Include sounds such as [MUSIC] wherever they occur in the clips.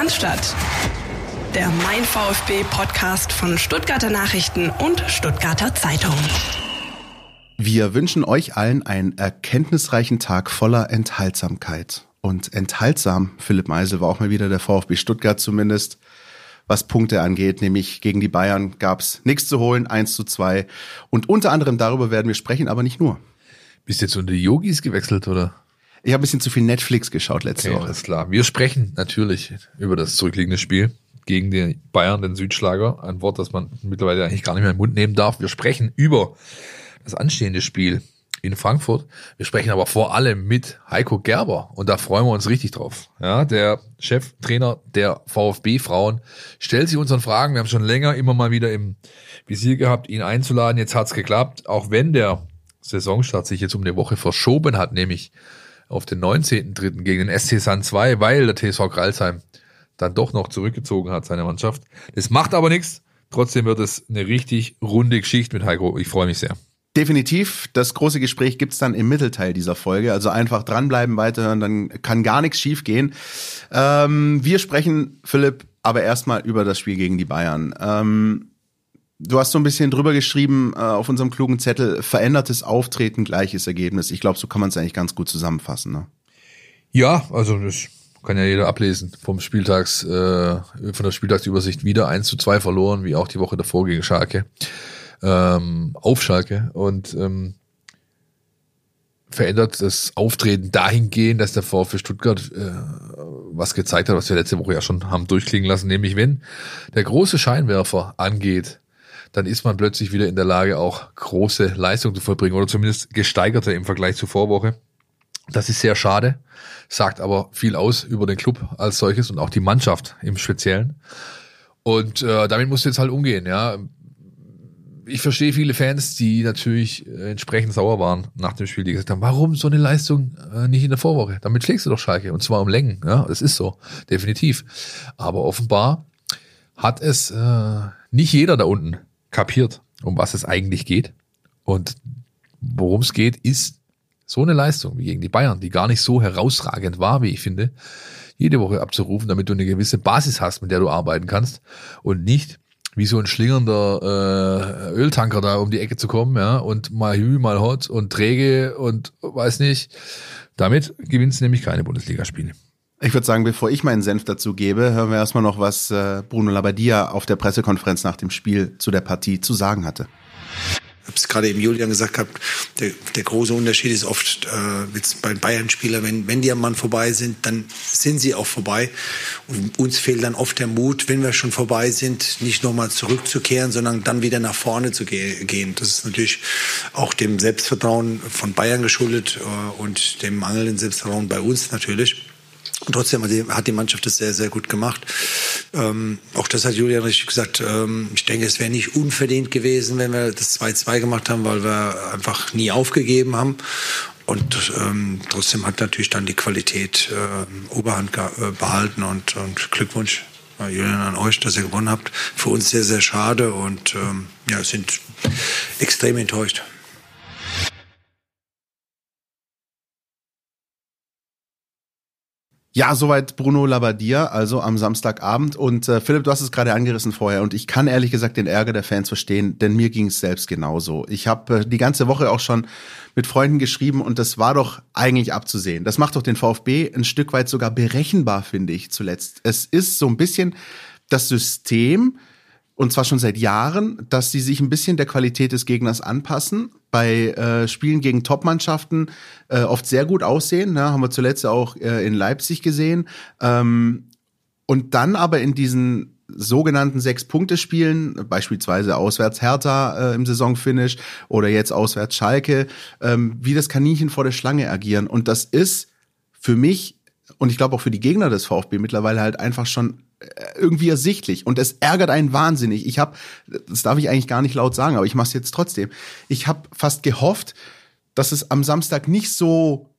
Cannstatt. Der Mein VfB Podcast von Stuttgarter Nachrichten und Stuttgarter Zeitung. Wir wünschen euch allen einen erkenntnisreichen Tag voller Enthaltsamkeit. Und enthaltsam, Philipp Meisel, war auch mal wieder der VfB Stuttgart zumindest, was Punkte angeht, nämlich gegen die Bayern gab es nichts zu holen, 1 zu 2. Und unter anderem darüber werden wir sprechen, aber nicht nur. Bist du jetzt unter die Yogis gewechselt, oder? Ich habe ein bisschen zu viel Netflix geschaut letzte Okay, Woche. alles klar. Wir sprechen natürlich über das zurückliegende Spiel gegen die Bayern, den Südschlager. Ein Wort, das man mittlerweile eigentlich gar nicht mehr im Mund nehmen darf. Wir sprechen über das anstehende Spiel in Frankfurt. Wir sprechen aber vor allem mit Heiko Gerber und da freuen wir uns richtig drauf. Ja, der Cheftrainer der VfB Frauen stellt sich unseren Fragen. Wir haben schon länger immer mal wieder im Visier gehabt, ihn einzuladen. Jetzt hat's geklappt, auch wenn der Saisonstart sich jetzt um eine Woche verschoben hat, nämlich auf den 19.3. gegen den SC San 2, weil der TSV Kralsheim dann doch noch zurückgezogen hat, seine Mannschaft. Das macht aber nichts. Trotzdem wird es eine richtig runde Geschichte mit Heiko. Ich freue mich sehr. Definitiv. Das große Gespräch gibt's dann im Mittelteil dieser Folge. Also einfach dranbleiben, weiterhören, dann kann gar nichts schiefgehen. Ähm, wir sprechen, Philipp, aber erstmal über das Spiel gegen die Bayern. Ähm, du hast so ein bisschen drüber geschrieben äh, auf unserem klugen Zettel, verändertes Auftreten, gleiches Ergebnis. Ich glaube, so kann man es eigentlich ganz gut zusammenfassen. Ne? Ja, also das kann ja jeder ablesen. Vom Spieltags, äh, von der Spieltagsübersicht wieder 1 zu 2 verloren, wie auch die Woche davor gegen Schalke. Ähm, auf Schalke. Und ähm, verändert das Auftreten dahingehend, dass der VfB Stuttgart äh, was gezeigt hat, was wir letzte Woche ja schon haben durchklingen lassen, nämlich wenn der große Scheinwerfer angeht, dann ist man plötzlich wieder in der Lage, auch große Leistung zu vollbringen oder zumindest gesteigerte im Vergleich zur Vorwoche. Das ist sehr schade, sagt aber viel aus über den Club als solches und auch die Mannschaft im Speziellen. Und äh, damit musst du jetzt halt umgehen, ja. Ich verstehe viele Fans, die natürlich äh, entsprechend sauer waren nach dem Spiel, die gesagt haben, warum so eine Leistung äh, nicht in der Vorwoche? Damit schlägst du doch Schalke und zwar um Längen, ja, das ist so, definitiv. Aber offenbar hat es äh, nicht jeder da unten kapiert, um was es eigentlich geht. Und worum es geht, ist so eine Leistung wie gegen die Bayern, die gar nicht so herausragend war, wie ich finde, jede Woche abzurufen, damit du eine gewisse Basis hast, mit der du arbeiten kannst und nicht wie so ein schlingernder äh, Öltanker da um die Ecke zu kommen, ja, und mal hü, mal hot und träge und weiß nicht. Damit gewinnst du nämlich keine Bundesligaspiele. Ich würde sagen, bevor ich meinen Senf dazu gebe, hören wir erstmal noch, was äh, Bruno Labbadia auf der Pressekonferenz nach dem Spiel zu der Partie zu sagen hatte. Ich habe es gerade eben Julian gesagt gehabt, der, der große Unterschied ist oft äh, jetzt bei Bayern-Spielern, wenn, wenn die am Mann vorbei sind, dann sind sie auch vorbei. Und uns fehlt dann oft der Mut, wenn wir schon vorbei sind, nicht nochmal zurückzukehren, sondern dann wieder nach vorne zu ge gehen. Das ist natürlich auch dem Selbstvertrauen von Bayern geschuldet äh, und dem mangelnden Selbstvertrauen bei uns natürlich. Und trotzdem hat die Mannschaft das sehr, sehr gut gemacht. Ähm, auch das hat Julian richtig gesagt. Ähm, ich denke, es wäre nicht unverdient gewesen, wenn wir das 2-2 gemacht haben, weil wir einfach nie aufgegeben haben. Und ähm, trotzdem hat natürlich dann die Qualität äh, Oberhand äh, behalten und, und Glückwunsch äh, Julian an euch, dass ihr gewonnen habt. Für uns sehr, sehr schade und ähm, ja, sind extrem enttäuscht. Ja, soweit Bruno Labbadia, also am Samstagabend. Und äh, Philipp, du hast es gerade angerissen vorher. Und ich kann ehrlich gesagt den Ärger der Fans verstehen, denn mir ging es selbst genauso. Ich habe äh, die ganze Woche auch schon mit Freunden geschrieben und das war doch eigentlich abzusehen. Das macht doch den VfB ein Stück weit sogar berechenbar, finde ich zuletzt. Es ist so ein bisschen das System, und zwar schon seit Jahren, dass sie sich ein bisschen der Qualität des Gegners anpassen. Bei äh, Spielen gegen Topmannschaften äh, oft sehr gut aussehen, ne? haben wir zuletzt auch äh, in Leipzig gesehen. Ähm, und dann aber in diesen sogenannten Sechs-Punkte-Spielen, beispielsweise auswärts Hertha äh, im Saisonfinish oder jetzt auswärts Schalke, ähm, wie das Kaninchen vor der Schlange agieren. Und das ist für mich und ich glaube auch für die Gegner des VfB mittlerweile halt einfach schon irgendwie ersichtlich und es ärgert einen wahnsinnig. Ich habe, das darf ich eigentlich gar nicht laut sagen, aber ich mache es jetzt trotzdem. Ich habe fast gehofft, dass es am Samstag nicht so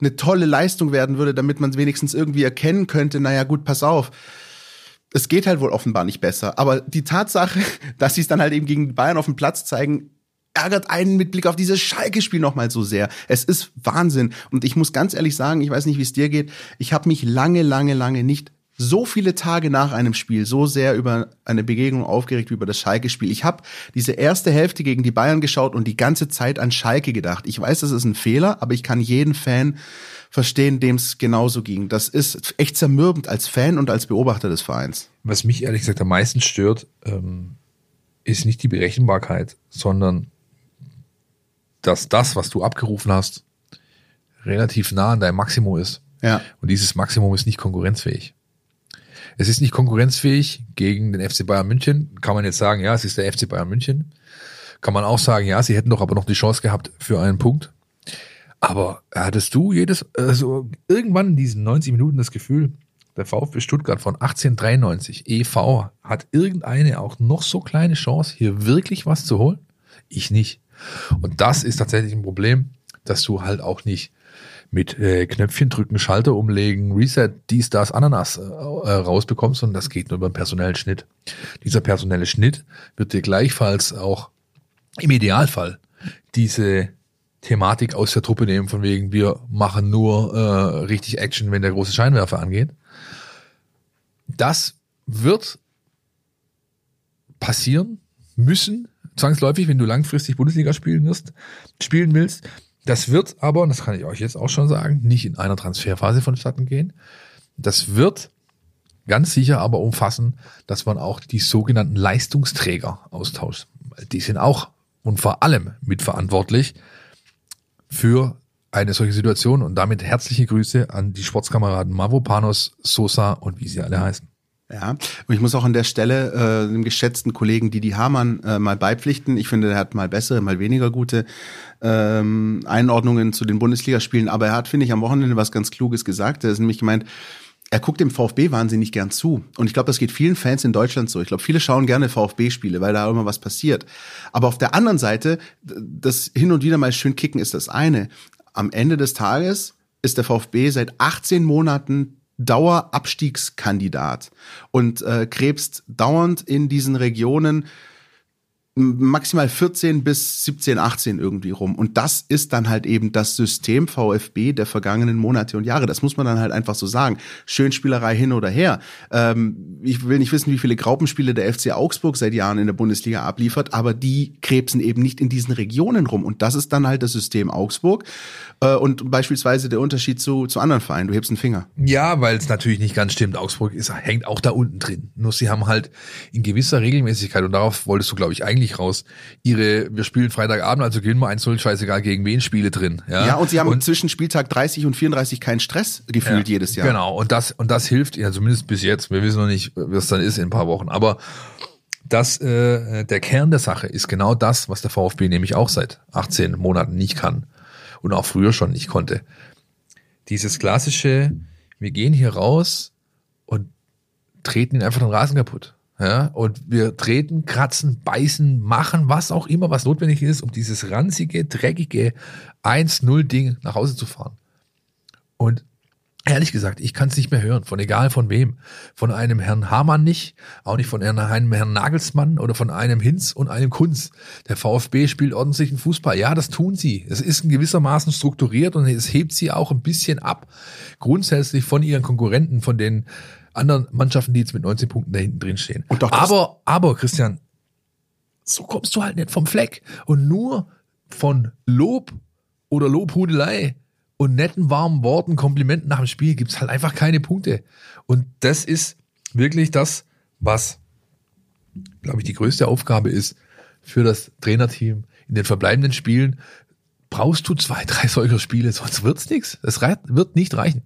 eine tolle Leistung werden würde, damit man wenigstens irgendwie erkennen könnte, naja gut, pass auf. Es geht halt wohl offenbar nicht besser. Aber die Tatsache, [LAUGHS] dass sie es dann halt eben gegen Bayern auf dem Platz zeigen, ärgert einen mit Blick auf dieses Schalke-Spiel nochmal so sehr. Es ist Wahnsinn. Und ich muss ganz ehrlich sagen, ich weiß nicht, wie es dir geht, ich habe mich lange, lange, lange nicht so viele Tage nach einem Spiel so sehr über eine Begegnung aufgeregt wie über das Schalke-Spiel. Ich habe diese erste Hälfte gegen die Bayern geschaut und die ganze Zeit an Schalke gedacht. Ich weiß, das ist ein Fehler, aber ich kann jeden Fan verstehen, dem es genauso ging. Das ist echt zermürbend als Fan und als Beobachter des Vereins. Was mich ehrlich gesagt am meisten stört, ähm, ist nicht die Berechenbarkeit, sondern dass das, was du abgerufen hast, relativ nah an deinem Maximum ist. Ja. Und dieses Maximum ist nicht konkurrenzfähig. Es ist nicht konkurrenzfähig gegen den FC Bayern München. Kann man jetzt sagen, ja, es ist der FC Bayern München. Kann man auch sagen, ja, sie hätten doch aber noch die Chance gehabt für einen Punkt. Aber hattest du jedes, also irgendwann in diesen 90 Minuten das Gefühl, der VfB Stuttgart von 1893 e.V. hat irgendeine auch noch so kleine Chance, hier wirklich was zu holen? Ich nicht. Und das ist tatsächlich ein Problem, dass du halt auch nicht mit äh, Knöpfchen drücken, Schalter umlegen, Reset, dies, das, Ananas äh, rausbekommst, sondern das geht nur über einen personellen Schnitt. Dieser personelle Schnitt wird dir gleichfalls auch im Idealfall diese Thematik aus der Truppe nehmen, von wegen, wir machen nur äh, richtig Action, wenn der große Scheinwerfer angeht. Das wird passieren müssen, zwangsläufig, wenn du langfristig Bundesliga spielen wirst, spielen willst. Das wird aber, und das kann ich euch jetzt auch schon sagen, nicht in einer Transferphase vonstatten gehen. Das wird ganz sicher aber umfassen, dass man auch die sogenannten Leistungsträger austauscht. Die sind auch und vor allem mitverantwortlich für eine solche Situation und damit herzliche Grüße an die Sportskameraden Mavropanos, Sosa und wie sie alle heißen. Ja, und ich muss auch an der Stelle äh, dem geschätzten Kollegen Didi Hamann äh, mal beipflichten. Ich finde, er hat mal bessere, mal weniger gute ähm, Einordnungen zu den Bundesligaspielen, aber er hat, finde ich, am Wochenende was ganz Kluges gesagt. Er ist nämlich gemeint, er guckt dem VfB wahnsinnig gern zu. Und ich glaube, das geht vielen Fans in Deutschland so. Ich glaube, viele schauen gerne VfB-Spiele, weil da immer was passiert. Aber auf der anderen Seite, das hin und wieder mal schön kicken ist das eine. Am Ende des Tages ist der VfB seit 18 Monaten Dauerabstiegskandidat und äh, krebst dauernd in diesen Regionen maximal 14 bis 17, 18 irgendwie rum. Und das ist dann halt eben das System VfB der vergangenen Monate und Jahre. Das muss man dann halt einfach so sagen. Schönspielerei hin oder her. Ähm, ich will nicht wissen, wie viele Graupenspiele der FC Augsburg seit Jahren in der Bundesliga abliefert, aber die krebsen eben nicht in diesen Regionen rum. Und das ist dann halt das System Augsburg. Äh, und beispielsweise der Unterschied zu, zu anderen Vereinen. Du hebst einen Finger. Ja, weil es natürlich nicht ganz stimmt. Augsburg ist, hängt auch da unten drin. Nur sie haben halt in gewisser Regelmäßigkeit, und darauf wolltest du, glaube ich, eigentlich nicht raus. Ihre, wir spielen Freitagabend, also gewinnen wir 1-0, scheißegal gegen wen Spiele drin. Ja, ja und sie haben und, zwischen Spieltag 30 und 34 keinen Stress gefühlt ja, jedes Jahr. Genau, und das, und das hilft, ja, zumindest bis jetzt. Wir wissen noch nicht, was dann ist in ein paar Wochen. Aber das, äh, der Kern der Sache ist genau das, was der VfB nämlich auch seit 18 Monaten nicht kann und auch früher schon nicht konnte. Dieses klassische, wir gehen hier raus und treten ihn einfach den Rasen kaputt. Ja, und wir treten, kratzen, beißen, machen, was auch immer, was notwendig ist, um dieses ranzige, dreckige 1-0-Ding nach Hause zu fahren. Und ehrlich gesagt, ich kann es nicht mehr hören, von egal von wem. Von einem Herrn Hamann nicht, auch nicht von einem Herrn Nagelsmann oder von einem Hinz und einem Kunz. Der VfB spielt ordentlichen Fußball. Ja, das tun sie. Es ist in gewissermaßen strukturiert und es hebt sie auch ein bisschen ab, grundsätzlich von ihren Konkurrenten, von den anderen Mannschaften, die jetzt mit 19 Punkten da hinten drin stehen. aber, aber, Christian, so kommst du halt nicht vom Fleck. Und nur von Lob oder Lobhudelei und netten, warmen Worten, Komplimenten nach dem Spiel gibt's halt einfach keine Punkte. Und das ist wirklich das, was, glaube ich, die größte Aufgabe ist für das Trainerteam in den verbleibenden Spielen. Brauchst du zwei, drei solcher Spiele, sonst wird's nichts. Es wird nicht reichen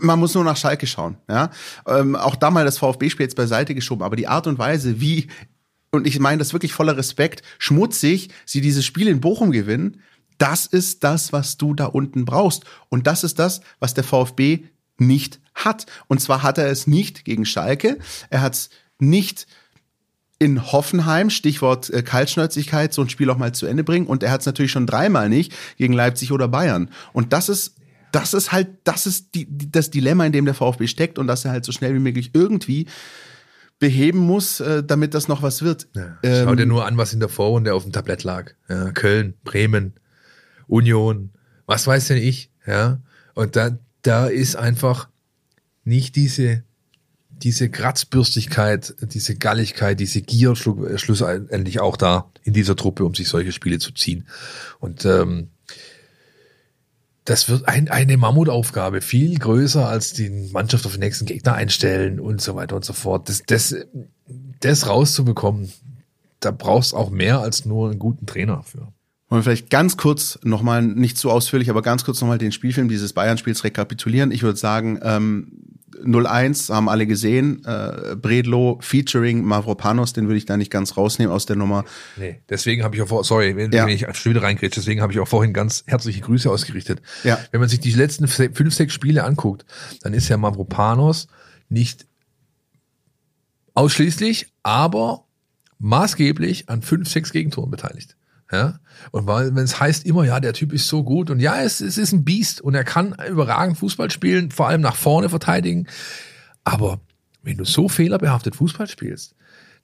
man muss nur nach Schalke schauen. Ja? Ähm, auch da mal das VfB-Spiel jetzt beiseite geschoben, aber die Art und Weise, wie, und ich meine das wirklich voller Respekt, schmutzig sie dieses Spiel in Bochum gewinnen, das ist das, was du da unten brauchst. Und das ist das, was der VfB nicht hat. Und zwar hat er es nicht gegen Schalke, er hat es nicht in Hoffenheim, Stichwort äh, Kaltschnäuzigkeit, so ein Spiel auch mal zu Ende bringen. Und er hat es natürlich schon dreimal nicht gegen Leipzig oder Bayern. Und das ist das ist halt, das ist die, das Dilemma, in dem der VfB steckt und dass er halt so schnell wie möglich irgendwie beheben muss, äh, damit das noch was wird. Ja, ähm, schau dir nur an, was in der Vorrunde auf dem Tablett lag. Ja, Köln, Bremen, Union, was weiß denn ich, ja. Und da, da ist einfach nicht diese diese Kratzbürstigkeit, diese Galligkeit, diese Gier schlu- schlussendlich auch da in dieser Truppe, um sich solche Spiele zu ziehen. Und ähm, das wird ein, eine Mammutaufgabe, viel größer als die Mannschaft auf den nächsten Gegner einstellen und so weiter und so fort. Das, das, das rauszubekommen, da brauchst auch mehr als nur einen guten Trainer für. Wollen wir vielleicht ganz kurz nochmal, nicht zu ausführlich, aber ganz kurz nochmal den Spielfilm dieses Bayern-Spiels rekapitulieren. Ich würde sagen, ähm, 0-1 haben alle gesehen. Äh, Bredlo featuring Mavropanos, den würde ich da nicht ganz rausnehmen aus der Nummer. Nee, deswegen habe ich auch vor, sorry, wenn, Ja. wenn ich schon wieder reingrätsche, deswegen habe ich auch vorhin ganz herzliche Grüße ausgerichtet. Ja. Wenn man sich die letzten fünf, sechs Spiele anguckt, dann ist ja Mavropanos nicht ausschließlich, aber maßgeblich an fünf, sechs Gegentoren beteiligt. Ja, und weil, wenn es heißt immer, ja, der Typ ist so gut und ja, es, es ist ein Biest und er kann überragend Fußball spielen, vor allem nach vorne verteidigen. Aber wenn du so fehlerbehaftet Fußball spielst,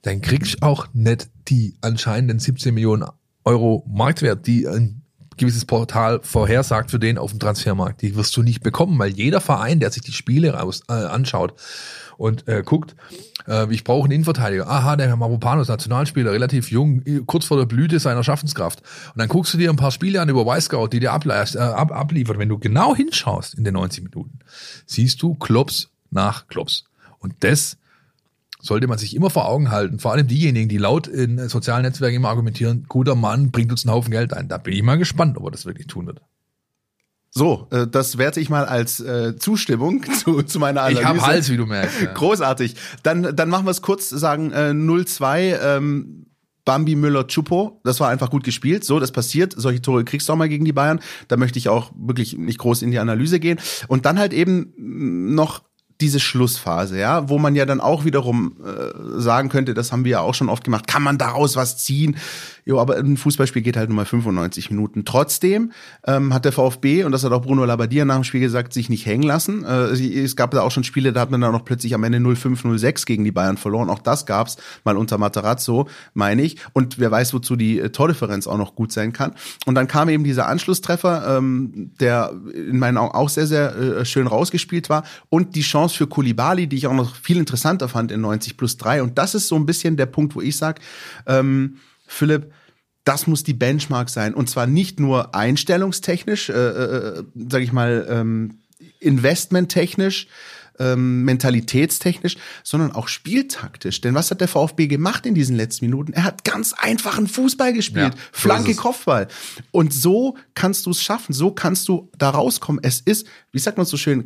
dann kriegst du auch nicht die anscheinenden 17 Millionen Euro Marktwert, die ein gewisses Portal vorhersagt für den auf dem Transfermarkt. Die wirst du nicht bekommen, weil jeder Verein, der sich die Spiele raus, äh, anschaut und äh, guckt, äh, ich brauche einen Innenverteidiger. Aha, der Herr Maropanos, Nationalspieler, relativ jung, kurz vor der Blüte seiner Schaffenskraft. Und dann guckst du dir ein paar Spiele an über Weißgau, die dir ableist, äh, ab, abliefert. Wenn du genau hinschaust in den 90 Minuten, siehst du Klops nach Klops. Und das sollte man sich immer vor Augen halten. Vor allem diejenigen, die laut in sozialen Netzwerken immer argumentieren, guter Mann bringt uns einen Haufen Geld ein. Da bin ich mal gespannt, ob er das wirklich tun wird. So, äh, das werte ich mal als äh, Zustimmung [LAUGHS] zu, zu meiner Analyse. Ich habe Hals, wie du merkst. Ja. Großartig. Dann, dann machen wir es kurz, sagen äh, 0-2. Ähm, Bambi Müller Chupo, das war einfach gut gespielt. So, das passiert. Solche Tore kriegst du auch mal gegen die Bayern. Da möchte ich auch wirklich nicht groß in die Analyse gehen. Und dann halt eben noch diese Schlussphase, ja, wo man ja dann auch wiederum äh, sagen könnte, das haben wir ja auch schon oft gemacht, kann man daraus was ziehen? Jo, aber ein Fußballspiel geht halt nur mal 95 Minuten. Trotzdem ähm, hat der VfB, und das hat auch Bruno Labbadia nach dem Spiel gesagt, sich nicht hängen lassen. Äh, es gab da auch schon Spiele, da hat man dann noch plötzlich am Ende 0-5, 0-6 gegen die Bayern verloren. Auch das gab's mal unter Materazzo, meine ich. Und wer weiß, wozu die äh, Tordifferenz auch noch gut sein kann. Und dann kam eben dieser Anschlusstreffer, ähm, der in meinen Augen auch sehr, sehr äh, schön rausgespielt war. Und die Chance für Kulibali, die ich auch noch viel interessanter fand in 90 plus 3. Und das ist so ein bisschen der Punkt, wo ich sag, ähm, Philipp, das muss die Benchmark sein. Und zwar nicht nur einstellungstechnisch, äh, äh, sage ich mal, ähm, investmenttechnisch, ähm, mentalitätstechnisch, sondern auch spieltaktisch. Denn was hat der VfB gemacht in diesen letzten Minuten? Er hat ganz einfachen Fußball gespielt. Ja, Flanke. Kopfball. Und so kannst du es schaffen. So kannst du da rauskommen. Es ist, wie sagt man so schön,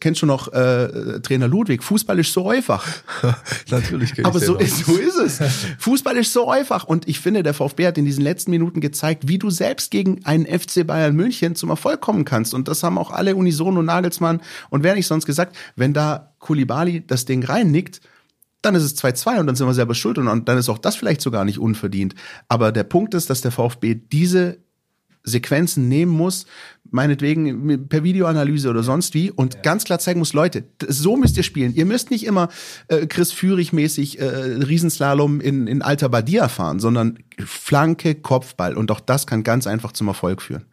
kennst du noch äh, Trainer Ludwig? Fußball ist so einfach. [LAUGHS] Natürlich kenn Aber so ist, so ist es. Fußball ist so einfach. Und ich finde, der VfB hat in diesen letzten Minuten gezeigt, wie du selbst gegen einen FC Bayern München zum Erfolg kommen kannst. Und das haben auch alle Unisono, Nagelsmann und wer nicht sonst gesagt, wenn da Kulibali das Ding reinnickt, dann ist es 2-2 und dann sind wir selber schuld und, dann ist auch das vielleicht sogar nicht unverdient. Aber der Punkt ist, dass der VfB diese Sequenzen nehmen muss, meinetwegen per Videoanalyse oder sonst wie und ganz klar zeigen muss, Leute, so müsst ihr spielen. Ihr müsst nicht immer äh, Chris Führig mäßig äh, Riesenslalom in, in Alter Badia fahren, sondern Flanke, Kopfball und auch das kann ganz einfach zum Erfolg führen.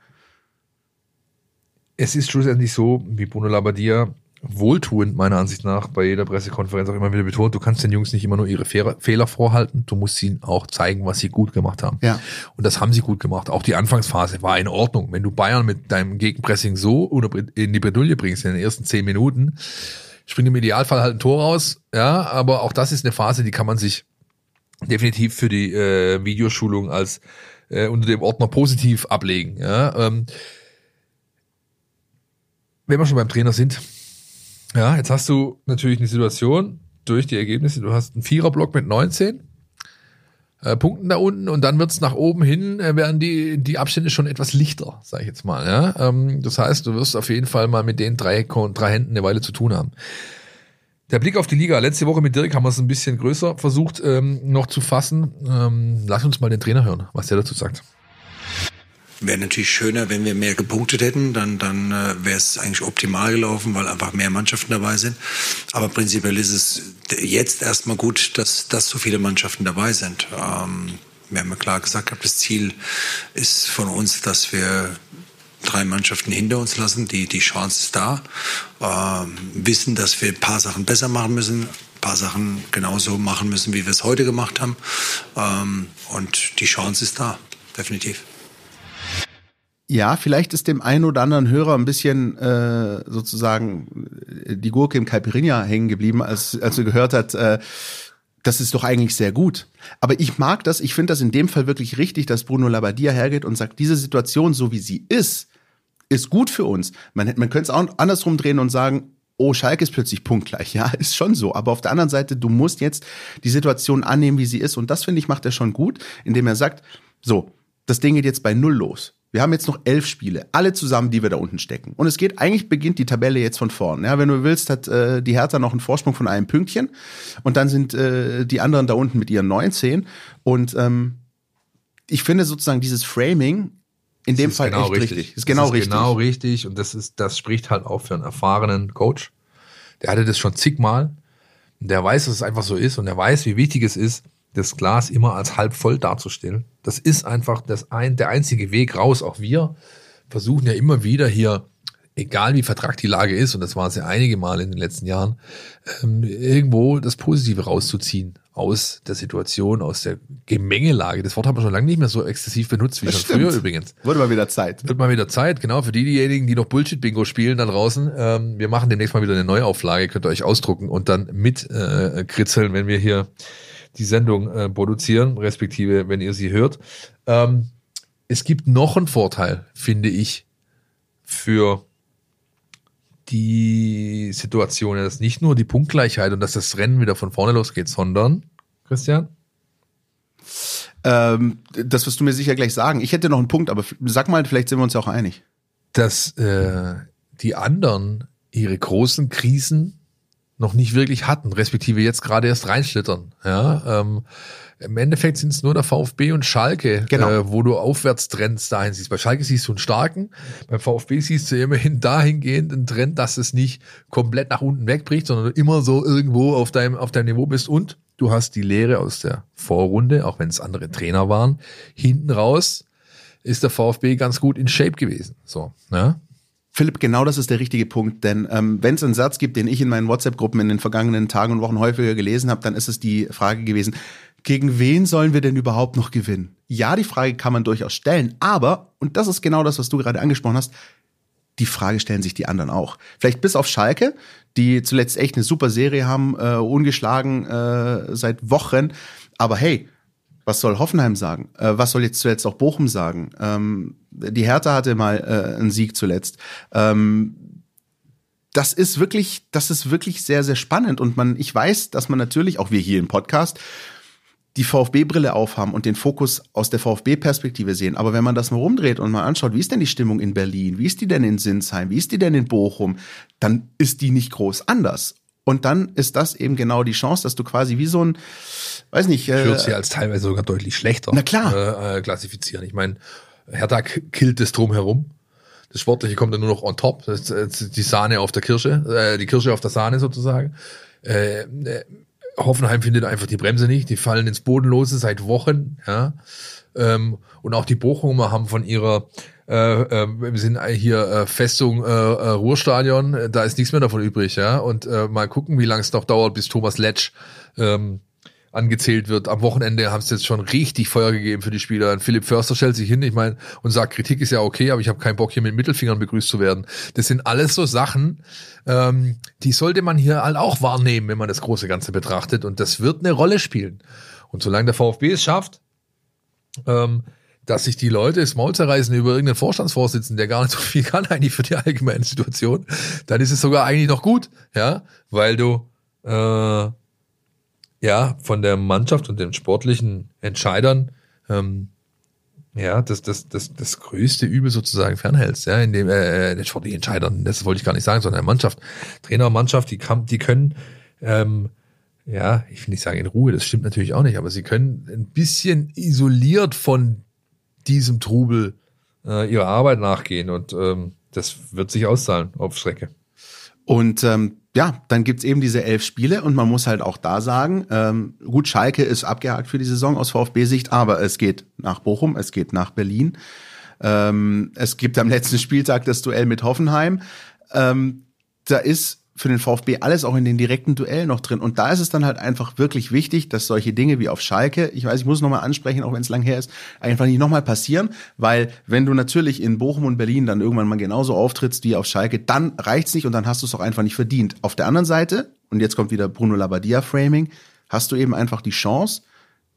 Es ist schlussendlich so, wie Bruno Labbadia wohltuend meiner Ansicht nach bei jeder Pressekonferenz auch immer wieder betont, du kannst den Jungs nicht immer nur ihre Fehler, vorhalten, du musst ihnen auch zeigen, was sie gut gemacht haben. Ja. Und das haben sie gut gemacht. Auch die Anfangsphase war in Ordnung. Wenn du Bayern mit deinem Gegenpressing so in die Bredouille bringst in den ersten zehn Minuten, springt im Idealfall halt ein Tor raus. Ja, aber auch das ist eine Phase, die kann man sich definitiv für die äh, Videoschulung als äh, unter dem Ordner positiv ablegen. Ja, ähm, wenn wir schon beim Trainer sind, ja, jetzt hast du natürlich eine Situation durch die Ergebnisse, du hast einen Viererblock mit 19 äh, Punkten da unten und dann wird's nach oben hin, äh, werden die, die Abstände schon etwas lichter, sage ich jetzt mal. Ja? Ähm, das heißt, du wirst auf jeden Fall mal mit den drei, Ko- drei Händen eine Weile zu tun haben. Der Blick auf die Liga. Letzte Woche mit Dirk haben wir es ein bisschen größer versucht ähm, noch zu fassen. Ähm, lass uns mal den Trainer hören, was der dazu sagt. Wäre natürlich schöner, wenn wir mehr gepunktet hätten, dann, dann äh, wäre es eigentlich optimal gelaufen, weil einfach mehr Mannschaften dabei sind. Aber prinzipiell ist es jetzt erstmal gut, dass, dass so viele Mannschaften dabei sind. Ähm, wir haben ja klar gesagt, das Ziel ist von uns, dass wir drei Mannschaften hinter uns lassen. Die, die Chance ist da. Ähm, wissen, dass wir ein paar Sachen besser machen müssen, ein paar Sachen genauso machen müssen, wie wir es heute gemacht haben. Ähm, und die Chance ist da, definitiv. Ja, vielleicht ist dem einen oder anderen Hörer ein bisschen äh, sozusagen die Gurke im Caipirinha hängen geblieben, als, als er gehört hat, äh, das ist doch eigentlich sehr gut. Aber ich mag das, ich finde das in dem Fall wirklich richtig, dass Bruno Labbadia hergeht und sagt, diese Situation, so wie sie ist, ist gut für uns. Man, man könnte es auch andersrum drehen und sagen, oh, Schalke ist plötzlich punktgleich. Ja, ist schon so. Aber auf der anderen Seite, du musst jetzt die Situation annehmen, wie sie ist. Und das, finde ich, macht er schon gut, indem er sagt, so, das Ding geht jetzt bei Null los. Wir haben jetzt noch elf Spiele, alle zusammen, die wir da unten stecken. Und es geht, eigentlich beginnt die Tabelle jetzt von vorn. Ja, wenn du willst, hat äh, die Hertha noch einen Vorsprung von einem Pünktchen. Und dann sind äh, die anderen da unten mit ihren 19. Und ähm, ich finde sozusagen dieses Framing in dem Fall genau echt richtig. richtig. Ist genau das ist richtig. Genau richtig. Und das ist, das spricht halt auch für einen erfahrenen Coach. Der hatte das schon zigmal. Der weiß, dass es einfach so ist. Und er weiß, wie wichtig es ist, das Glas immer als halb voll darzustellen. Das ist einfach das ein, der einzige Weg raus. Auch wir versuchen ja immer wieder hier, egal wie vertragt die Lage ist, und das war es ja einige Mal in den letzten Jahren, ähm, irgendwo das Positive rauszuziehen aus der Situation, aus der Gemengelage. Das Wort haben wir schon lange nicht mehr so exzessiv benutzt wie Das schon früher stimmt. übrigens. Wurde mal wieder Zeit. Wird mal wieder Zeit, genau, für die, diejenigen, die noch Bullshit-Bingo spielen da draußen. Ähm, wir machen demnächst mal wieder eine Neuauflage, könnt ihr euch ausdrucken und dann mit äh, kritzeln, wenn wir hier die Sendung äh, produzieren, respektive wenn ihr sie hört. Ähm, es gibt noch einen Vorteil, finde ich, für die Situation, dass nicht nur die Punktgleichheit und dass das Rennen wieder von vorne losgeht, sondern, Christian? Ähm, das wirst du mir sicher gleich sagen. Ich hätte noch einen Punkt, aber sag mal, vielleicht sind wir uns ja auch einig. dass äh, die anderen ihre großen Krisen noch nicht wirklich hatten, respektive jetzt gerade erst reinschlittern. Ja, ähm, Im Endeffekt sind es nur der VfB und Schalke, Genau. äh, wo du Aufwärtstrends dahin siehst. Bei Schalke siehst du einen starken, beim VfB siehst du immerhin dahingehend einen Trend, dass es nicht komplett nach unten wegbricht, sondern du immer so irgendwo auf deinem, auf deinem Niveau bist und du hast die Lehre aus der Vorrunde, auch wenn es andere Trainer waren, hinten raus ist der VfB ganz gut in Shape gewesen. So, ne? Philipp, genau das ist der richtige Punkt, denn ähm, wenn es einen Satz gibt, den ich in meinen WhatsApp-Gruppen in den vergangenen Tagen und Wochen häufiger gelesen habe, dann ist es die Frage gewesen, gegen wen sollen wir denn überhaupt noch gewinnen? Ja, die Frage kann man durchaus stellen, aber, und das ist genau das, was du gerade angesprochen hast, die Frage stellen sich die anderen auch. Vielleicht bis auf Schalke, die zuletzt echt eine super Serie haben, äh, ungeschlagen äh, seit Wochen. Aber hey, was soll Hoffenheim sagen? Äh, was soll jetzt zuletzt auch Bochum sagen? Ähm, die Hertha hatte mal äh, einen Sieg zuletzt. Ähm, das ist wirklich, das ist wirklich sehr, sehr spannend. Und man, ich weiß, dass man natürlich, auch wir hier im Podcast, die VfB-Brille aufhaben und den Fokus aus der VfB-Perspektive sehen. Aber wenn man das mal rumdreht und mal anschaut, wie ist denn die Stimmung in Berlin? Wie ist die denn in Sinsheim? Wie ist die denn in Bochum? Dann ist die nicht groß anders. Und dann ist das eben genau die Chance, dass du quasi wie so ein, weiß nicht, Ich würde äh, sie als teilweise sogar deutlich schlechter Na klar. Äh, äh, klassifizieren. Ich meine, Hertha killt das drumherum. Das Sportliche kommt dann nur noch on top. Das ist die Sahne auf der Kirsche, äh, die Kirsche auf der Sahne sozusagen. Äh, äh, Hoffenheim findet einfach die Bremse nicht. Die fallen ins Bodenlose seit Wochen. Ja. Ähm, und auch die Bochumer haben von ihrer äh, äh, wir sind hier äh, Festung äh, äh, Ruhrstadion, äh, da ist nichts mehr davon übrig, ja. Und äh, mal gucken, wie lange es noch dauert, bis Thomas Letsch ähm, angezählt wird. Am Wochenende haben sie jetzt schon richtig Feuer gegeben für die Spieler. Und Philipp Förster stellt sich hin, ich meine, und sagt, Kritik ist ja okay, aber ich habe keinen Bock, hier mit Mittelfingern begrüßt zu werden. Das sind alles so Sachen, ähm, die sollte man hier halt auch wahrnehmen, wenn man das große Ganze betrachtet. Und das wird eine Rolle spielen. Und solange der VfB es schafft, ähm, dass sich die Leute das Maul zerreißen über irgendeinen Vorstandsvorsitzenden, der gar nicht so viel kann eigentlich für die allgemeine Situation, dann ist es sogar eigentlich noch gut, ja, weil du äh, ja von der Mannschaft und den sportlichen Entscheidern ähm, ja, das, das, das, das größte Übel sozusagen fernhältst, ja, in dem, äh, den sportlichen Entscheidern, das wollte ich gar nicht sagen, sondern der Mannschaft, Trainer Mannschaft, die kann, die können, ähm, ja, ich will nicht sagen in Ruhe, das stimmt natürlich auch nicht, aber sie können ein bisschen isoliert von diesem Trubel äh, ihrer Arbeit nachgehen und ähm, das wird sich auszahlen auf Strecke. Und ähm, ja, dann gibt's eben diese elf Spiele und man muss halt auch da sagen, ähm, gut, Schalke ist abgehakt für die Saison aus VfB-Sicht, aber es geht nach Bochum, es geht nach Berlin. Ähm, es gibt am letzten Spieltag das Duell mit Hoffenheim. Ähm, da ist für den VfB alles auch in den direkten Duellen noch drin. Und da ist es dann halt einfach wirklich wichtig, dass solche Dinge wie auf Schalke, ich weiß, ich muss es nochmal ansprechen, auch wenn es lang her ist, einfach nicht nochmal passieren, weil wenn du natürlich in Bochum und Berlin dann irgendwann mal genauso auftrittst wie auf Schalke, dann reicht's nicht und dann hast du es auch einfach nicht verdient. Auf der anderen Seite, und jetzt kommt wieder Bruno Labbadia Framing, hast du eben einfach die Chance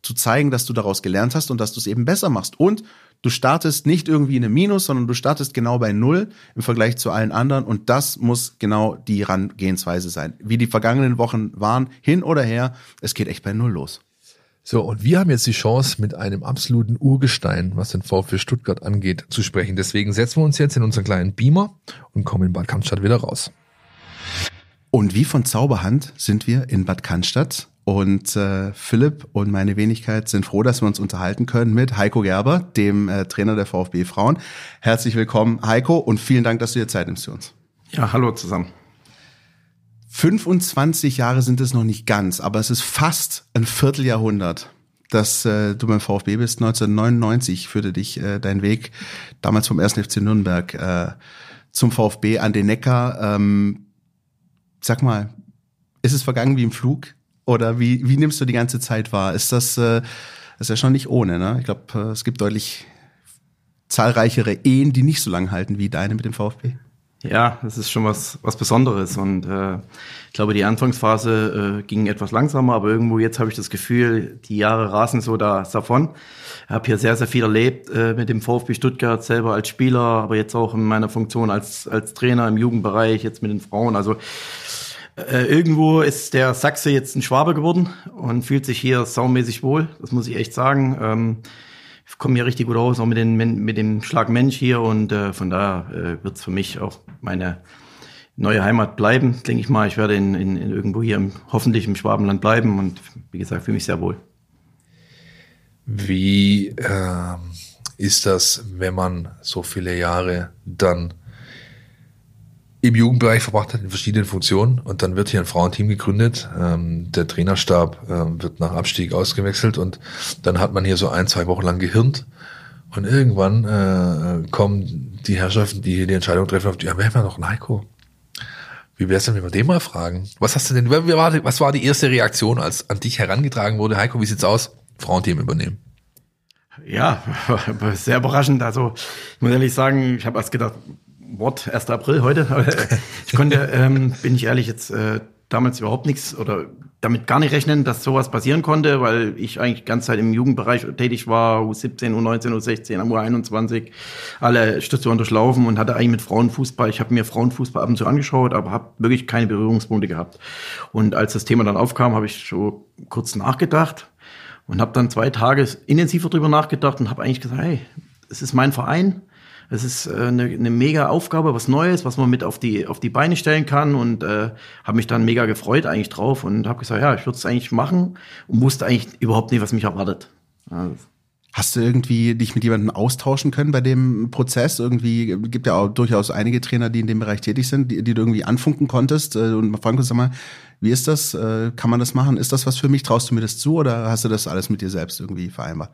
zu zeigen, dass du daraus gelernt hast und dass du es eben besser machst. Und Du startest nicht irgendwie in einem Minus, sondern du startest genau bei Null im Vergleich zu allen anderen. Und das muss genau die Herangehensweise sein. Wie die vergangenen Wochen waren, hin oder her, es geht echt bei Null los. So, und wir haben jetzt die Chance, mit einem absoluten Urgestein, was den VfB Stuttgart angeht, zu sprechen. Deswegen setzen wir uns jetzt in unseren kleinen Beamer und kommen in Bad Cannstatt wieder raus. Und wie von Zauberhand sind wir in Bad Cannstatt und äh, Philipp und meine Wenigkeit sind froh, dass wir uns unterhalten können mit Heiko Gerber, dem äh, Trainer der VfB Frauen. Herzlich willkommen, Heiko, und vielen Dank, dass du dir Zeit nimmst für uns. Ja, hallo zusammen. 25 Jahre sind es noch nicht ganz, aber es ist fast ein Vierteljahrhundert, dass äh, du beim VfB bist. 1999 führte dich äh, dein Weg damals vom 1. FC Nürnberg äh, zum VfB an den Neckar. Ähm, sag mal, ist es vergangen wie im Flug? Oder wie, wie nimmst du die ganze Zeit wahr? Ist das, äh, ist ja schon nicht ohne, ne? Ich glaube, äh, es gibt deutlich zahlreichere Ehen, die nicht so lang halten wie deine mit dem VfB. Ja, das ist schon was, was Besonderes. Und äh, ich glaube, die Anfangsphase äh, ging etwas langsamer, aber irgendwo jetzt habe ich das Gefühl, die Jahre rasen so da davon. Ich habe hier sehr, sehr viel erlebt äh, mit dem VfB Stuttgart, selber als Spieler, aber jetzt auch in meiner Funktion als, als Trainer im Jugendbereich, jetzt mit den Frauen. Also äh, irgendwo ist der Sachse jetzt ein Schwabe geworden und fühlt sich hier saumäßig wohl. Das muss ich echt sagen. Ähm, ich komme hier richtig gut aus, auch mit, den, mit dem Schlag Mensch hier und äh, von daher äh, wird es für mich auch meine neue Heimat bleiben, denke ich mal. Ich werde in, in, in irgendwo hier im, hoffentlich im Schwabenland bleiben und wie gesagt, fühle mich sehr wohl. Wie äh, ist das, wenn man so viele Jahre dann im Jugendbereich verbracht hat in verschiedenen Funktionen und dann wird hier ein Frauenteam gegründet. Ähm, der Trainerstab äh, wird nach Abstieg ausgewechselt und dann hat man hier so ein, zwei Wochen lang gehirnt und irgendwann äh, kommen die Herrschaften, die hier die Entscheidung treffen, auf die, ja, wir haben ja noch einen Heiko. Wie wär's denn, wenn wir den mal fragen? Was hast du denn, was war die erste Reaktion, als an dich herangetragen wurde? Heiko, wie sieht's aus? Frauenteam übernehmen. Ja, [LAUGHS] sehr überraschend. Also ich muss ehrlich sagen, ich habe erst gedacht, Wort 1. April heute. ich konnte, ähm, bin ich ehrlich, jetzt äh, damals überhaupt nichts oder damit gar nicht rechnen, dass sowas passieren konnte, weil ich eigentlich ganz Zeit im Jugendbereich tätig war, U17, U19, U16, U21, alle Stationen durchlaufen und hatte eigentlich mit Frauenfußball, ich habe mir Frauenfußball ab und zu angeschaut, aber habe wirklich keine Berührungspunkte gehabt. Und als das Thema dann aufkam, habe ich so kurz nachgedacht und habe dann zwei Tage intensiver drüber nachgedacht und habe eigentlich gesagt, hey, es ist mein Verein, es ist äh, eine, eine mega Aufgabe, was Neues, was man mit auf die, auf die Beine stellen kann und äh, habe mich dann mega gefreut eigentlich drauf und habe gesagt, ja, ich würde es eigentlich machen und wusste eigentlich überhaupt nicht, was mich erwartet. Also, Hast du irgendwie dich mit jemandem austauschen können bei dem Prozess? Irgendwie gibt ja auch durchaus einige Trainer, die in dem Bereich tätig sind, die, die du irgendwie anfunken konntest äh, und Franco, sag mal, wie ist das? Äh, kann man das machen? Ist das was für mich? Traust du mir das zu oder hast du das alles mit dir selbst irgendwie vereinbart?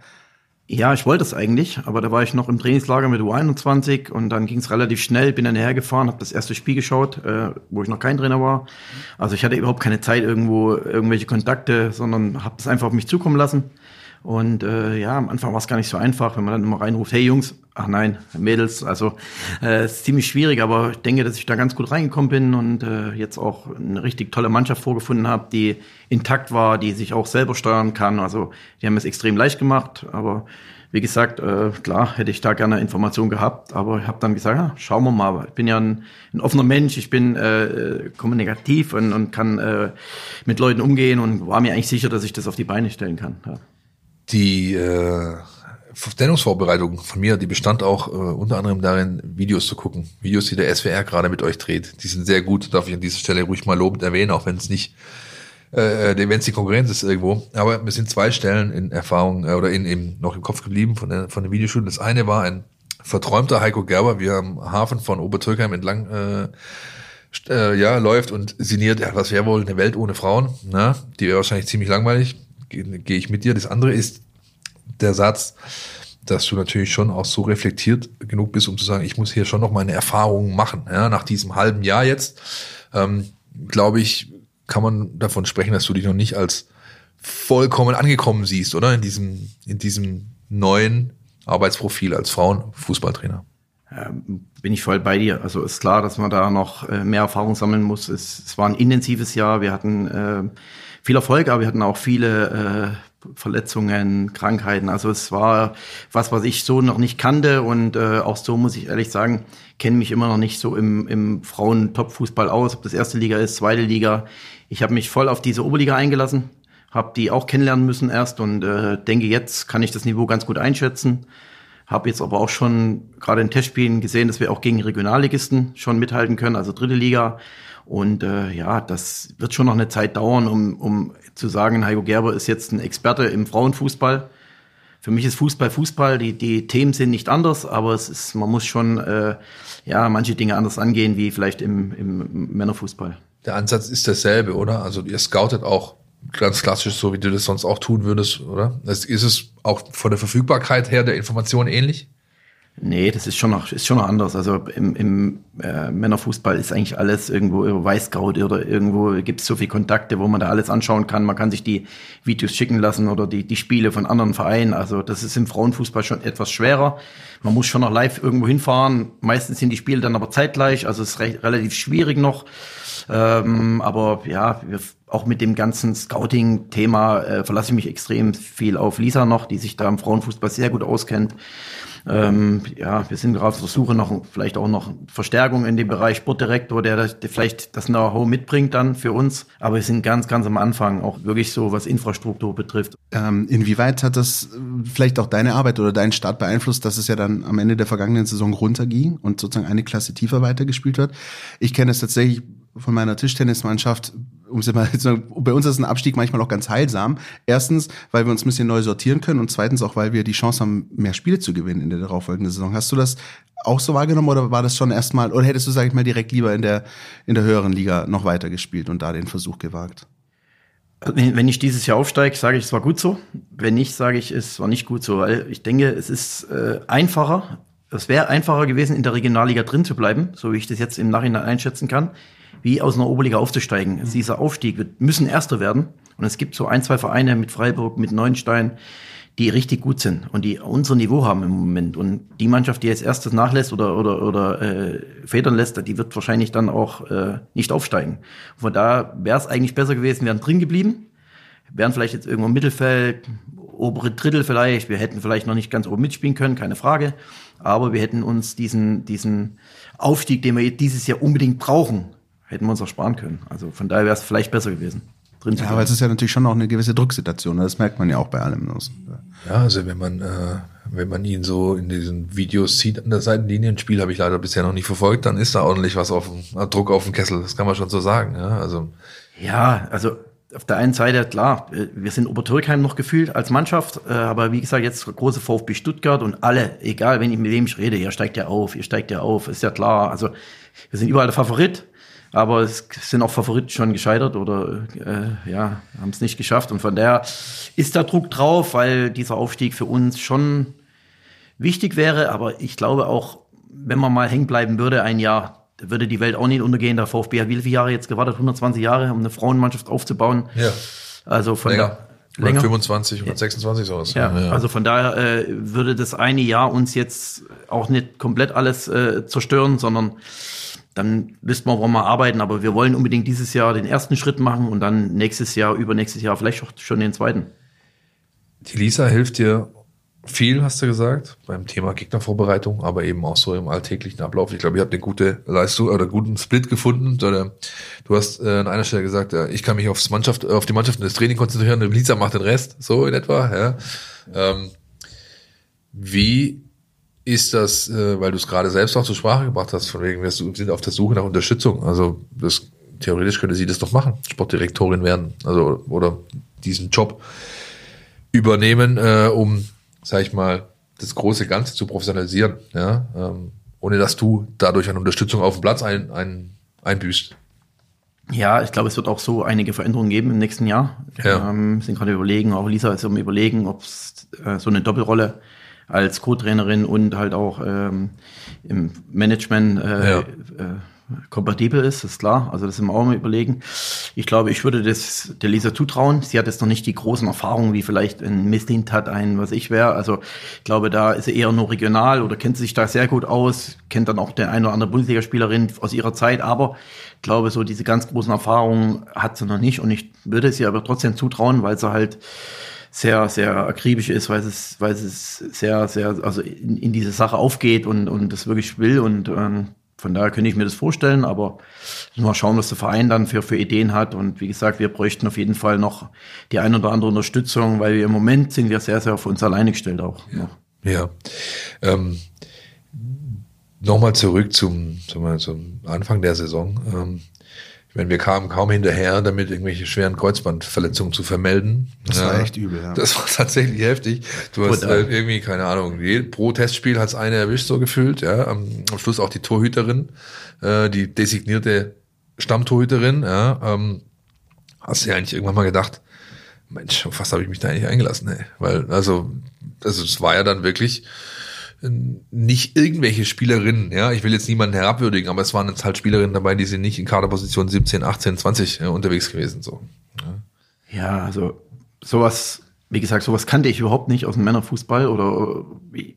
Ja, ich wollte es eigentlich, aber da war ich noch im Trainingslager mit U21 und dann ging es relativ schnell, bin dann hergefahren, habe das erste Spiel geschaut, äh, wo ich noch kein Trainer war. Also ich hatte überhaupt keine Zeit irgendwo, irgendwelche Kontakte, sondern habe das einfach auf mich zukommen lassen. Und äh, ja, am Anfang war es gar nicht so einfach, wenn man dann immer reinruft, hey Jungs, ach nein, Mädels, also äh, ist ziemlich schwierig, aber ich denke, dass ich da ganz gut reingekommen bin und äh, jetzt auch eine richtig tolle Mannschaft vorgefunden habe, die intakt war, die sich auch selber steuern kann. Also die haben es extrem leicht gemacht, aber wie gesagt, äh, klar hätte ich da gerne Informationen gehabt, aber ich habe dann gesagt, ja, schauen wir mal. Ich bin ja ein, ein offener Mensch, ich bin äh, kommunikativ und, und kann äh, mit Leuten umgehen und war mir eigentlich sicher, dass ich das auf die Beine stellen kann. Ja die äh, Sendungsvorbereitung von mir, die bestand auch äh, unter anderem darin, Videos zu gucken. Videos, die der SWR gerade mit euch dreht. Die sind sehr gut, darf ich an dieser Stelle ruhig mal lobend erwähnen, auch wenn es nicht, äh, wenn es die Konkurrenz ist irgendwo. Aber mir sind zwei Stellen in Erfahrung äh, oder in, in, noch im Kopf geblieben von, der, von den Videostunden. Das eine war ein verträumter Heiko Gerber, wie er am Hafen von Obertürkheim entlang äh, äh, ja, läuft und sinniert, ja, was wäre wohl eine Welt ohne Frauen? Na, die wäre wahrscheinlich ziemlich langweilig gehe ich mit dir. Das andere ist der Satz, dass du natürlich schon auch so reflektiert genug bist, um zu sagen, ich muss hier schon noch meine Erfahrungen machen. Ja, nach diesem halben Jahr jetzt. Ähm, glaube ich, kann man davon sprechen, dass du dich noch nicht als vollkommen angekommen siehst, oder? In diesem, in diesem neuen Arbeitsprofil als Frauenfußballtrainer. Ähm, bin ich voll bei dir. Also ist klar, dass man da noch äh, mehr Erfahrung sammeln muss. Es, es war ein intensives Jahr. Wir hatten äh, viel Erfolg, aber wir hatten auch viele äh, Verletzungen, Krankheiten. Also es war was, was ich so noch nicht kannte und äh, auch so muss ich ehrlich sagen, kenne mich immer noch nicht so im, im Frauen-Top-Fußball aus, ob das erste Liga ist, zweite Liga. Ich habe mich voll auf diese Oberliga eingelassen, habe die auch kennenlernen müssen erst und äh, denke, jetzt kann ich das Niveau ganz gut einschätzen. Habe jetzt aber auch schon gerade in Testspielen gesehen, dass wir auch gegen Regionalligisten schon mithalten können, also dritte Liga. Und äh, ja, das wird schon noch eine Zeit dauern, um, um zu sagen, Heiko Gerber ist jetzt ein Experte im Frauenfußball. Für mich ist Fußball Fußball, die, die Themen sind nicht anders, aber es ist, man muss schon äh, ja, manche Dinge anders angehen, wie vielleicht im, im Männerfußball. Der Ansatz ist derselbe, oder? Also ihr scoutet auch ganz klassisch, so wie du das sonst auch tun würdest, oder? Ist es auch von der Verfügbarkeit her der Information ähnlich? Nee, das ist schon noch, ist schon noch anders. Also im, im äh, Männerfußball ist eigentlich alles irgendwo Weißscout oder irgendwo gibt es so viele Kontakte, wo man da alles anschauen kann. Man kann sich die Videos schicken lassen oder die, die Spiele von anderen Vereinen. Also das ist im Frauenfußball schon etwas schwerer. Man muss schon noch live irgendwo hinfahren. Meistens sind die Spiele dann aber zeitgleich, also es ist recht, relativ schwierig noch. Ähm, aber ja, wir, auch mit dem ganzen Scouting-Thema äh, verlasse ich mich extrem viel auf Lisa noch, die sich da im Frauenfußball sehr gut auskennt. Ähm, ja, wir sind gerade auf der Suche noch vielleicht auch noch Verstärkung in dem Bereich Sportdirektor, der, der vielleicht das Know-how mitbringt dann für uns. Aber wir sind ganz, ganz am Anfang, auch wirklich so, was Infrastruktur betrifft. Ähm, inwieweit hat das äh, vielleicht auch deine Arbeit oder deinen Start beeinflusst, dass es ja dann am Ende der vergangenen Saison runterging und sozusagen eine Klasse tiefer weitergespielt wird? Ich kenne es tatsächlich von meiner Tischtennismannschaft, um es mal zu sagen, bei uns ist ein Abstieg manchmal auch ganz heilsam. Erstens, weil wir uns ein bisschen neu sortieren können und zweitens auch, weil wir die Chance haben, mehr Spiele zu gewinnen in der darauffolgenden Saison. Hast du das auch so wahrgenommen oder war das schon erstmal, oder hättest du, sag ich mal, direkt lieber in der, in der höheren Liga noch weiter gespielt und da den Versuch gewagt? Wenn ich dieses Jahr aufsteige, sage ich, es war gut so. Wenn nicht, sage ich, es war nicht gut so, weil ich denke, es ist äh, einfacher, es wäre einfacher gewesen, in der Regionalliga drin zu bleiben, so wie ich das jetzt im Nachhinein einschätzen kann wie aus einer Oberliga aufzusteigen. Mhm. Dieser Aufstieg, wir müssen Erster werden. Und es gibt so ein, zwei Vereine mit Freiburg, mit Neuenstein, die richtig gut sind und die unser Niveau haben im Moment. Und die Mannschaft, die jetzt erstes nachlässt oder, oder, oder äh, federn lässt, die wird wahrscheinlich dann auch äh, nicht aufsteigen. Von da wäre es eigentlich besser gewesen, wären drin geblieben, wären vielleicht jetzt irgendwo im Mittelfeld, obere Drittel vielleicht, wir hätten vielleicht noch nicht ganz oben mitspielen können, keine Frage. Aber wir hätten uns diesen, diesen Aufstieg, den wir dieses Jahr unbedingt brauchen, hätten wir uns auch sparen können. Also von daher wäre es vielleicht besser gewesen. Drin ja, aber es ist ja natürlich schon auch eine gewisse Drucksituation. Ne? Das merkt man ja auch bei allem. Ja, also wenn man, äh, wenn man ihn so in diesen Videos sieht an der Seitenlinie, ein Spiel habe ich leider bisher noch nicht verfolgt, dann ist da ordentlich was auf dem, äh, Druck auf dem Kessel. Das kann man schon so sagen. Ja, also, ja, also auf der einen Seite, klar, wir sind Obertürkheim noch gefühlt als Mannschaft, äh, aber wie gesagt, jetzt große VfB Stuttgart und alle, egal, wenn ich mit wem ich rede, ihr steigt ja auf, ihr steigt ja auf, ist ja klar. Also wir sind überall der Favorit. Aber es sind auch Favoriten schon gescheitert oder äh, ja, haben es nicht geschafft. Und von daher ist da Druck drauf, weil dieser Aufstieg für uns schon wichtig wäre. Aber ich glaube auch, wenn man mal hängen bleiben würde, ein Jahr, würde die Welt auch nicht untergehen. Der VfB hat wie viele Jahre jetzt gewartet? 120 Jahre, um eine Frauenmannschaft aufzubauen. Ja. Also von länger. Da, länger. 25, 126 sowas. Ja, ja, also von daher äh, würde das eine Jahr uns jetzt auch nicht komplett alles äh, zerstören, sondern dann müssten wir, woran wir arbeiten, aber wir wollen unbedingt dieses Jahr den ersten Schritt machen und dann nächstes Jahr, übernächstes Jahr vielleicht auch schon den zweiten. Die Lisa hilft dir viel, hast du gesagt, beim Thema Gegnervorbereitung, aber eben auch so im alltäglichen Ablauf. Ich glaube, ihr habt eine gute Leistung oder guten Split gefunden. Du hast äh, an einer Stelle gesagt, ich kann mich aufs Mannschaft, auf die Mannschaft und das Training konzentrieren, und Lisa macht den Rest, so in etwa. Ja. Ähm, wie ist das, äh, weil du es gerade selbst auch zur Sprache gebracht hast, von wegen, wir sind auf der Suche nach Unterstützung. Also das, theoretisch könnte sie das doch machen, Sportdirektorin werden, also oder diesen Job übernehmen, äh, um, sag ich mal, das große Ganze zu professionalisieren, ja, ähm, ohne dass du dadurch eine Unterstützung auf dem Platz ein, ein, einbüßt. Ja, ich glaube, es wird auch so einige Veränderungen geben im nächsten Jahr. Ja. Ähm, sind gerade überlegen, auch Lisa ist um überlegen, ob es äh, so eine Doppelrolle als Co-Trainerin und halt auch ähm, im Management äh, ja. äh, kompatibel ist, ist klar. Also das sind wir auch mal überlegen. Ich glaube, ich würde das der Lisa zutrauen. Sie hat jetzt noch nicht die großen Erfahrungen, wie vielleicht ein Mislint hat, ein was ich wäre. Also ich glaube, da ist sie eher nur regional oder kennt sich da sehr gut aus, kennt dann auch der eine oder andere Bundesligaspielerin aus ihrer Zeit. Aber ich glaube, so diese ganz großen Erfahrungen hat sie noch nicht. Und ich würde sie aber trotzdem zutrauen, weil sie halt sehr, sehr akribisch ist, weil es, weil es sehr, sehr, also in, in diese Sache aufgeht und, und das wirklich will und ähm, von daher könnte ich mir das vorstellen, aber mal schauen, was der Verein dann für, für Ideen hat. Und wie gesagt, wir bräuchten auf jeden Fall noch die ein oder andere Unterstützung, weil wir im Moment sind wir sehr, sehr auf uns alleine gestellt auch. Ja. ja. Ähm, Nochmal zurück zum, zum, zum Anfang der Saison. Ähm, meine, wir kamen kaum hinterher, damit irgendwelche schweren Kreuzbandverletzungen zu vermelden. Das ja, war echt übel, ja. Das war [LAUGHS] tatsächlich heftig. Du hast äh, irgendwie, keine Ahnung, pro Testspiel hat's eine erwischt, so gefühlt, ja. Am, am Schluss auch die Torhüterin, äh, die designierte Stammtorhüterin, ja. Ähm, hast du ja eigentlich irgendwann mal gedacht, Mensch, was habe ich mich da eigentlich eingelassen, ey? Weil, also, also es war ja dann wirklich nicht irgendwelche Spielerinnen, ja, ich will jetzt niemanden herabwürdigen, aber es waren jetzt halt Spielerinnen dabei, die sind nicht in Kaderposition 17, 18, 20 äh, unterwegs gewesen, so. Ja. ja, also sowas, wie gesagt, sowas kannte ich überhaupt nicht aus dem Männerfußball oder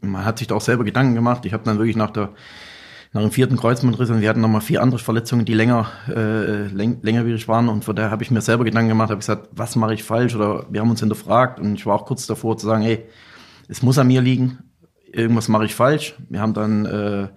man hat sich da auch selber Gedanken gemacht. Ich habe dann wirklich nach der nach dem vierten Kreuzbandriss und wir hatten nochmal vier andere Verletzungen, die länger äh, läng, längerwierig waren und von daher habe ich mir selber Gedanken gemacht, habe gesagt, was mache ich falsch oder wir haben uns hinterfragt und ich war auch kurz davor zu sagen, hey, es muss an mir liegen, irgendwas mache ich falsch. Wir haben dann äh,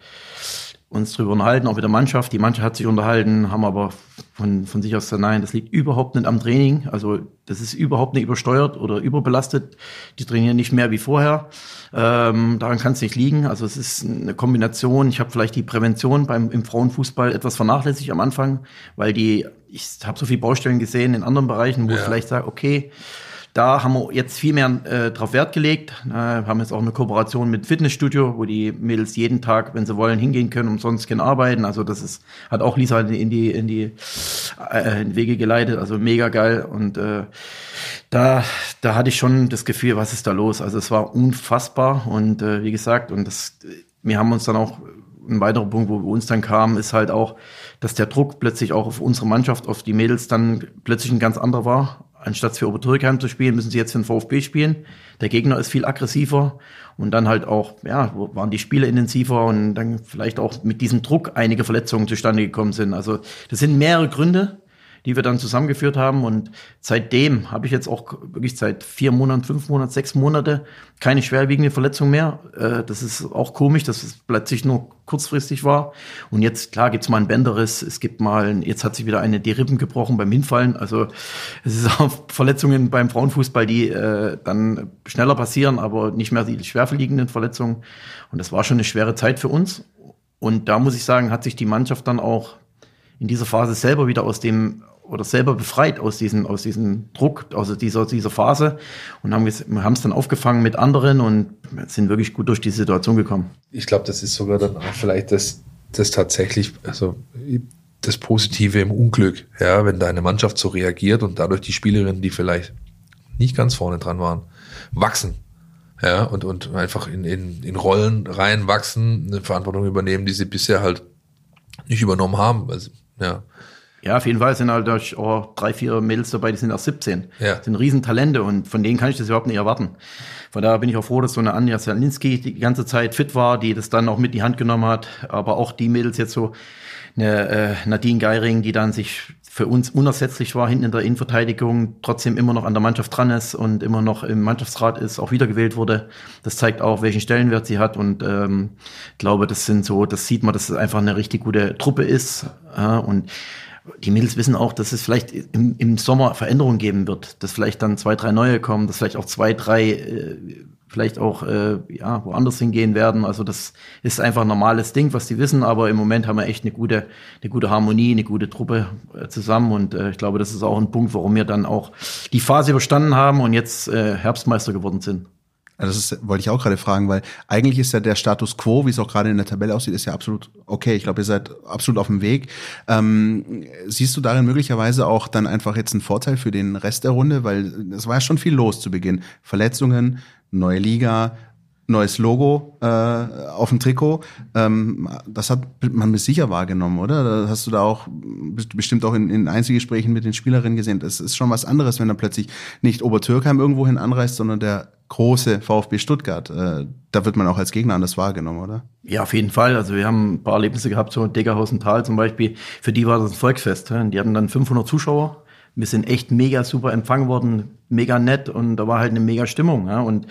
uns darüber unterhalten, auch mit der Mannschaft. Die Mannschaft hat sich unterhalten, haben aber von, von sich aus gesagt, nein, das liegt überhaupt nicht am Training. Also das ist überhaupt nicht übersteuert oder überbelastet. Die trainieren nicht mehr wie vorher. Ähm, daran kann es nicht liegen. Also es ist eine Kombination. Ich habe vielleicht die Prävention beim im Frauenfußball etwas vernachlässigt am Anfang, weil die, ich habe so viele Baustellen gesehen in anderen Bereichen, wo ja. ich vielleicht sage, okay, da haben wir jetzt viel mehr äh, drauf Wert gelegt. Äh, haben jetzt auch eine Kooperation mit Fitnessstudio, wo die Mädels jeden Tag, wenn sie wollen, hingehen können, umsonst können arbeiten. Also das ist, hat auch Lisa in die, in die äh, in Wege geleitet. Also mega geil. Und äh, da, da hatte ich schon das Gefühl, was ist da los? Also es war unfassbar. Und äh, wie gesagt, und das, wir haben uns dann auch ein weiterer Punkt, wo wir uns dann kamen, ist halt auch, dass der Druck plötzlich auch auf unsere Mannschaft, auf die Mädels dann plötzlich ein ganz anderer war anstatt für Obertürkheim zu spielen, müssen sie jetzt für den VfB spielen. Der Gegner ist viel aggressiver und dann halt auch, ja, waren die Spiele intensiver und dann vielleicht auch mit diesem Druck einige Verletzungen zustande gekommen sind. Also das sind mehrere Gründe, die wir dann zusammengeführt haben. Und seitdem habe ich jetzt auch wirklich seit vier Monaten, fünf Monaten, sechs Monate keine schwerwiegende Verletzung mehr. Äh, das ist auch komisch, dass es plötzlich nur kurzfristig war. Und jetzt, klar, gibt's mal einen Bänderriss, es gibt mal, jetzt hat sich wieder eine die Rippen gebrochen beim Hinfallen. Also es ist [LAUGHS] auch Verletzungen beim Frauenfußball, die äh, dann schneller passieren, aber nicht mehr die schwerverliegenden Verletzungen. Und das war schon eine schwere Zeit für uns. Und da muss ich sagen, hat sich die Mannschaft dann auch in dieser Phase selber wieder aus dem oder selber befreit aus diesem, aus diesem Druck, aus dieser, dieser Phase und haben es dann aufgefangen mit anderen und sind wirklich gut durch die Situation gekommen. Ich glaube, das ist sogar dann auch vielleicht das, das tatsächlich, also das Positive im Unglück, ja, wenn deine Mannschaft so reagiert und dadurch die Spielerinnen, die vielleicht nicht ganz vorne dran waren, wachsen. Ja, und, und einfach in, in, in Rollen reinwachsen, eine Verantwortung übernehmen, die sie bisher halt nicht übernommen haben. Also, ja. Ja, auf jeden Fall sind halt auch drei, vier Mädels dabei, die sind erst 17. Ja. Das sind Riesentalente und von denen kann ich das überhaupt nicht erwarten. Von daher bin ich auch froh, dass so eine Anja Salinski die ganze Zeit fit war, die das dann auch mit in die Hand genommen hat. Aber auch die Mädels jetzt so, eine äh, Nadine Geiring, die dann sich für uns unersetzlich war hinten in der Innenverteidigung, trotzdem immer noch an der Mannschaft dran ist und immer noch im Mannschaftsrat ist, auch wiedergewählt wurde. Das zeigt auch, welchen Stellenwert sie hat und ähm, glaube, das sind so, das sieht man, dass es einfach eine richtig gute Truppe ist. Äh, und die Mädels wissen auch, dass es vielleicht im, im Sommer Veränderungen geben wird, dass vielleicht dann zwei, drei neue kommen, dass vielleicht auch zwei, drei äh, vielleicht auch äh, ja, woanders hingehen werden. Also das ist einfach ein normales Ding, was die wissen, aber im Moment haben wir echt eine gute, eine gute Harmonie, eine gute Truppe äh, zusammen und äh, ich glaube, das ist auch ein Punkt, warum wir dann auch die Phase überstanden haben und jetzt äh, Herbstmeister geworden sind. Also das ist, wollte ich auch gerade fragen, weil eigentlich ist ja der Status quo, wie es auch gerade in der Tabelle aussieht, ist ja absolut okay. Ich glaube, ihr seid absolut auf dem Weg. Ähm, siehst du darin möglicherweise auch dann einfach jetzt einen Vorteil für den Rest der Runde? Weil es war ja schon viel los zu Beginn. Verletzungen, neue Liga, neues Logo äh, auf dem Trikot. Ähm, das hat man mit sicher wahrgenommen, oder? Da hast du da auch bestimmt auch in, in Einzelgesprächen mit den Spielerinnen gesehen. Das ist schon was anderes, wenn dann plötzlich nicht Obertürkheim irgendwohin anreist, sondern der große VfB Stuttgart. Äh, da wird man auch als Gegner anders wahrgenommen, oder? Ja, auf jeden Fall. Also wir haben ein paar Erlebnisse gehabt, so Degerhausen Tal zum Beispiel. Für die war das ein Volksfest. Die hatten dann 500 Zuschauer wir sind echt mega super empfangen worden, mega nett und da war halt eine mega Stimmung. Ja. Und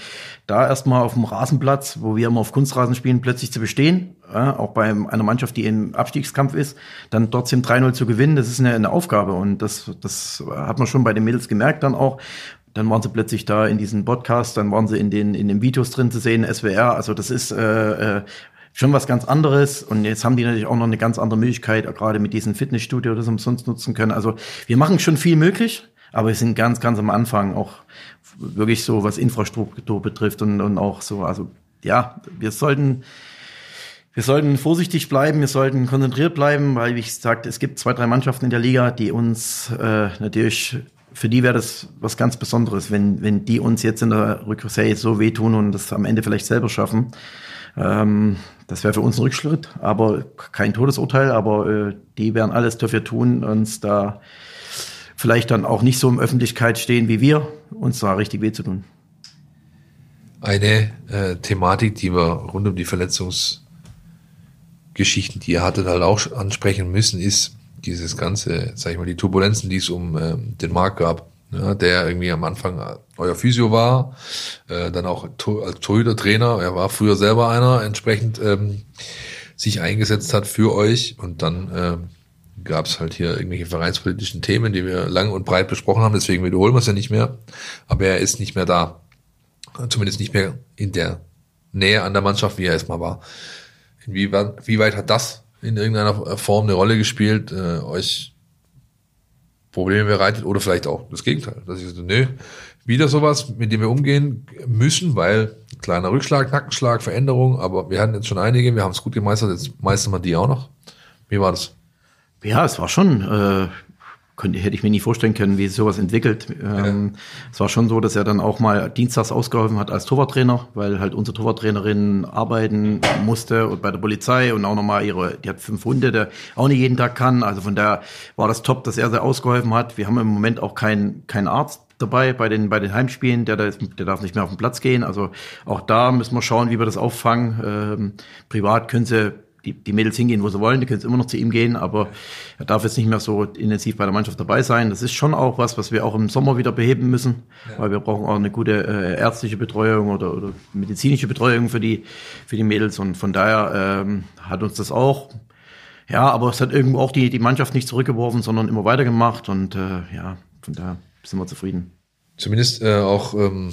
da erstmal auf dem Rasenplatz, wo wir immer auf Kunstrasen spielen, plötzlich zu bestehen, ja, auch bei einer Mannschaft, die im Abstiegskampf ist, dann trotzdem 3-0 zu gewinnen, das ist eine, eine Aufgabe und das, das hat man schon bei den Mädels gemerkt dann auch. Dann waren sie plötzlich da in diesem Podcast, dann waren sie in den, in den Videos drin zu sehen, SWR. Also das ist äh, äh, schon was ganz anderes. Und jetzt haben die natürlich auch noch eine ganz andere Möglichkeit, gerade mit diesem Fitnessstudio das umsonst nutzen können. Also wir machen schon viel möglich, aber wir sind ganz, ganz am Anfang auch wirklich so, was Infrastruktur betrifft und, und auch so, also ja, wir sollten, wir sollten vorsichtig bleiben, wir sollten konzentriert bleiben, weil, wie gesagt, es gibt zwei, drei Mannschaften in der Liga, die uns äh, natürlich, für die wäre das was ganz Besonderes, wenn, wenn die uns jetzt in der Rückserie so wehtun und das am Ende vielleicht selber schaffen. Ähm, das wäre für uns ein Rückschritt, aber kein Todesurteil, aber äh, die werden alles dafür tun, uns da vielleicht dann auch nicht so in Öffentlichkeit stehen wie wir, uns da richtig weh zu tun. Eine äh, Thematik, die wir rund um die Verletzungsgeschichten, die ihr hattet, halt auch ansprechen müssen, ist dieses ganze, sag ich mal, die Turbulenzen, die es um äh, den Markt gab ja, der irgendwie am Anfang euer Physio war, äh, dann auch als Torhüter-Trainer, er war früher selber einer, entsprechend ähm, sich eingesetzt hat für euch. Und dann äh, gab es halt hier irgendwelche vereinspolitischen Themen, die wir lang und breit besprochen haben, deswegen wiederholen wir es ja nicht mehr, aber er ist nicht mehr da, zumindest nicht mehr in der Nähe an der Mannschaft, wie er es mal war. Inwieweit, wie weit hat das in irgendeiner Form eine Rolle gespielt, äh, euch Probleme bereitet oder vielleicht auch das Gegenteil. Dass ich so, nö, wieder sowas, mit dem wir umgehen müssen, weil kleiner Rückschlag, Nackenschlag, Veränderung, aber wir hatten jetzt schon einige, wir haben es gut gemeistert, jetzt meistern wir die auch noch. Wie war das? Ja, es war schon, äh, könnte, hätte ich mir nie vorstellen können, wie sich sowas entwickelt. Ähm, ja. Es war schon so, dass er dann auch mal dienstags ausgeholfen hat als Torwarttrainer, weil halt unsere Torwarttrainerin arbeiten musste und bei der Polizei und auch nochmal ihre, die hat fünf Hunde, der auch nicht jeden Tag kann. Also von daher war das top, dass er sehr ausgeholfen hat. Wir haben im Moment auch keinen keinen Arzt dabei bei den bei den Heimspielen, der, der, der darf nicht mehr auf den Platz gehen. Also auch da müssen wir schauen, wie wir das auffangen. Ähm, privat können sie die, die Mädels hingehen, wo sie wollen, die können immer noch zu ihm gehen, aber er darf jetzt nicht mehr so intensiv bei der Mannschaft dabei sein. Das ist schon auch was, was wir auch im Sommer wieder beheben müssen, ja. weil wir brauchen auch eine gute äh, ärztliche Betreuung oder, oder medizinische Betreuung für die, für die Mädels und von daher ähm, hat uns das auch ja, aber es hat irgendwo auch die, die Mannschaft nicht zurückgeworfen, sondern immer weitergemacht und äh, ja, von daher sind wir zufrieden. Zumindest äh, auch ähm,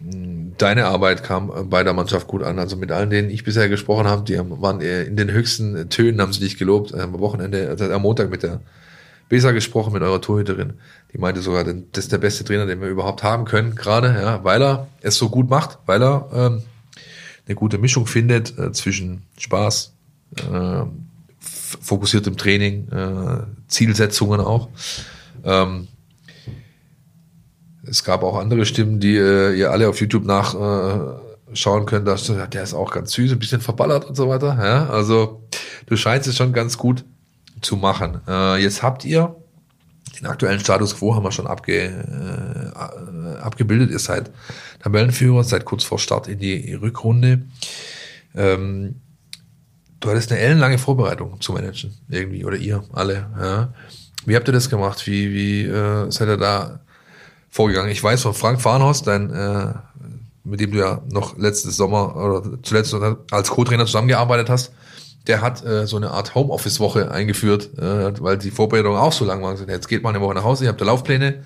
deine Arbeit kam bei der Mannschaft gut an. Also mit allen, denen ich bisher gesprochen habe, die waren in den höchsten Tönen, haben sie dich gelobt. Am Wochenende, also am Montag mit der Besa gesprochen, mit eurer Torhüterin. Die meinte sogar, das ist der beste Trainer, den wir überhaupt haben können, gerade, ja, weil er es so gut macht, weil er ähm, eine gute Mischung findet äh, zwischen Spaß, äh, fokussiertem Training, äh, Zielsetzungen auch. Ähm, es gab auch andere Stimmen, die äh, ihr alle auf YouTube nachschauen äh, könnt. Da der ist auch ganz süß, ein bisschen verballert und so weiter. Ja, also du scheinst es schon ganz gut zu machen. Äh, jetzt habt ihr den aktuellen Status quo haben wir schon abge, äh, abgebildet. Ihr seid Tabellenführer, seid kurz vor Start in die Rückrunde. Ähm, du hattest eine ellenlange Vorbereitung zu managen, irgendwie, oder ihr alle. Ja. Wie habt ihr das gemacht? Wie, wie äh, seid ihr da vorgegangen. Ich weiß von Frank Farnhorst, dein, äh, mit dem du ja noch letztes Sommer oder zuletzt als Co-Trainer zusammengearbeitet hast, der hat äh, so eine Art Homeoffice-Woche eingeführt, äh, weil die Vorbereitungen auch so lang waren. Jetzt geht mal eine Woche nach Hause, ihr habt da Laufpläne,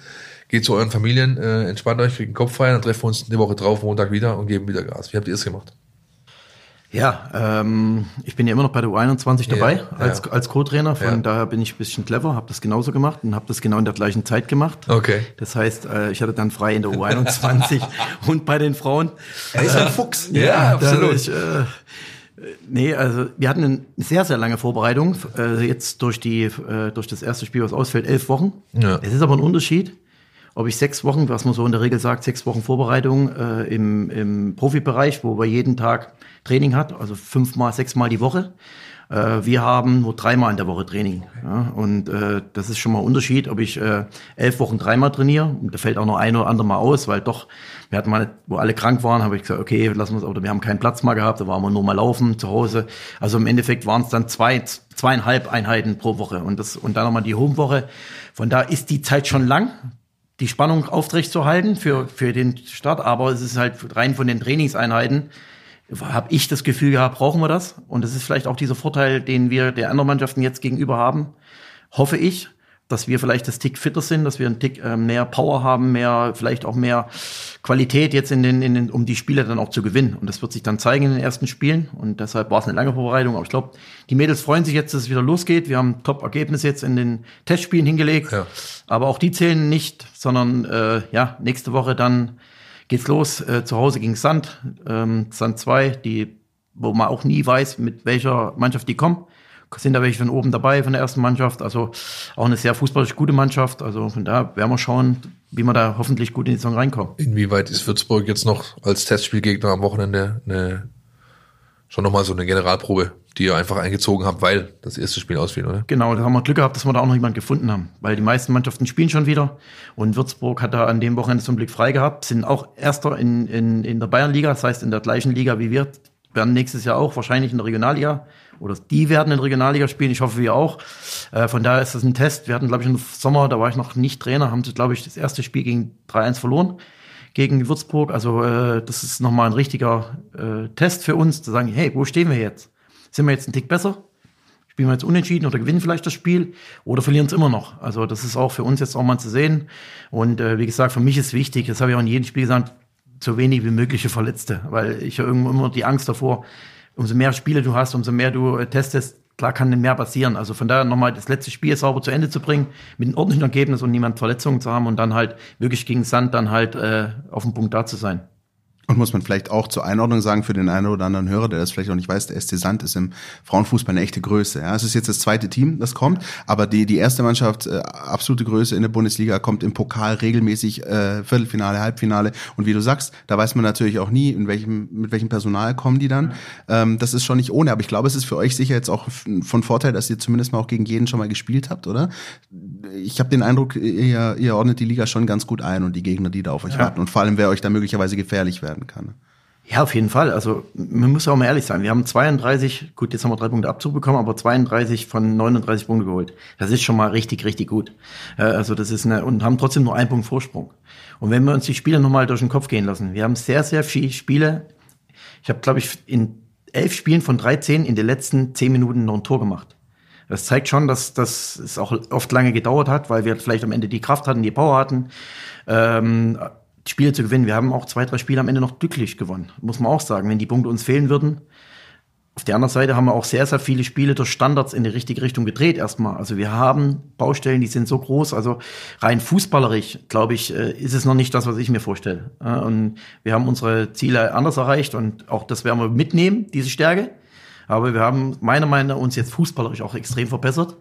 geht zu euren Familien, äh, entspannt euch, kriegt einen Kopf frei, dann treffen wir uns eine Woche drauf, Montag wieder und geben wieder Gas. Wie habt ihr es gemacht? Ja, ähm, ich bin ja immer noch bei der U21 dabei ja, als, ja. als Co-Trainer. Von ja. daher bin ich ein bisschen clever, habe das genauso gemacht und habe das genau in der gleichen Zeit gemacht. Okay. Das heißt, äh, ich hatte dann frei in der U21 [LAUGHS] und bei den Frauen. Er ist ein Fuchs. Ja, ja absolut. Ich, äh, nee, also wir hatten eine sehr, sehr lange Vorbereitung. Äh, jetzt durch die, äh, durch das erste Spiel, was ausfällt, elf Wochen. Ja. Es ist aber ein Unterschied ob ich sechs Wochen, was man so in der Regel sagt, sechs Wochen Vorbereitung äh, im, im Profibereich, wo wir jeden Tag Training hat, also fünfmal, sechsmal die Woche. Äh, wir haben nur dreimal in der Woche Training. Ja? Und äh, das ist schon mal ein Unterschied, ob ich äh, elf Wochen dreimal trainiere. Und da fällt auch noch ein oder andere Mal aus, weil doch, wir hatten mal, wo alle krank waren, habe ich gesagt, okay, lassen wir es, oder wir haben keinen Platz mal gehabt, da waren wir nur mal laufen zu Hause. Also im Endeffekt waren es dann zwei, zweieinhalb Einheiten pro Woche. Und das, und dann nochmal die Homewoche. Von da ist die Zeit schon lang die Spannung aufrechtzuerhalten für, für den Start, aber es ist halt rein von den Trainingseinheiten, habe ich das Gefühl gehabt, brauchen wir das? Und das ist vielleicht auch dieser Vorteil, den wir der anderen Mannschaften jetzt gegenüber haben, hoffe ich, dass wir vielleicht das Tick fitter sind, dass wir einen Tick äh, mehr Power haben, mehr, vielleicht auch mehr Qualität jetzt in den, in den, um die Spiele dann auch zu gewinnen. Und das wird sich dann zeigen in den ersten Spielen. Und deshalb war es eine lange Vorbereitung. Aber ich glaube, die Mädels freuen sich jetzt, dass es wieder losgeht. Wir haben Top-Ergebnisse jetzt in den Testspielen hingelegt. Ja. Aber auch die zählen nicht, sondern äh, ja, nächste Woche dann geht's los. Äh, zu Hause gegen Sand, ähm, Sand 2, die, wo man auch nie weiß, mit welcher Mannschaft die kommen sind da welche von oben dabei, von der ersten Mannschaft. Also auch eine sehr fußballisch gute Mannschaft. Also von da werden wir schauen, wie wir da hoffentlich gut in die Saison reinkommen. Inwieweit ist Würzburg jetzt noch als Testspielgegner am Wochenende eine, schon nochmal so eine Generalprobe, die ihr einfach eingezogen habt, weil das erste Spiel ausfiel, oder? Genau, da haben wir Glück gehabt, dass wir da auch noch jemanden gefunden haben. Weil die meisten Mannschaften spielen schon wieder. Und Würzburg hat da an dem Wochenende zum Blick frei gehabt, sind auch Erster in, in, in der Bayernliga, das heißt in der gleichen Liga wie wir, werden nächstes Jahr auch wahrscheinlich in der Regionalliga oder die werden in Regionalliga spielen. Ich hoffe, wir auch. Äh, von daher ist das ein Test. Wir hatten, glaube ich, im Sommer, da war ich noch nicht Trainer, haben glaube ich, das erste Spiel gegen 3-1 verloren gegen Würzburg. Also äh, das ist nochmal ein richtiger äh, Test für uns, zu sagen, hey, wo stehen wir jetzt? Sind wir jetzt ein Tick besser? Spielen wir jetzt unentschieden oder gewinnen vielleicht das Spiel oder verlieren es immer noch? Also das ist auch für uns jetzt auch mal zu sehen. Und äh, wie gesagt, für mich ist wichtig, das habe ich auch in jedem Spiel gesagt, so wenig wie mögliche Verletzte, weil ich habe irgendwo immer die Angst davor, umso mehr Spiele du hast, umso mehr du äh, testest, klar kann mehr passieren. Also von daher nochmal das letzte Spiel sauber zu Ende zu bringen, mit einem ordentlichen Ergebnis und niemand Verletzungen zu haben und dann halt wirklich gegen Sand dann halt äh, auf dem Punkt da zu sein. Und muss man vielleicht auch zur Einordnung sagen für den einen oder anderen Hörer, der das vielleicht auch nicht weiß, der SC Sand ist im Frauenfußball eine echte Größe. Ja, es ist jetzt das zweite Team, das kommt, aber die die erste Mannschaft, äh, absolute Größe in der Bundesliga, kommt im Pokal regelmäßig äh, Viertelfinale, Halbfinale. Und wie du sagst, da weiß man natürlich auch nie, in welchem mit welchem Personal kommen die dann. Ähm, das ist schon nicht ohne, aber ich glaube, es ist für euch sicher jetzt auch von Vorteil, dass ihr zumindest mal auch gegen jeden schon mal gespielt habt, oder? Ich habe den Eindruck, ihr, ihr ordnet die Liga schon ganz gut ein und die Gegner, die da auf euch ja. warten und vor allem, wer euch da möglicherweise gefährlich werden kann. Ja, auf jeden Fall. Also man muss auch mal ehrlich sein. Wir haben 32, gut, jetzt haben wir drei Punkte Abzug bekommen, aber 32 von 39 Punkte geholt. Das ist schon mal richtig, richtig gut. Äh, also das ist eine und haben trotzdem nur einen Punkt Vorsprung. Und wenn wir uns die Spiele nochmal durch den Kopf gehen lassen, wir haben sehr, sehr viele Spiele. Ich habe, glaube ich, in elf Spielen von 13 in den letzten zehn Minuten noch ein Tor gemacht. Das zeigt schon, dass, dass es auch oft lange gedauert hat, weil wir vielleicht am Ende die Kraft hatten, die Power hatten. Ähm, Spiele zu gewinnen. Wir haben auch zwei, drei Spiele am Ende noch glücklich gewonnen, muss man auch sagen. Wenn die Punkte uns fehlen würden, auf der anderen Seite haben wir auch sehr, sehr viele Spiele durch Standards in die richtige Richtung gedreht erstmal. Also wir haben Baustellen, die sind so groß. Also rein fußballerisch, glaube ich, äh, ist es noch nicht das, was ich mir vorstelle. Und wir haben unsere Ziele anders erreicht und auch das werden wir mitnehmen, diese Stärke. Aber wir haben meiner Meinung nach uns jetzt fußballerisch auch extrem verbessert.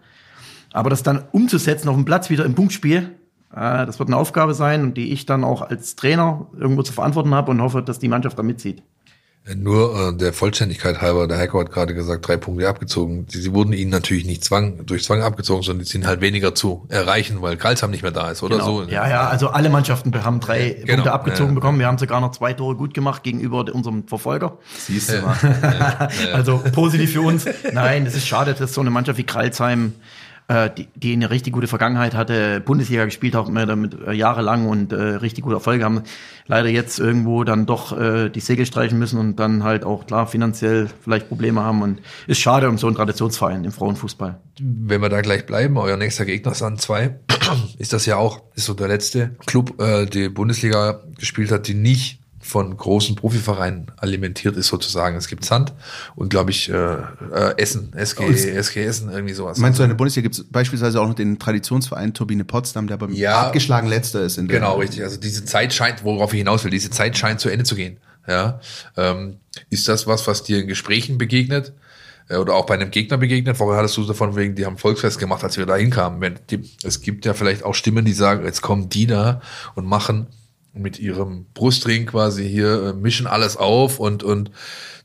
Aber das dann umzusetzen auf dem Platz wieder im Punktspiel, äh, das wird eine Aufgabe sein, die ich dann auch als Trainer irgendwo zu verantworten habe und hoffe, dass die Mannschaft da mitzieht. Nur äh, der Vollständigkeit halber, der Heiko hat gerade gesagt, drei Punkte abgezogen. Sie, sie wurden ihnen natürlich nicht Zwang, durch Zwang abgezogen, sondern die sind halt weniger zu erreichen, weil Karlsheim nicht mehr da ist, oder genau. so. Ja, ja, also alle Mannschaften haben drei genau. Punkte abgezogen ja, bekommen. Wir haben sogar noch zwei Tore gut gemacht gegenüber unserem Verfolger. Siehst du mal. [LAUGHS] also positiv für uns. Nein, es ist schade, dass so eine Mannschaft wie Karlsheim äh, die, die eine richtig gute Vergangenheit hatte, Bundesliga gespielt haben, damit äh, jahrelang und äh, richtig gute Erfolge haben, leider jetzt irgendwo dann doch äh, die Segel streichen müssen und dann halt auch klar finanziell vielleicht Probleme haben und ist schade um so einen Traditionsverein im Frauenfußball. Wenn wir da gleich bleiben, euer nächster Gegner Sand 2, [CLEARS THROAT] ist das ja auch, ist so der letzte Club, äh, die Bundesliga gespielt hat, die nicht von großen Profivereinen alimentiert ist sozusagen. Es gibt Sand und glaube ich äh, äh, Essen, SG, SG Essen, irgendwie sowas. Meinst du, in der Bundesliga gibt es beispielsweise auch noch den Traditionsverein Turbine Potsdam, der beim ja, abgeschlagen letzter ist. In der genau, richtig. Also diese Zeit scheint, worauf ich hinaus will, diese Zeit scheint zu Ende zu gehen. Ja, ähm, ist das was, was dir in Gesprächen begegnet? äh, oder auch bei einem Gegner begegnet. Vorher hattest du davon wegen, die haben Volksfest gemacht, als wir da hinkamen. Es gibt ja vielleicht auch Stimmen, die sagen, jetzt kommen die da und machen mit ihrem Brustring quasi hier, äh, mischen alles auf und, und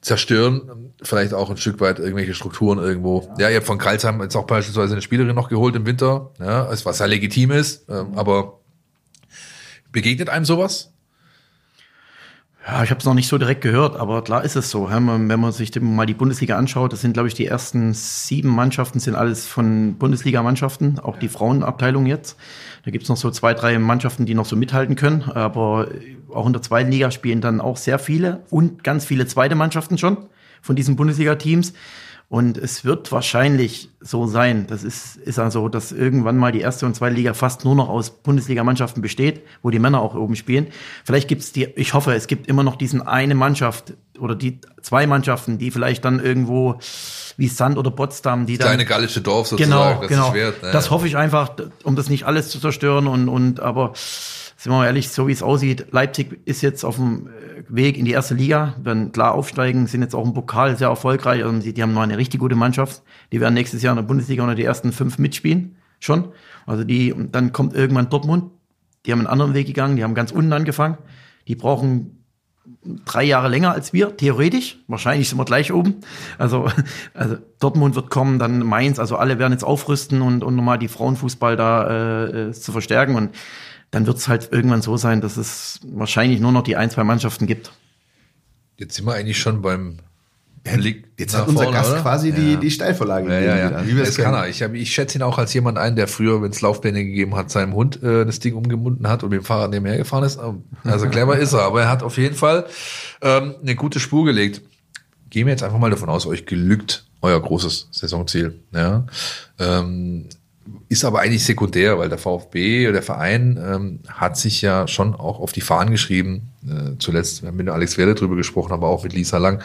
zerstören vielleicht auch ein Stück weit irgendwelche Strukturen irgendwo. Ja, ihr habt von Karlsheim jetzt auch beispielsweise eine Spielerin noch geholt im Winter, ja, was ja legitim ist, ähm, aber begegnet einem sowas? Ja, ich habe es noch nicht so direkt gehört, aber klar ist es so. Wenn man sich mal die Bundesliga anschaut, das sind, glaube ich, die ersten sieben Mannschaften sind alles von Bundesliga-Mannschaften, auch die Frauenabteilung jetzt. Da gibt's noch so zwei, drei Mannschaften, die noch so mithalten können, aber auch in der zweiten Liga spielen dann auch sehr viele und ganz viele zweite Mannschaften schon von diesen Bundesliga-Teams. Und es wird wahrscheinlich so sein, das ist, ist also, dass irgendwann mal die erste und zweite Liga fast nur noch aus Bundesligamannschaften besteht, wo die Männer auch oben spielen. Vielleicht gibt es die, ich hoffe, es gibt immer noch diesen eine Mannschaft oder die zwei Mannschaften, die vielleicht dann irgendwo wie Sand oder Potsdam, die das dann. Kleine gallische Dorf sozusagen, genau, das genau. ist wert. Ne? Das hoffe ich einfach, um das nicht alles zu zerstören und, und aber sind wir mal ehrlich, so wie es aussieht, Leipzig ist jetzt auf dem Weg in die erste Liga, werden klar aufsteigen, sind jetzt auch im Pokal sehr erfolgreich. Also die, die haben noch eine richtig gute Mannschaft. Die werden nächstes Jahr in der Bundesliga unter die ersten fünf mitspielen. Schon. Also die, und dann kommt irgendwann Dortmund. Die haben einen anderen Weg gegangen, die haben ganz unten angefangen. Die brauchen drei Jahre länger als wir, theoretisch. Wahrscheinlich sind wir gleich oben. Also, [LAUGHS] also Dortmund wird kommen, dann Mainz, also alle werden jetzt aufrüsten und, und nochmal die Frauenfußball da äh, zu verstärken. Und dann wird es halt irgendwann so sein, dass es wahrscheinlich nur noch die ein, zwei Mannschaften gibt. Jetzt sind wir eigentlich schon beim Blick Jetzt hat unser Gast oder? quasi die, die Steilvorlage ja, ja, ja. Wie das kann er. Ich, hab, ich schätze ihn auch als jemand ein, der früher, wenn es Laufpläne gegeben hat, seinem Hund äh, das Ding umgebunden hat und mit dem Fahrrad nebenher gefahren ist. Also [LAUGHS] clever ist er, aber er hat auf jeden Fall ähm, eine gute Spur gelegt. Gehen wir jetzt einfach mal davon aus, euch gelügt euer großes Saisonziel. Ja? Ähm, ist aber eigentlich sekundär, weil der VfB, der Verein, ähm, hat sich ja schon auch auf die Fahnen geschrieben. Äh, zuletzt, wir haben mit Alex Werde drüber gesprochen, aber auch mit Lisa Lang.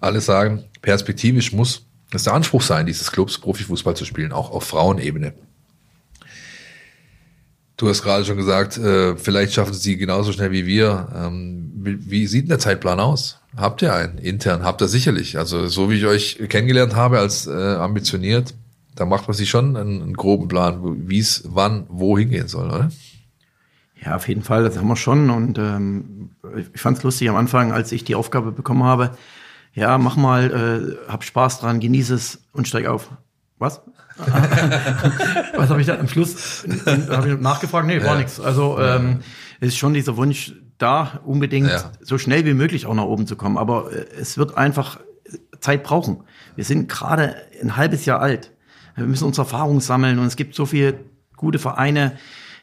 Alle sagen, perspektivisch muss es der Anspruch sein, dieses Clubs Profifußball zu spielen, auch auf Frauenebene. Du hast gerade schon gesagt, äh, vielleicht schaffen sie genauso schnell wie wir. Ähm, wie, wie sieht denn der Zeitplan aus? Habt ihr einen intern? Habt ihr sicherlich. Also so wie ich euch kennengelernt habe als äh, ambitioniert, da macht man sich schon einen, einen groben Plan, wie es wann, wo hingehen soll, oder? Ja, auf jeden Fall, das haben wir schon. Und ähm, ich fand es lustig am Anfang, als ich die Aufgabe bekommen habe, ja, mach mal, äh, hab Spaß dran, genieße es und steig auf. Was? [LAUGHS] Was habe ich da am Schluss hab ich nachgefragt? Nee, war ja. nichts. Also ähm, ist schon dieser Wunsch da, unbedingt ja. so schnell wie möglich auch nach oben zu kommen. Aber äh, es wird einfach Zeit brauchen. Wir sind gerade ein halbes Jahr alt. Wir müssen unsere Erfahrungen sammeln und es gibt so viele gute Vereine,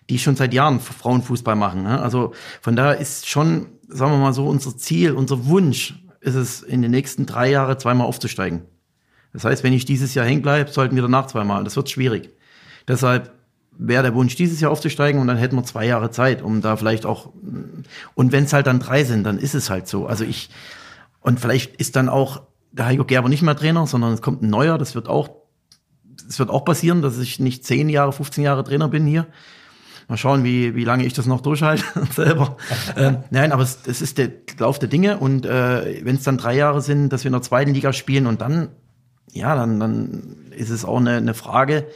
die schon seit Jahren Frauenfußball machen. Ne? Also von daher ist schon, sagen wir mal so, unser Ziel, unser Wunsch ist es, in den nächsten drei Jahren zweimal aufzusteigen. Das heißt, wenn ich dieses Jahr hängen bleibe, sollten wir danach zweimal. Das wird schwierig. Deshalb wäre der Wunsch, dieses Jahr aufzusteigen und dann hätten wir zwei Jahre Zeit, um da vielleicht auch, und wenn es halt dann drei sind, dann ist es halt so. Also ich, und vielleicht ist dann auch der Heiko Gerber nicht mehr Trainer, sondern es kommt ein neuer, das wird auch es wird auch passieren, dass ich nicht 10 Jahre, 15 Jahre Trainer bin hier. Mal schauen, wie, wie lange ich das noch durchhalte [LAUGHS] selber. ähm, nein, aber es, es ist der Lauf der Dinge und äh, wenn es dann drei Jahre sind, dass wir in der zweiten Liga spielen und dann, ja, dann, dann ist es auch eine, eine Frage,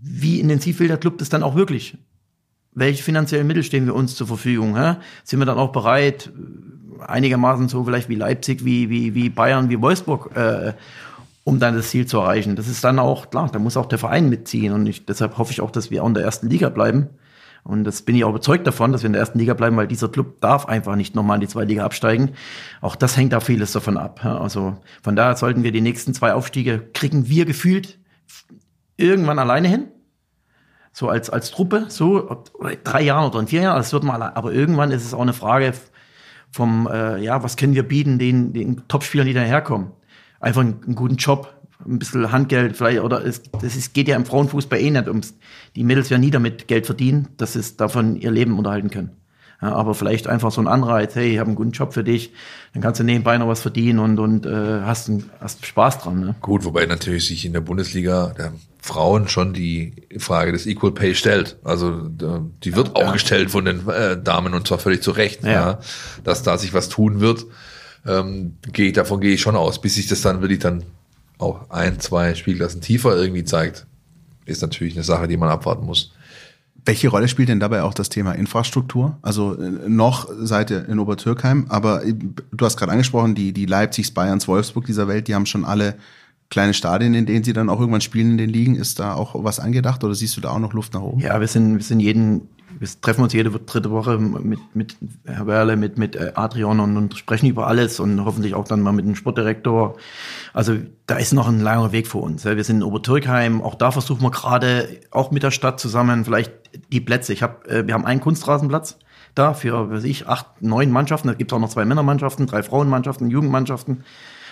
wie intensiv will der Club das dann auch wirklich? Welche finanziellen Mittel stehen wir uns zur Verfügung? Hä? Sind wir dann auch bereit, einigermaßen so vielleicht wie Leipzig, wie, wie, wie Bayern, wie Wolfsburg, äh, um dann das Ziel zu erreichen. Das ist dann auch, klar, da muss auch der Verein mitziehen. Und ich, deshalb hoffe ich auch, dass wir auch in der ersten Liga bleiben. Und das bin ich auch überzeugt davon, dass wir in der ersten Liga bleiben, weil dieser Club darf einfach nicht nochmal in die zweite Liga absteigen. Auch das hängt da vieles davon ab. Also von daher sollten wir die nächsten zwei Aufstiege kriegen wir gefühlt irgendwann alleine hin. So als, als Truppe, so, drei Jahre oder in vier Jahren, das wird mal, aber irgendwann ist es auch eine Frage vom, äh, ja, was können wir bieten den, den Topspielern, die daherkommen einfach einen, einen guten Job, ein bisschen Handgeld vielleicht, oder es, das ist, geht ja im Frauenfußball eh nicht ums, die Mädels werden nie damit Geld verdienen, dass sie davon ihr Leben unterhalten können. Ja, aber vielleicht einfach so ein Anreiz, hey, ich habe einen guten Job für dich, dann kannst du nebenbei noch was verdienen und, und äh, hast, ein, hast Spaß dran. Ne? Gut, wobei natürlich sich in der Bundesliga der Frauen schon die Frage des Equal Pay stellt. Also die wird auch ja. gestellt von den äh, Damen und zwar völlig zu Recht, ja. ja. dass da sich was tun wird ähm, gehe, davon gehe ich schon aus. Bis ich das dann wirklich dann auch ein, zwei Spielklassen tiefer irgendwie zeigt, ist natürlich eine Sache, die man abwarten muss. Welche Rolle spielt denn dabei auch das Thema Infrastruktur? Also äh, noch seid ihr in Obertürkheim, aber äh, du hast gerade angesprochen, die, die Leipzigs, Bayerns, Wolfsburg dieser Welt, die haben schon alle kleine Stadien, in denen sie dann auch irgendwann spielen in den Ligen. Ist da auch was angedacht oder siehst du da auch noch Luft nach oben? Ja, wir sind, wir sind jeden, wir treffen uns jede dritte Woche mit, mit Herr Werle, mit, mit äh, Adrian und, und sprechen über alles und hoffentlich auch dann mal mit dem Sportdirektor. Also da ist noch ein langer Weg vor uns. Wir sind in Obertürkheim, auch da versuchen wir gerade, auch mit der Stadt zusammen, vielleicht die Plätze. Ich hab, äh, wir haben einen Kunstrasenplatz da für, weiß ich, acht, neun Mannschaften. Da gibt es auch noch zwei Männermannschaften, drei Frauenmannschaften, Jugendmannschaften.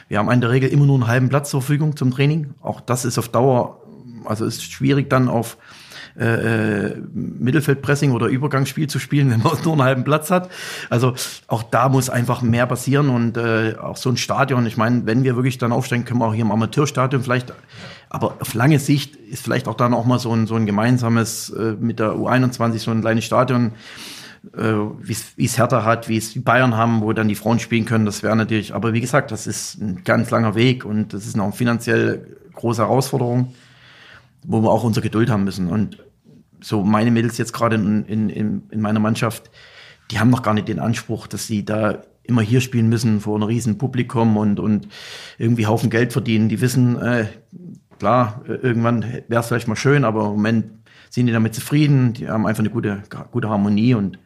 Wir haben in der Regel immer nur einen halben Platz zur Verfügung zum Training. Auch das ist auf Dauer, also ist schwierig dann auf äh, äh Mittelfeldpressing oder Übergangsspiel zu spielen, [LAUGHS] wenn man nur einen halben Platz hat. Also auch da muss einfach mehr passieren und äh, auch so ein Stadion. Ich meine, wenn wir wirklich dann aufsteigen, können wir auch hier im Amateurstadion vielleicht. Aber auf lange Sicht ist vielleicht auch dann auch mal so ein, so ein gemeinsames äh, mit der U21 so ein kleines Stadion äh, wie es Hertha hat, wie es Bayern haben, wo dann die Frauen spielen können. Das wäre natürlich, aber wie gesagt, das ist ein ganz langer Weg und das ist noch eine finanziell große Herausforderung, wo wir auch unsere Geduld haben müssen. Und so meine Mädels jetzt gerade in, in, in meiner Mannschaft, die haben noch gar nicht den Anspruch, dass sie da immer hier spielen müssen vor einem riesen Publikum und, und irgendwie Haufen Geld verdienen. Die wissen, äh, klar, irgendwann wäre es vielleicht mal schön, aber im Moment sind die damit zufrieden. Die haben einfach eine gute, gute Harmonie und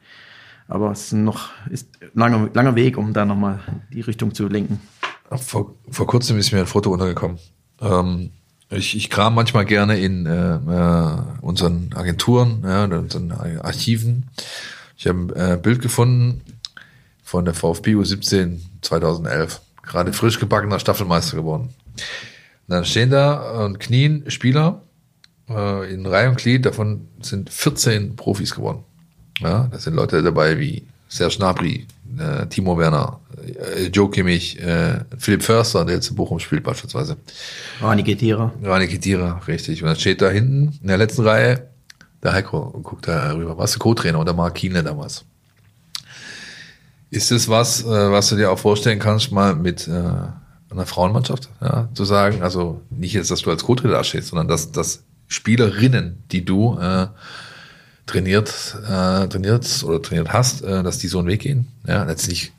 aber es ist noch ist langer, langer Weg, um da nochmal die Richtung zu lenken. Vor, vor kurzem ist mir ein Foto untergekommen. Ähm, ich, ich kram manchmal gerne in äh, äh, unseren Agenturen, ja, in unseren Archiven. Ich habe ein äh, Bild gefunden von der VfB U17 2011. Gerade frisch gebackener Staffelmeister geworden. Und dann stehen da und knien Spieler äh, in Reihe und Glied. Davon sind 14 Profis geworden. Ja, da sind Leute dabei wie Serge Gnabry, äh, Timo Werner, äh, Joe Kimmich, äh, Philipp Förster, der jetzt in Bochum spielt beispielsweise. Rani Kedira. Rani Kedira, richtig. Und dann steht da hinten in der letzten Reihe der Heiko und guckt da rüber. Warst du Co-Trainer oder Mark Kienle damals? Ist das was, äh, was du dir auch vorstellen kannst, mal mit äh, einer Frauenmannschaft ja, zu sagen? Also nicht jetzt, dass du als Co-Trainer da stehst, sondern dass, dass Spielerinnen, die du äh, trainiert, äh, trainiert oder trainiert hast, äh, dass die so einen Weg gehen. Ja, letztlich,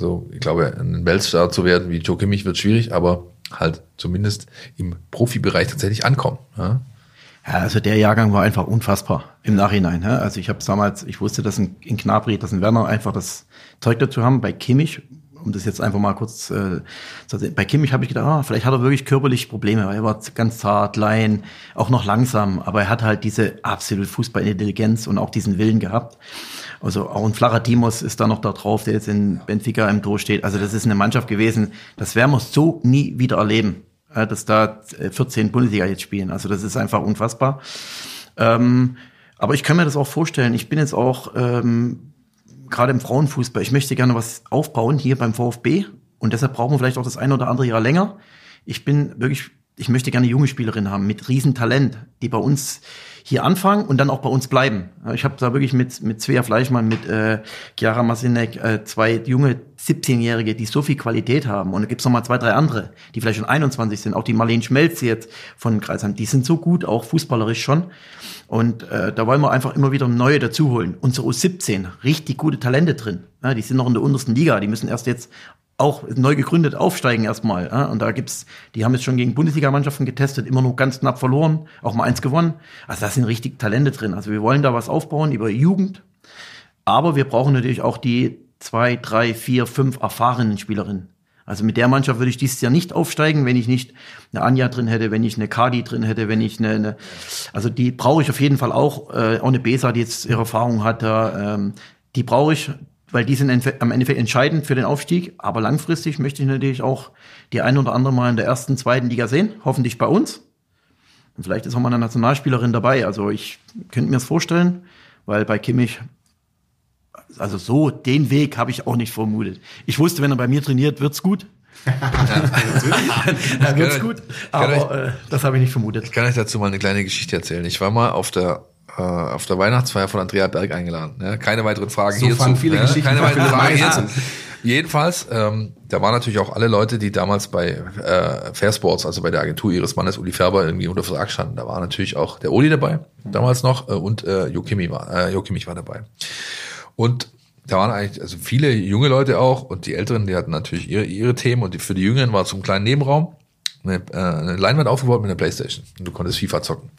so, ich glaube, ein Weltstar zu werden wie Joe Kimmich wird schwierig, aber halt zumindest im Profibereich tatsächlich ankommen. Ja? Ja, also der Jahrgang war einfach unfassbar im Nachhinein. Also ich habe damals, ich wusste, dass in, in Knabri, dass in Werner einfach das Zeug dazu haben. Bei Kimmich um das jetzt einfach mal kurz äh. Bei Kimmich habe ich gedacht, ah, vielleicht hat er wirklich körperlich Probleme, weil er war ganz zart, klein, auch noch langsam, aber er hat halt diese absolute Fußballintelligenz und auch diesen Willen gehabt. Also auch ein flacher Timos ist da noch da drauf, der jetzt in Benfica im Tor steht. Also das ist eine Mannschaft gewesen, das werden wir so nie wieder erleben, äh, dass da 14 äh, Bundesliga jetzt spielen. Also das ist einfach unfassbar. Ähm, aber ich kann mir das auch vorstellen. Ich bin jetzt auch ähm, gerade im Frauenfußball, ich möchte gerne was aufbauen hier beim VfB und deshalb brauchen wir vielleicht auch das ein oder andere Jahr länger. Ich bin wirklich, ich möchte gerne junge Spielerinnen haben mit Riesentalent, die bei uns hier anfangen und dann auch bei uns bleiben. Ich habe da wirklich mit mit Svea Fleischmann, mit äh, Chiara Masinek äh, zwei junge 17-Jährige, die so viel Qualität haben. Und da gibt's noch mal zwei, drei andere, die vielleicht schon 21 sind. Auch die Marlene Schmelz jetzt von Kreisheim, die sind so gut, auch fußballerisch schon. Und äh, da wollen wir einfach immer wieder neue dazuholen. Unsere U17, richtig gute Talente drin. Ja, die sind noch in der untersten Liga. Die müssen erst jetzt auch neu gegründet aufsteigen erstmal. Ja? Und da gibt's, die haben jetzt schon gegen Bundesligamannschaften getestet, immer nur ganz knapp verloren, auch mal eins gewonnen. Also da sind richtig Talente drin. Also wir wollen da was aufbauen über Jugend. Aber wir brauchen natürlich auch die zwei, drei, vier, fünf erfahrenen Spielerinnen. Also mit der Mannschaft würde ich dieses Jahr nicht aufsteigen, wenn ich nicht eine Anja drin hätte, wenn ich eine Kadi drin hätte, wenn ich eine, eine also die brauche ich auf jeden Fall auch, äh, auch eine Besa, die jetzt ihre Erfahrung hat, da, ähm, die brauche ich, weil die sind am Endeffekt entscheidend für den Aufstieg. Aber langfristig möchte ich natürlich auch die ein oder andere mal in der ersten, zweiten Liga sehen, hoffentlich bei uns. Und vielleicht ist auch mal eine Nationalspielerin dabei. Also ich könnte mir das vorstellen, weil bei Kimmich also so, den Weg habe ich auch nicht vermutet. Ich wusste, wenn er bei mir trainiert, wird's gut. [LAUGHS] [LAUGHS] Dann wird's gut. Aber äh, das habe ich nicht vermutet. Ich kann euch dazu mal eine kleine Geschichte erzählen. Ich war mal auf der auf der Weihnachtsfeier von Andrea Berg eingeladen. Ne? Keine weiteren Fragen so hierzu. viele ne? Geschichten. Keine weiteren Fragen hierzu. Jedenfalls, ähm, da waren natürlich auch alle Leute, die damals bei äh, Fairsports, also bei der Agentur ihres Mannes Uli Färber, irgendwie unter Vertrag standen. Da war natürlich auch der Uli dabei, damals noch, äh, und äh, Jo Kimmich war, äh, Jo Kimmich war dabei. Und da waren eigentlich also viele junge Leute auch und die Älteren, die hatten natürlich ihre, ihre Themen und die, für die Jüngeren war zum kleinen Nebenraum eine, äh, eine Leinwand aufgebaut mit einer Playstation und du konntest FIFA zocken.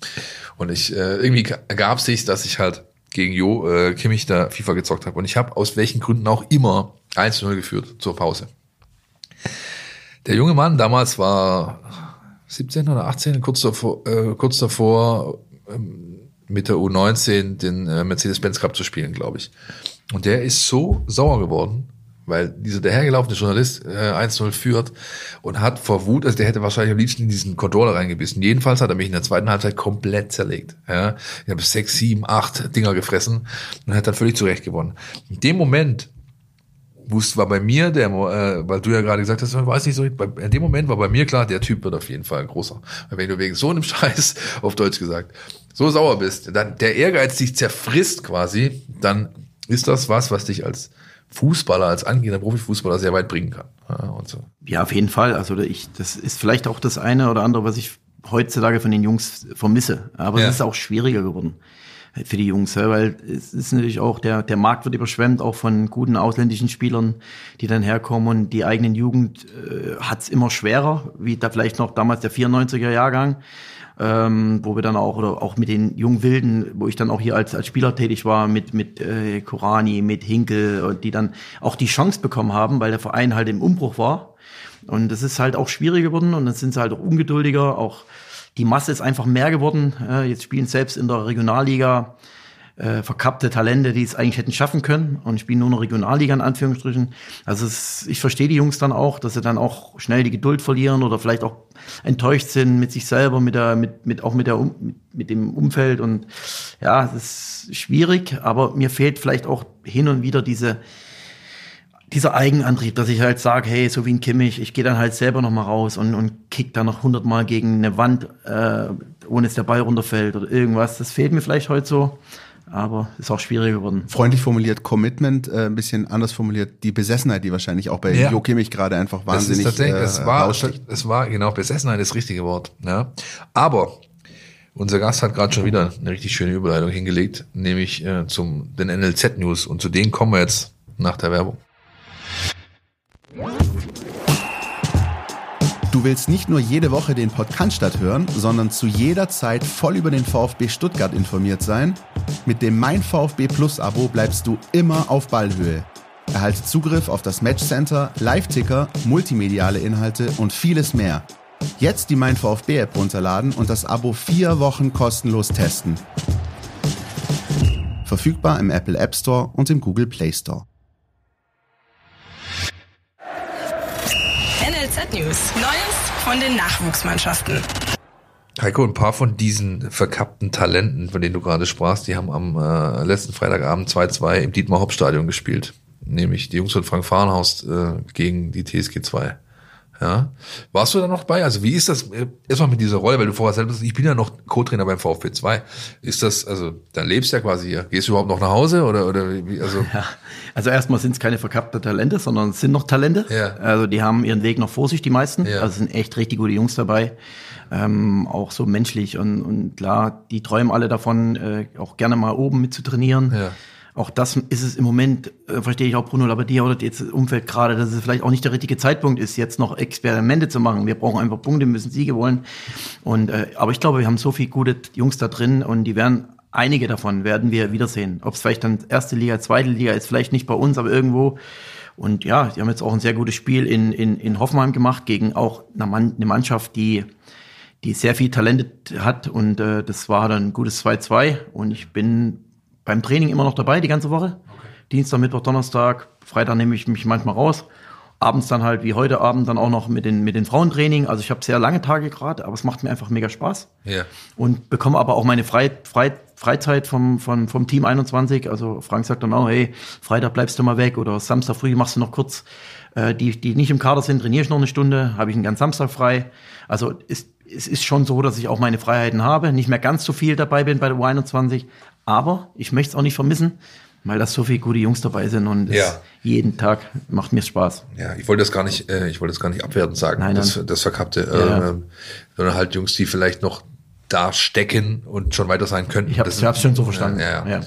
Und ich äh, irgendwie ergab sich, dass ich halt gegen Jo äh, Kimmich da FIFA gezockt habe und ich habe aus welchen Gründen auch immer 1-0 geführt zur Pause. Der junge Mann damals war 17 oder 18, kurz davor, äh, kurz davor ähm, mit der U19 den äh, Mercedes-Benz Cup zu spielen, glaube ich. Und der ist so sauer geworden, weil dieser dahergelaufene Journalist äh, 1-0 führt und hat vor Wut, also der hätte wahrscheinlich am liebsten in diesen Controller reingebissen. Jedenfalls hat er mich in der zweiten Halbzeit komplett zerlegt. Ja, ich habe sechs, sieben, acht Dinger gefressen und hat dann völlig zurecht gewonnen. In dem Moment wusste, war bei mir, der, äh, weil du ja gerade gesagt hast, man weiß nicht so, in dem Moment war bei mir klar, der Typ wird auf jeden Fall großer. Weil wenn du wegen so einem [LAUGHS] Scheiß, auf Deutsch gesagt, so sauer bist, dann der Ehrgeiz dich zerfrisst quasi, dann ist das was, was dich als Fußballer, als angehender Profifußballer sehr weit bringen kann. Ja, und so. Ja, auf jeden Fall. Also ich, das ist vielleicht auch das eine oder andere, was ich heutzutage von den Jungs vermisse. Aber ja. es ist auch schwieriger geworden für die Jungs, weil es ist natürlich auch, der, der Markt wird überschwemmt, auch von guten ausländischen Spielern, die dann herkommen und die eigenen Jugend äh, hat es immer schwerer, wie da vielleicht noch damals der 94er Jahrgang ähm, wo wir dann auch, oder auch mit den jungen Wilden, wo ich dann auch hier als, als Spieler tätig war, mit, mit äh, Korani, mit Hinkel, und die dann auch die Chance bekommen haben, weil der Verein halt im Umbruch war. Und das ist halt auch schwieriger geworden und dann sind sie halt auch ungeduldiger, auch die Masse ist einfach mehr geworden. Äh, jetzt spielen selbst in der Regionalliga äh, verkappte Talente, die es eigentlich hätten schaffen können und spielen nur noch Regionalliga in Anführungsstrichen. Also es, ich verstehe die Jungs dann auch, dass sie dann auch schnell die Geduld verlieren oder vielleicht auch enttäuscht sind mit sich selber, mit der, mit, mit auch mit der mit, mit dem Umfeld und ja, es ist schwierig, aber mir fehlt vielleicht auch hin und wieder diese dieser Eigenantrieb, dass ich halt sage, hey, so wie ein Kimmich, ich gehe dann halt selber noch mal raus und, und kick dann noch hundertmal gegen eine Wand, äh, ohne dass der Ball runterfällt oder irgendwas. Das fehlt mir vielleicht heute so aber ist auch schwieriger geworden. Freundlich formuliert Commitment, äh, ein bisschen anders formuliert die Besessenheit, die wahrscheinlich auch bei ja. Jo Kimmich gerade einfach wahnsinnig das ist äh, es war, es war genau Besessenheit ist das richtige Wort. Ja. Aber unser Gast hat gerade schon wieder eine richtig schöne Überleitung hingelegt, nämlich äh, zum den NLZ News und zu denen kommen wir jetzt nach der Werbung. Du willst nicht nur jede Woche den Podcast hören, sondern zu jeder Zeit voll über den VfB Stuttgart informiert sein? Mit dem Mein VfB Plus Abo bleibst du immer auf Ballhöhe. Erhalte Zugriff auf das Matchcenter, Live-Ticker, multimediale Inhalte und vieles mehr. Jetzt die Mein VfB App runterladen und das Abo vier Wochen kostenlos testen. Verfügbar im Apple App Store und im Google Play Store. News. Neues von den Nachwuchsmannschaften. Heiko, ein paar von diesen verkappten Talenten, von denen du gerade sprachst, die haben am äh, letzten Freitagabend 2-2 im Dietmar-Hopp-Stadion gespielt. Nämlich die Jungs von Frank Fahrenhaus äh, gegen die TSG 2. Ja. Warst du da noch bei? Also wie ist das äh, erstmal mit dieser Rolle, weil du vorher selbst, ich bin ja noch Co-Trainer beim VfB 2. Ist das, also dann lebst du ja quasi hier. Gehst du überhaupt noch nach Hause oder, oder wie, also? [LAUGHS] Ja, also erstmal sind es keine verkappte Talente, sondern es sind noch Talente. Ja. Also die haben ihren Weg noch vor sich, die meisten. Ja. Also sind echt richtig gute Jungs dabei. Ähm, auch so menschlich und, und klar, die träumen alle davon, äh, auch gerne mal oben mit zu trainieren. Ja auch das ist es im Moment, äh, verstehe ich auch Bruno Labbadia oder jetzt das Umfeld gerade, dass es vielleicht auch nicht der richtige Zeitpunkt ist, jetzt noch Experimente zu machen. Wir brauchen einfach Punkte, müssen Siege wollen. Und, äh, aber ich glaube, wir haben so viele gute Jungs da drin und die werden, einige davon werden wir wiedersehen. Ob es vielleicht dann erste Liga, zweite Liga ist, vielleicht nicht bei uns, aber irgendwo. Und ja, die haben jetzt auch ein sehr gutes Spiel in, in, in Hoffenheim gemacht gegen auch eine, Mann, eine Mannschaft, die die sehr viel Talent hat und äh, das war dann ein gutes 2-2 und ich bin beim Training immer noch dabei, die ganze Woche. Okay. Dienstag, Mittwoch, Donnerstag, Freitag nehme ich mich manchmal raus. Abends dann halt wie heute Abend dann auch noch mit den, mit den Frauentraining. Also ich habe sehr lange Tage gerade, aber es macht mir einfach mega Spaß. Ja. Und bekomme aber auch meine Frei, Frei, Freizeit vom, vom, vom Team 21. Also Frank sagt dann auch, hey, Freitag bleibst du mal weg oder Samstag früh machst du noch kurz. Äh, die, die nicht im Kader sind, trainiere ich noch eine Stunde, habe ich einen ganzen Samstag frei. Also ist, es ist schon so, dass ich auch meine Freiheiten habe, nicht mehr ganz so viel dabei bin bei der U21, aber ich möchte es auch nicht vermissen, weil da so viele gute Jungs dabei sind und es Ja. jeden Tag macht mir Spaß. Ja, ich wollte das gar nicht, äh, ich wollte das gar nicht abwertend sagen, Nein, das, nein. das Verkappte, Ja. ähm, sondern halt Jungs, die vielleicht noch da stecken und schon weiter sein könnten. Ich habe Das- es schon so verstanden. Ja, ja. Ja.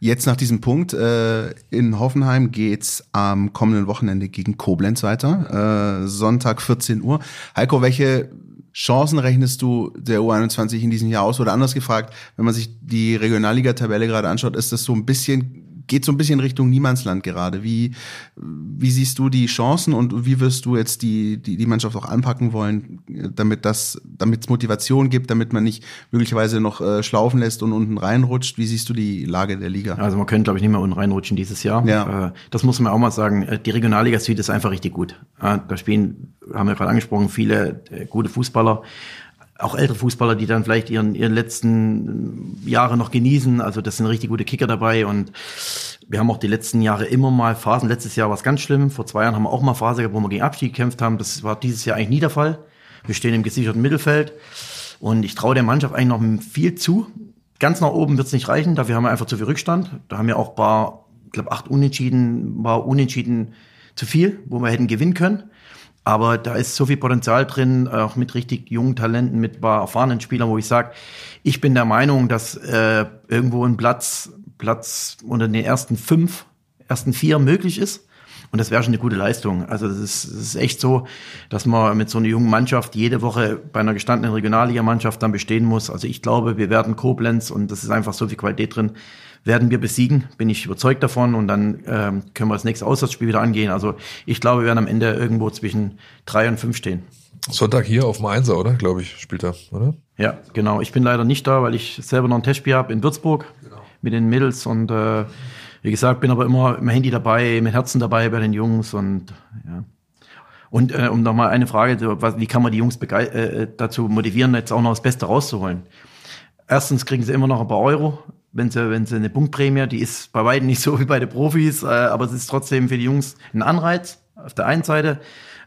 Jetzt nach diesem Punkt äh, in Hoffenheim geht's am kommenden Wochenende gegen Koblenz weiter. Äh, Sonntag 14 Uhr. Heiko, welche Chancen rechnest du der U21 in diesem Jahr aus? Oder anders gefragt, wenn man sich die Regionalliga-Tabelle gerade anschaut, ist das so ein bisschen, geht so ein bisschen Richtung Niemandsland gerade. Wie, wie siehst du die Chancen und wie wirst du jetzt die, die, die Mannschaft auch anpacken wollen, damit das, damit es Motivation gibt, damit man nicht möglicherweise noch äh, schlaufen lässt und unten reinrutscht? Wie siehst du die Lage der Liga? Also man könnte, glaube ich, nicht mehr unten reinrutschen dieses Jahr. Ja. Äh, Das muss man auch mal sagen. Äh, Die Regionalliga Süd ist einfach richtig gut. Da spielen, haben wir gerade angesprochen, viele äh, gute Fußballer. Auch ältere Fußballer, die dann vielleicht ihren, ihren letzten Jahre noch genießen. Also das sind richtig gute Kicker dabei und wir haben auch die letzten Jahre immer mal Phasen. Letztes Jahr war es ganz schlimm. Vor zwei Jahren haben wir auch mal Phase gehabt, wo wir gegen Abstieg gekämpft haben. Das war dieses Jahr eigentlich nie der Fall. Wir stehen im gesicherten Mittelfeld und ich traue der Mannschaft eigentlich noch viel zu. Ganz nach oben wird es nicht reichen, dafür haben wir einfach zu viel Rückstand. Da haben wir auch paar, ich glaube, acht Unentschieden, war Unentschieden zu viel, wo wir hätten gewinnen können. Aber da ist so viel Potenzial drin, auch mit richtig jungen Talenten, mit erfahrenen Spielern, wo ich sage, ich bin der Meinung, dass äh, irgendwo ein Platz, Platz unter den ersten fünf, ersten vier möglich ist. Und das wäre schon eine gute Leistung. Also das ist, ist echt so, dass man mit so einer jungen Mannschaft jede Woche bei einer gestandenen Regionalligamannschaft dann bestehen muss. Also ich glaube, wir werden Koblenz und das ist einfach so viel Qualität drin, werden wir besiegen, bin ich überzeugt davon und dann ähm, können wir das nächste Auswärtsspiel wieder angehen. Also ich glaube, wir werden am Ende irgendwo zwischen drei und fünf stehen. Sonntag hier auf dem Einser, oder? Glaube ich, spielt er, oder? Ja, genau. Ich bin leider nicht da, weil ich selber noch ein Testspiel habe in Würzburg mit den Mädels und äh, wie gesagt, bin aber immer im Handy dabei, mit Herzen dabei bei den Jungs und ja. Und äh, um noch mal eine Frage, was, wie kann man die Jungs begei- äh, dazu motivieren, jetzt auch noch das Beste rauszuholen? Erstens kriegen sie immer noch ein paar Euro, wenn sie, wenn sie eine Punktprämie, die ist bei weitem nicht so wie bei den Profis, äh, aber es ist trotzdem für die Jungs ein Anreiz auf der einen Seite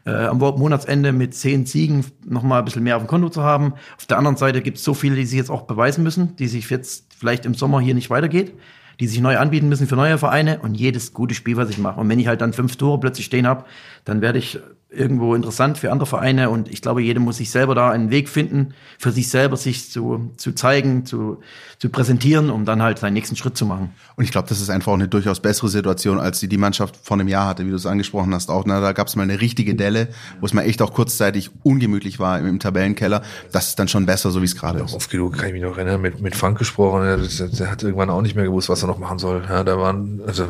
äh, am Monatsende mit zehn Siegen noch mal ein bisschen mehr auf dem Konto zu haben. Auf der anderen Seite gibt es so viele, die sich jetzt auch beweisen müssen, die sich jetzt vielleicht im Sommer hier nicht weitergeht, die sich neu anbieten müssen für neue Vereine und jedes gute Spiel, was ich mache. Und wenn ich halt dann fünf Tore plötzlich stehen habe, dann werde ich irgendwo interessant für andere Vereine und ich glaube, jeder muss sich selber da einen Weg finden, für sich selber sich zu, zu zeigen, zu, zu präsentieren, um dann halt seinen nächsten Schritt zu machen. Und ich glaube, das ist einfach auch eine durchaus bessere Situation, als die die Mannschaft vor einem Jahr hatte, wie du es angesprochen hast. Auch na, da gab es mal eine richtige Delle, wo es mal echt auch kurzzeitig ungemütlich war im, im Tabellenkeller. Das ist dann schon besser, so wie es gerade ist. Oft genug kann ich mich noch erinnern, mit, mit Frank gesprochen, der, der, hat irgendwann auch nicht mehr gewusst, was er noch machen soll. Ja, da waren, also,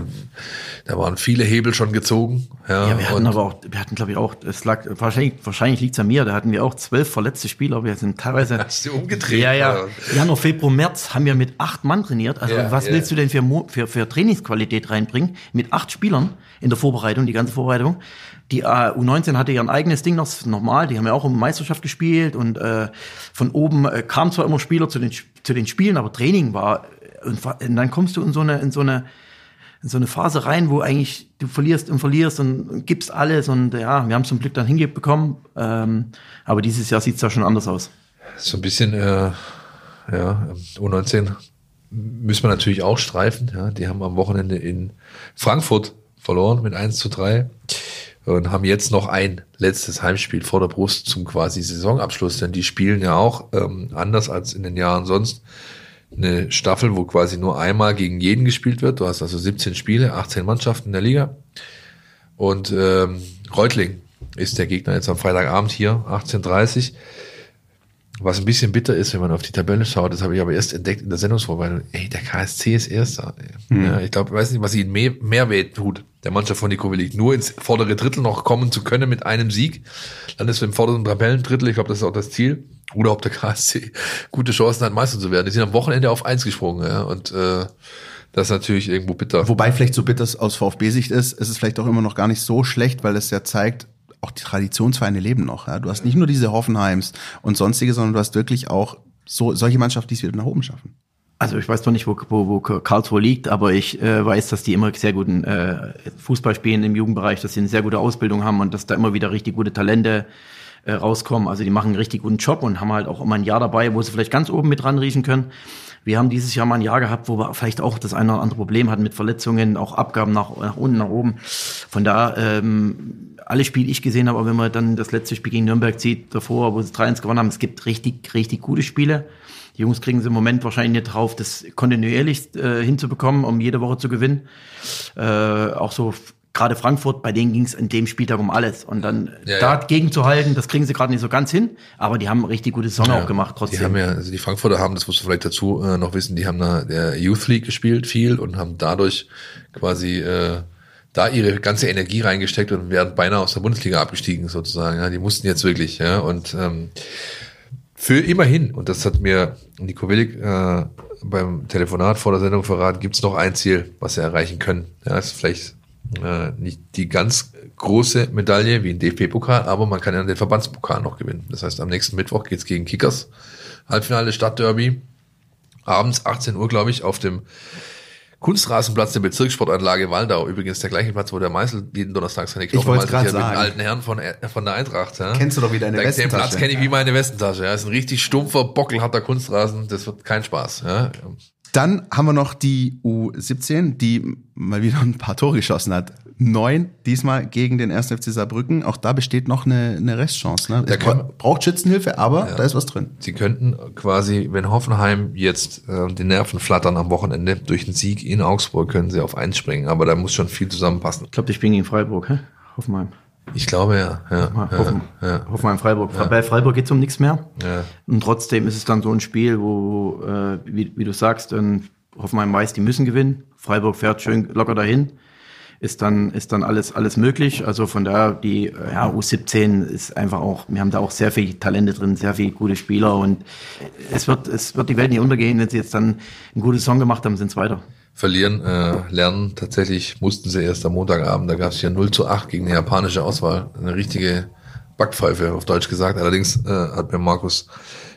da waren viele Hebel schon gezogen. Ja, Ja, wir hatten aber auch, wir hatten glaube ich auch, es lag, wahrscheinlich, wahrscheinlich liegt's an mir, da hatten wir auch zwölf verletzte Spieler, wir sind teilweise. [LAUGHS] Hast du umgedreht? Ja, ja. oder? Januar, Februar, März haben wir mit acht Mann trainiert. Also Ja, was ja. willst du denn für, für, für Trainingsqualität reinbringen? Mit acht Spielern in der Vorbereitung, die ganze Vorbereitung. Die äh, U19 hatte ihr eigenes Ding noch, das ist normal, die haben ja auch um Meisterschaft gespielt und äh, von oben äh, kamen zwar immer Spieler zu den, zu den Spielen, aber Training war, und, und dann kommst du in so eine, in so eine, in so eine Phase rein, wo eigentlich du verlierst und verlierst und, gibst alles und ja, wir haben zum Glück dann hingebekommen. Ähm, aber dieses Jahr sieht's da schon anders aus. So ein bisschen, äh, ja, U19 müssen wir natürlich auch streifen. Ja, die haben am Wochenende in Frankfurt verloren mit 1 zu 3 und haben jetzt noch ein letztes Heimspiel vor der Brust zum quasi Saisonabschluss, denn die spielen ja auch ähm, anders als in den Jahren sonst eine Staffel, wo quasi nur einmal gegen jeden gespielt wird. Du hast also 17 Spiele, 18 Mannschaften in der Liga. Und ähm, Reutling ist der Gegner jetzt am Freitagabend hier, 18.30 was ein bisschen bitter ist, wenn man auf die Tabelle schaut, das habe ich aber erst entdeckt in der Sendungsvorbereitung. Ey, der KSC ist Erster. ey. Ja, ich glaube, ich weiß nicht, was ihnen mehr, mehr weh tut, der Mannschaft von Nico Willig. Nur ins vordere Drittel noch kommen zu können mit einem Sieg. Dann ist im vorderen Tabellendrittel, ich glaube, das ist auch das Ziel. Oder ob der KSC gute Chancen hat, Meister zu werden. Die sind am Wochenende auf eins gesprungen. Ja, und äh, das ist natürlich irgendwo bitter. Wobei vielleicht so bitter es aus VfB-Sicht ist, ist es vielleicht auch immer noch gar nicht so schlecht, weil es ja zeigt, auch die Traditionsvereine leben noch. Ja? Du hast nicht nur diese Hoffenheims und sonstige, sondern du hast wirklich auch so, solche Mannschaften, die es wieder nach oben schaffen. Also ich weiß noch nicht, wo, wo, wo Karlsruhe liegt, aber ich äh, weiß, dass die immer sehr guten äh, Fußball spielen im Jugendbereich, dass sie eine sehr gute Ausbildung haben und dass da immer wieder richtig gute Talente äh, rauskommen. Also die machen einen richtig guten Job und haben halt auch immer ein Jahr dabei, wo sie vielleicht ganz oben mit dran riechen können. wir haben dieses Jahr mal ein Jahr gehabt, wo wir vielleicht auch das eine oder andere Problem hatten mit Verletzungen, auch Abgaben nach, nach unten, nach oben. Von da, ähm, alle Spiele ich gesehen habe, aber wenn man dann das letzte Spiel gegen Nürnberg sieht, davor, wo sie 3-1 gewonnen haben, es gibt richtig, richtig gute Spiele. Die Jungs kriegen sie im Moment wahrscheinlich nicht drauf, das kontinuierlich äh, hinzubekommen, um jede Woche zu gewinnen. Äh, auch so gerade Frankfurt, bei denen ging es in dem Spieltag um alles. Und dann Ja, da ja. gegenzuhalten, das kriegen sie gerade nicht so ganz hin, aber die haben richtig gute Saison auch gemacht trotzdem. Die haben ja, also die Frankfurter haben, das musst du vielleicht dazu äh, noch wissen, die haben da der Youth League gespielt viel und haben dadurch quasi äh, da ihre ganze Energie reingesteckt und wären beinahe aus der Bundesliga abgestiegen sozusagen. Ja, die mussten jetzt wirklich, ja und ähm, für immerhin und das hat mir Nico Willig äh, beim Telefonat vor der Sendung verraten, gibt es noch ein Ziel, was sie erreichen können. Ja, ist vielleicht äh, nicht die ganz große Medaille wie ein DFB-Pokal, aber man kann ja den Verbandspokal noch gewinnen. Das heißt, am nächsten Mittwoch geht's gegen Kickers. Halbfinale Stadtderby. Abends 18 Uhr, glaube ich, auf dem Kunstrasenplatz der Bezirkssportanlage Waldau. Übrigens der gleiche Platz, wo der Meißel jeden Donnerstag seine Knochen meißelt, hier mit den alten Herren von, von der Eintracht. Ja. Kennst du doch wie deine Den- Den Westentasche. Platz kenne ich wie meine Westentasche. Ja. ist ein richtig stumpfer, bockelharter Kunstrasen. Das wird kein Spaß. Ja. Dann haben wir noch die U17, die mal wieder ein paar Tore geschossen hat. Neun, diesmal gegen den 1. FC Saarbrücken. Auch da besteht noch eine, eine Restchance. Ne? Da kann- bra- braucht Schützenhilfe, aber da ist was drin. Sie könnten quasi, wenn Hoffenheim jetzt äh, die Nerven flattern am Wochenende, durch den Sieg in Augsburg können sie auf eins springen. Aber da muss schon viel zusammenpassen. Ich glaube, die spielen gegen Freiburg, hä? Hoffenheim. Ich glaube ja. ja, ja, Hoffen, ja. Hoffenheim, Freiburg. Bei Freiburg geht's um nichts mehr. Ja. Und trotzdem ist es dann so ein Spiel, wo, äh, wie, wie du sagst, dann Hoffenheim weiß, die müssen gewinnen. Freiburg fährt schön locker dahin. Ist dann, ist dann alles, alles möglich. Also von daher, die ja, U17 ist einfach auch, wir haben da auch sehr viel Talente drin, sehr viele gute Spieler und es wird, es wird die Welt nicht untergehen. Wenn sie jetzt dann einen guten Song gemacht haben, sind's weiter. Verlieren, äh, lernen tatsächlich mussten sie erst am Montagabend. Da gab es ja 0 zu 8 gegen eine japanische Auswahl. Eine richtige Backpfeife, auf Deutsch gesagt. Allerdings äh, hat mir Markus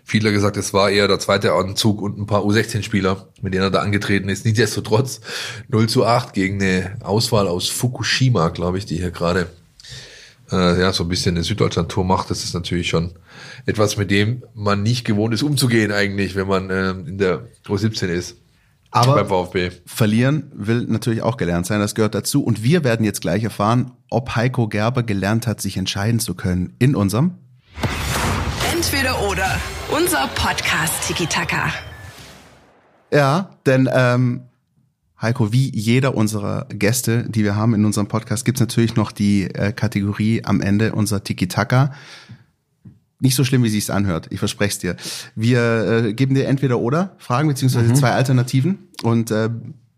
Fiedler gesagt, es war eher der zweite Anzug und ein paar U16-Spieler, mit denen er da angetreten ist. Nichtsdestotrotz 0 zu 8 gegen eine Auswahl aus Fukushima, glaube ich, die hier gerade äh, ja, so ein bisschen eine Süddeutschland-Tour macht. Das ist natürlich schon etwas, mit dem man nicht gewohnt ist, umzugehen eigentlich, wenn man ähm, in der U17 ist. Aber beim VfB. verlieren will natürlich auch gelernt sein, das gehört dazu. Und wir werden jetzt gleich erfahren, ob Heiko Gerber gelernt hat, sich entscheiden zu können in unserem Entweder oder. Unser Podcast Tiki Taka. Ja, denn ähm, Heiko, wie jeder unserer Gäste, die wir haben in unserem Podcast, gibt's natürlich noch die äh, Kategorie am Ende unser Tiki-Taka. Nicht so schlimm, wie sich's anhört, ich verspreche es dir. Wir äh, geben dir entweder oder Fragen, beziehungsweise zwei Alternativen und äh,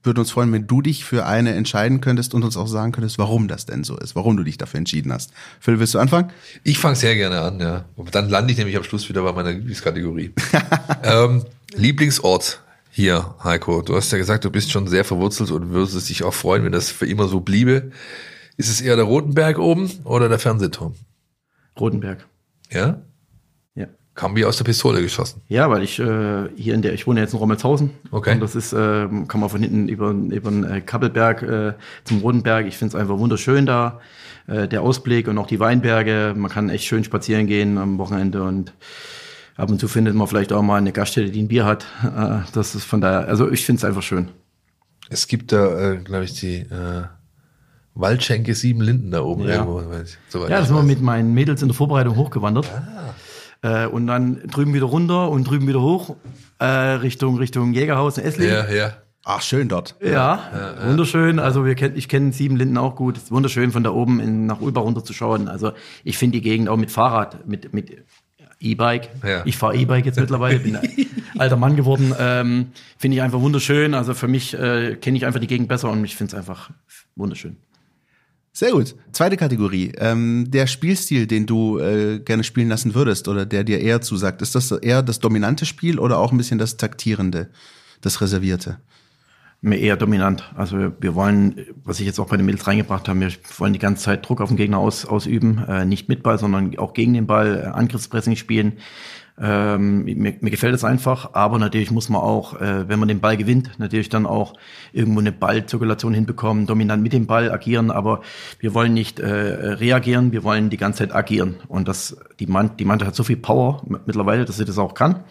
würde uns freuen, wenn du dich für eine entscheiden könntest und uns auch sagen könntest, warum das denn so ist, warum du dich dafür entschieden hast. Phil, willst du anfangen? Ich fange sehr gerne an, ja. Und dann lande ich nämlich am Schluss wieder bei meiner Lieblingskategorie. [LAUGHS] ähm, Lieblingsort hier, Heiko. Du hast ja gesagt, du bist schon sehr verwurzelt und würdest dich auch freuen, wenn das für immer so bliebe. Ist es eher der Rotenberg oben oder der Fernsehturm? Rotenberg. Ja? Kam wie aus der Pistole geschossen. Ja, weil ich äh, hier in der, ich wohne jetzt in Rommelshausen. Okay. Und das ist, äh, kann man von hinten über, über den äh, Kappelberg äh, zum Rodenberg. Ich finde es einfach wunderschön da. Äh, der Ausblick und auch die Weinberge. Man kann echt schön spazieren gehen am Wochenende und ab und zu findet man vielleicht auch mal eine Gaststätte, die ein Bier hat. Äh, das ist von daher, also ich finde es einfach schön. Es gibt da, äh, glaube ich, die äh, Waldschenke Sieben Linden da oben Ja. irgendwo. soweit Ja, da ich sind wir mit meinen Mädels in der Vorbereitung hochgewandert. Äh, und dann drüben wieder runter und drüben wieder hoch äh, Richtung Richtung Jägerhaus in Essling. Ja, ja. Ach, schön dort. Ja, wunderschön. Also wir kennen, ich kenne sieben Linden auch gut. Es ist wunderschön von da oben in, nach Ulbach runterzuschauen. Also ich finde die Gegend auch mit Fahrrad, mit mit E-Bike. Ja. Ich fahre E-Bike jetzt mittlerweile, bin ein [LAUGHS] alter Mann geworden. Ähm, finde ich einfach wunderschön. Also für mich äh, kenne ich einfach die Gegend besser und ich finde es einfach wunderschön. Sehr gut. Zweite Kategorie. Ähm, der Spielstil, den du äh, gerne spielen lassen würdest oder der dir eher zusagt, ist das eher das dominante Spiel oder auch ein bisschen das taktierende, das reservierte? Mir eher dominant. Also wir, wollen, was ich jetzt auch bei den Mädels reingebracht habe, wir wollen die ganze Zeit Druck auf den Gegner aus, ausüben. Äh, nicht mit Ball, sondern auch gegen den Ball, äh, Angriffspressing spielen. Ähm, mir, mir gefällt es einfach, aber natürlich muss man auch, äh, wenn man den Ball gewinnt, natürlich dann auch irgendwo eine Ballzirkulation hinbekommen, dominant mit dem Ball agieren, aber wir wollen nicht äh, reagieren, wir wollen die ganze Zeit agieren. Und das, die, Mann, die Mannschaft hat so viel Power mittlerweile, dass sie das auch kann.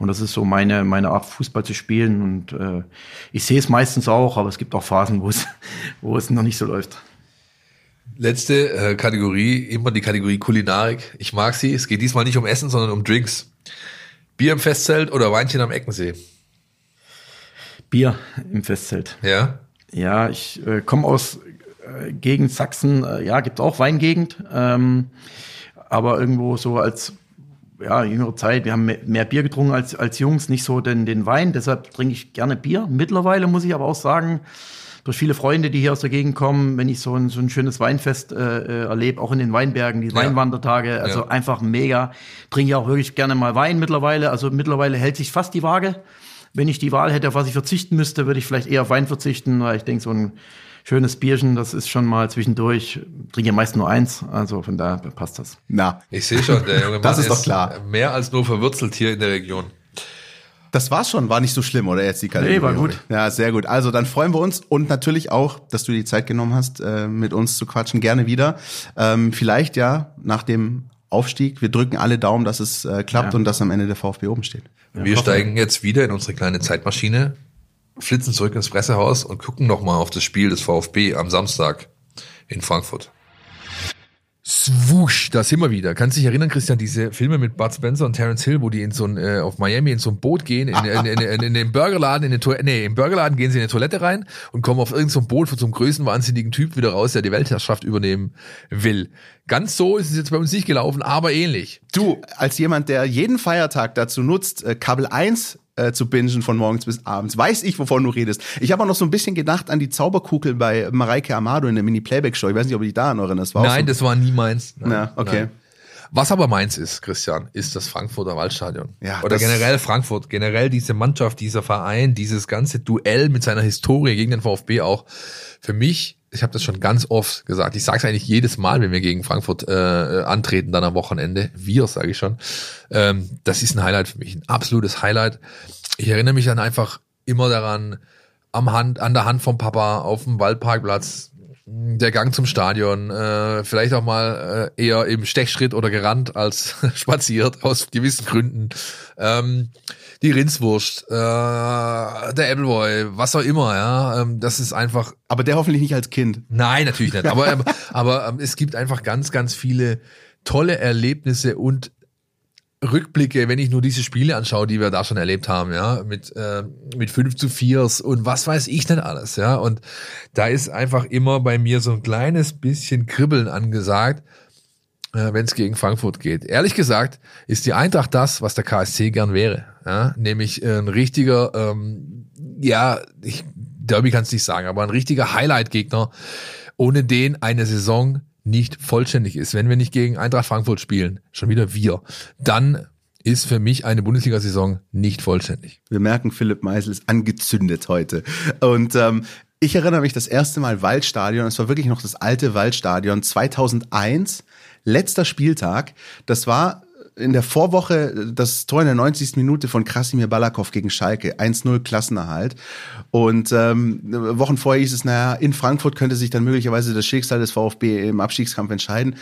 Und das ist so meine, meine Art, Fußball zu spielen. Und äh, ich sehe es meistens auch, aber es gibt auch Phasen, wo es, [LAUGHS] wo es noch nicht so läuft. Letzte äh, Kategorie, immer die Kategorie Kulinarik. Ich mag sie. Es geht diesmal nicht um Essen, sondern um Drinks. Bier im Festzelt oder Weinchen am Eckensee? Bier im Festzelt. Ja? Ja, ich äh, komme aus äh, Gegend Sachsen. Äh, ja, gibt auch Weingegend. Ähm, aber irgendwo so als ja, jüngere Zeit, wir haben mehr, mehr Bier getrunken als, als Jungs, nicht so den, den Wein. Deshalb trinke ich gerne Bier. Mittlerweile muss ich aber auch sagen, durch viele Freunde, die hier aus der Gegend kommen, wenn ich so ein, so ein schönes Weinfest äh, äh erlebe, auch in den Weinbergen, die ja. Weinwandertage, also ja. einfach mega. Trinke ich auch wirklich gerne mal Wein mittlerweile. Also mittlerweile hält sich fast die Waage. Wenn ich die Wahl hätte, auf was ich verzichten müsste, würde ich vielleicht eher auf Wein verzichten, weil ich denke, so ein schönes Bierchen, das ist schon mal zwischendurch. Ich trinke ja meist nur eins, also von daher passt das. Na, ich sehe schon, der junge Mann das ist, ist doch klar. mehr als nur verwurzelt hier in der Region. Das war's schon, war nicht so schlimm, oder jetzt die Kategorie? Nee, war gut. Ja, sehr gut. Also dann freuen wir uns und natürlich auch, dass du die Zeit genommen hast, äh, mit uns zu quatschen. Gerne wieder. Ähm, vielleicht ja nach dem Aufstieg. Wir drücken alle Daumen, dass es äh, klappt ja. und dass am Ende der VfB oben steht. Ja, wir steigen jetzt wieder in unsere kleine Zeitmaschine, flitzen zurück ins Pressehaus und gucken nochmal auf das Spiel des VfB am Samstag in Frankfurt. Swoosh, da sind wir wieder. Kannst dich erinnern, Christian, diese Filme mit Bud Spencer und Terence Hill, wo die in so ein, äh, auf Miami in so ein Boot gehen, in, in, in, in, in den Burgerladen, in den Toilette, nee, im Burgerladen gehen sie in eine Toilette rein und kommen auf irgendein so Boot von so einem größenwahnsinnigen Typ wieder raus, der die Weltherrschaft übernehmen will. Ganz so ist es jetzt bei uns nicht gelaufen, aber ähnlich. Du, als jemand, der jeden Feiertag dazu nutzt, äh, Kabel 1 äh, zu bingen von morgens bis abends. Weiß ich, wovon du redest. Ich habe auch noch so ein bisschen gedacht an die Zauberkugel bei Mareike Amado in der Mini-Playback-Show. Ich weiß nicht, ob ich da. Das war Nein, so das war nie meins. Nein, ja, okay. Nein. Was aber meins ist, Christian, ist das Frankfurter Waldstadion. Ja, Oder generell Frankfurt, generell diese Mannschaft, dieser Verein, dieses ganze Duell mit seiner Historie gegen den VfB auch. Für mich ich habe das schon ganz oft gesagt. Ich sage es eigentlich jedes Mal, wenn wir gegen Frankfurt äh, antreten, dann am Wochenende. Wir, sage ich schon. Ähm, das ist ein Highlight für mich, ein absolutes Highlight. Ich erinnere mich dann einfach immer daran, am Hand, an der Hand vom Papa auf dem Waldparkplatz, der Gang zum Stadion, äh, vielleicht auch mal äh, eher im Stechschritt oder gerannt als [LAUGHS] spaziert, aus gewissen Gründen. Ähm, die Rindswurst, äh, der Appleboy, was auch immer, ja. Ähm, das ist einfach. Aber der hoffentlich nicht als Kind. Nein, natürlich nicht. Aber, aber, [LAUGHS] aber ähm, es gibt einfach ganz, ganz viele tolle Erlebnisse und Rückblicke, wenn ich nur diese Spiele anschaue, die wir da schon erlebt haben, ja, mit, äh, mit 5 zu 4 und was weiß ich denn alles, ja. Und da ist einfach immer bei mir so ein kleines bisschen Kribbeln angesagt, wenn es gegen Frankfurt geht. Ehrlich gesagt ist die Eintracht das, was der KSC gern wäre. Ja? Nämlich äh, ein richtiger, ähm, ja, ich, Derby kannst nicht sagen, aber ein richtiger Highlight-Gegner, ohne den eine Saison nicht vollständig ist. Wenn wir nicht gegen Eintracht Frankfurt spielen, schon wieder wir, dann ist für mich eine Bundesliga-Saison nicht vollständig. Wir merken, Philipp Meisel ist angezündet heute. Und ähm, ich erinnere mich das erste Mal Waldstadion, es war wirklich noch das alte Waldstadion 2001 letzter Spieltag. Das war in der Vorwoche das Tor in der 90. Minute von Krasimir Balakov gegen Schalke, 1-0 Klassenerhalt. Und ähm, Wochen vorher hieß es, naja, in Frankfurt könnte sich dann möglicherweise das Schicksal des VfB im Abstiegskampf entscheiden.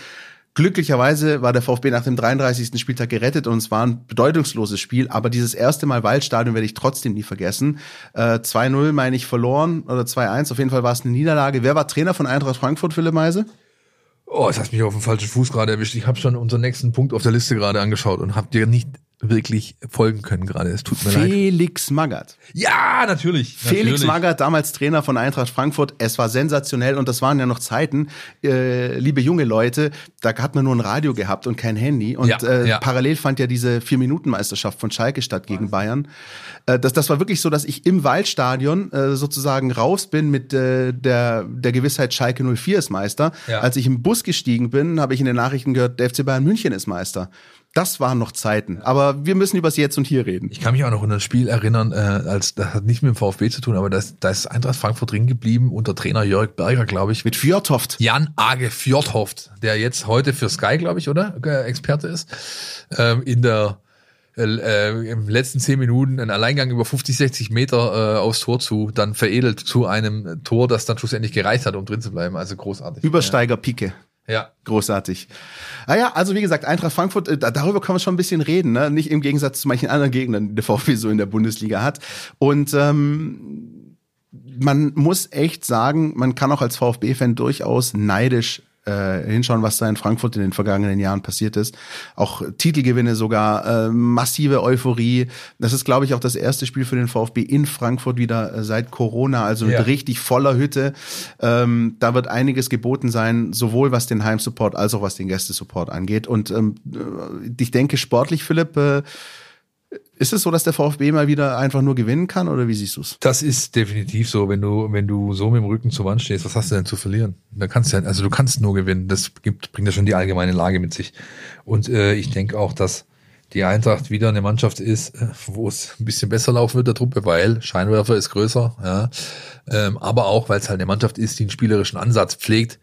Glücklicherweise war der VfB nach dem 33. Spieltag gerettet und es war ein bedeutungsloses Spiel, aber dieses erste Mal Waldstadion werde ich trotzdem nie vergessen. Äh, 2-0 meine ich verloren oder 2-1, auf jeden Fall war es eine Niederlage. Wer war Trainer von Eintracht Frankfurt, Philipp Meise? Oh, jetzt hast mich auf den falschen Fuß gerade erwischt. Ich habe schon unseren nächsten Punkt auf der Liste gerade angeschaut und habe dir nicht wirklich folgen können gerade. Es tut mir Felix leid. Felix Magath. Ja, natürlich. Felix natürlich. Magath, damals Trainer von Eintracht Frankfurt. Es war sensationell und das waren ja noch Zeiten, äh, liebe junge Leute, da hat man nur ein Radio gehabt und kein Handy. Und ja, äh, ja. parallel fand ja diese Vier-Minuten-Meisterschaft von Schalke statt gegen Bayern. Äh, das, das war wirklich so, dass ich im Waldstadion äh, sozusagen raus bin mit äh, der, der Gewissheit, Schalke 04 ist Meister. Ja. Als ich im Bus gestiegen bin, habe ich in den Nachrichten gehört, der FC Bayern München ist Meister. Das waren noch Zeiten. Aber wir müssen über das Jetzt und Hier reden. Ich kann mich auch noch an das Spiel erinnern, äh, als das hat nicht mit dem VfB zu tun, aber das, da ist Eintracht Frankfurt drin geblieben unter Trainer Jörg Berger, glaube ich. Mit Fjordhoft. Jan Age Fjordhoft, der jetzt heute für Sky, glaube ich, oder? Äh, Experte ist. Ähm, in der äh, äh, im letzten zehn Minuten einen Alleingang über 50, 60 Meter äh, aufs Tor zu, dann veredelt zu einem Tor, das dann schlussendlich gereicht hat, um drin zu bleiben. Also großartig. Übersteiger Pike. Ja. Großartig. Ah ja, also wie gesagt, Eintracht Frankfurt, äh, darüber können wir schon ein bisschen reden, ne? Nicht im Gegensatz zu manchen anderen Gegnern, die der VfB so in der Bundesliga hat. Und ähm, man muss echt sagen, man kann auch als VfB-Fan durchaus neidisch äh, hinschauen, was da in Frankfurt in den vergangenen Jahren passiert ist. Auch Titelgewinne sogar, äh, massive Euphorie. Das ist, glaube ich, auch das erste Spiel für den VfB in Frankfurt wieder äh, seit Corona, also mit Ja. richtig voller Hütte. Ähm, da wird einiges geboten sein, sowohl was den Heimsupport als auch was den Gästesupport angeht. Und ähm, äh, ich denke, sportlich, Philipp, äh, ist es so, dass der VfB mal wieder einfach nur gewinnen kann oder wie siehst du es? Das ist definitiv so, wenn du, wenn du so mit dem Rücken zur Wand stehst, was hast du denn zu verlieren? Da kannst du ja, also du kannst nur gewinnen. Das gibt, bringt ja schon die allgemeine Lage mit sich. Und äh, ich denke auch, dass die Eintracht wieder eine Mannschaft ist, äh, wo es ein bisschen besser laufen wird der Truppe, weil Scheinwerfer ist größer, ja. Ähm, aber auch, weil es halt eine Mannschaft ist, die einen spielerischen Ansatz pflegt,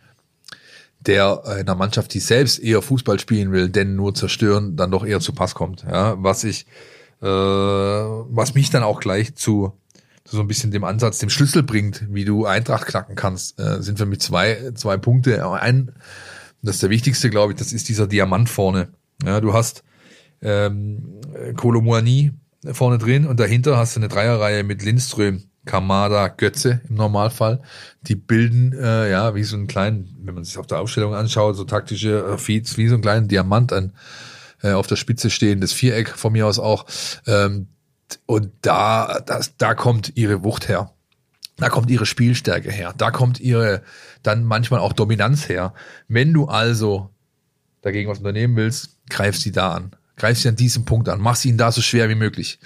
der äh, einer Mannschaft, die selbst eher Fußball spielen will, denn nur zerstören, dann doch eher zu Pass kommt. Ja, was ich, äh, was mich dann auch gleich zu, zu so ein bisschen dem Ansatz, dem Schlüssel bringt, wie du Eintracht knacken kannst, äh, sind für mich zwei, zwei Punkte. Ein, das ist der wichtigste, glaube ich, das ist dieser Diamant vorne. Ja, du hast ähm, Kolomuani vorne drin und dahinter hast du eine Dreierreihe mit Lindström, Kamada, Götze im Normalfall. Die bilden äh, ja wie so einen kleinen, wenn man sich auf der Aufstellung anschaut, so taktische äh, Feeds, wie so einen kleinen Diamant an äh, auf der Spitze stehendes Viereck von mir aus auch. Ähm, und da, das, da kommt ihre Wucht her. Da kommt ihre Spielstärke her. Da kommt ihre dann manchmal auch Dominanz her. Wenn du also dagegen was unternehmen willst, greif sie da an. Greif sie an diesem Punkt an. Mach sie ihnen da so schwer wie möglich.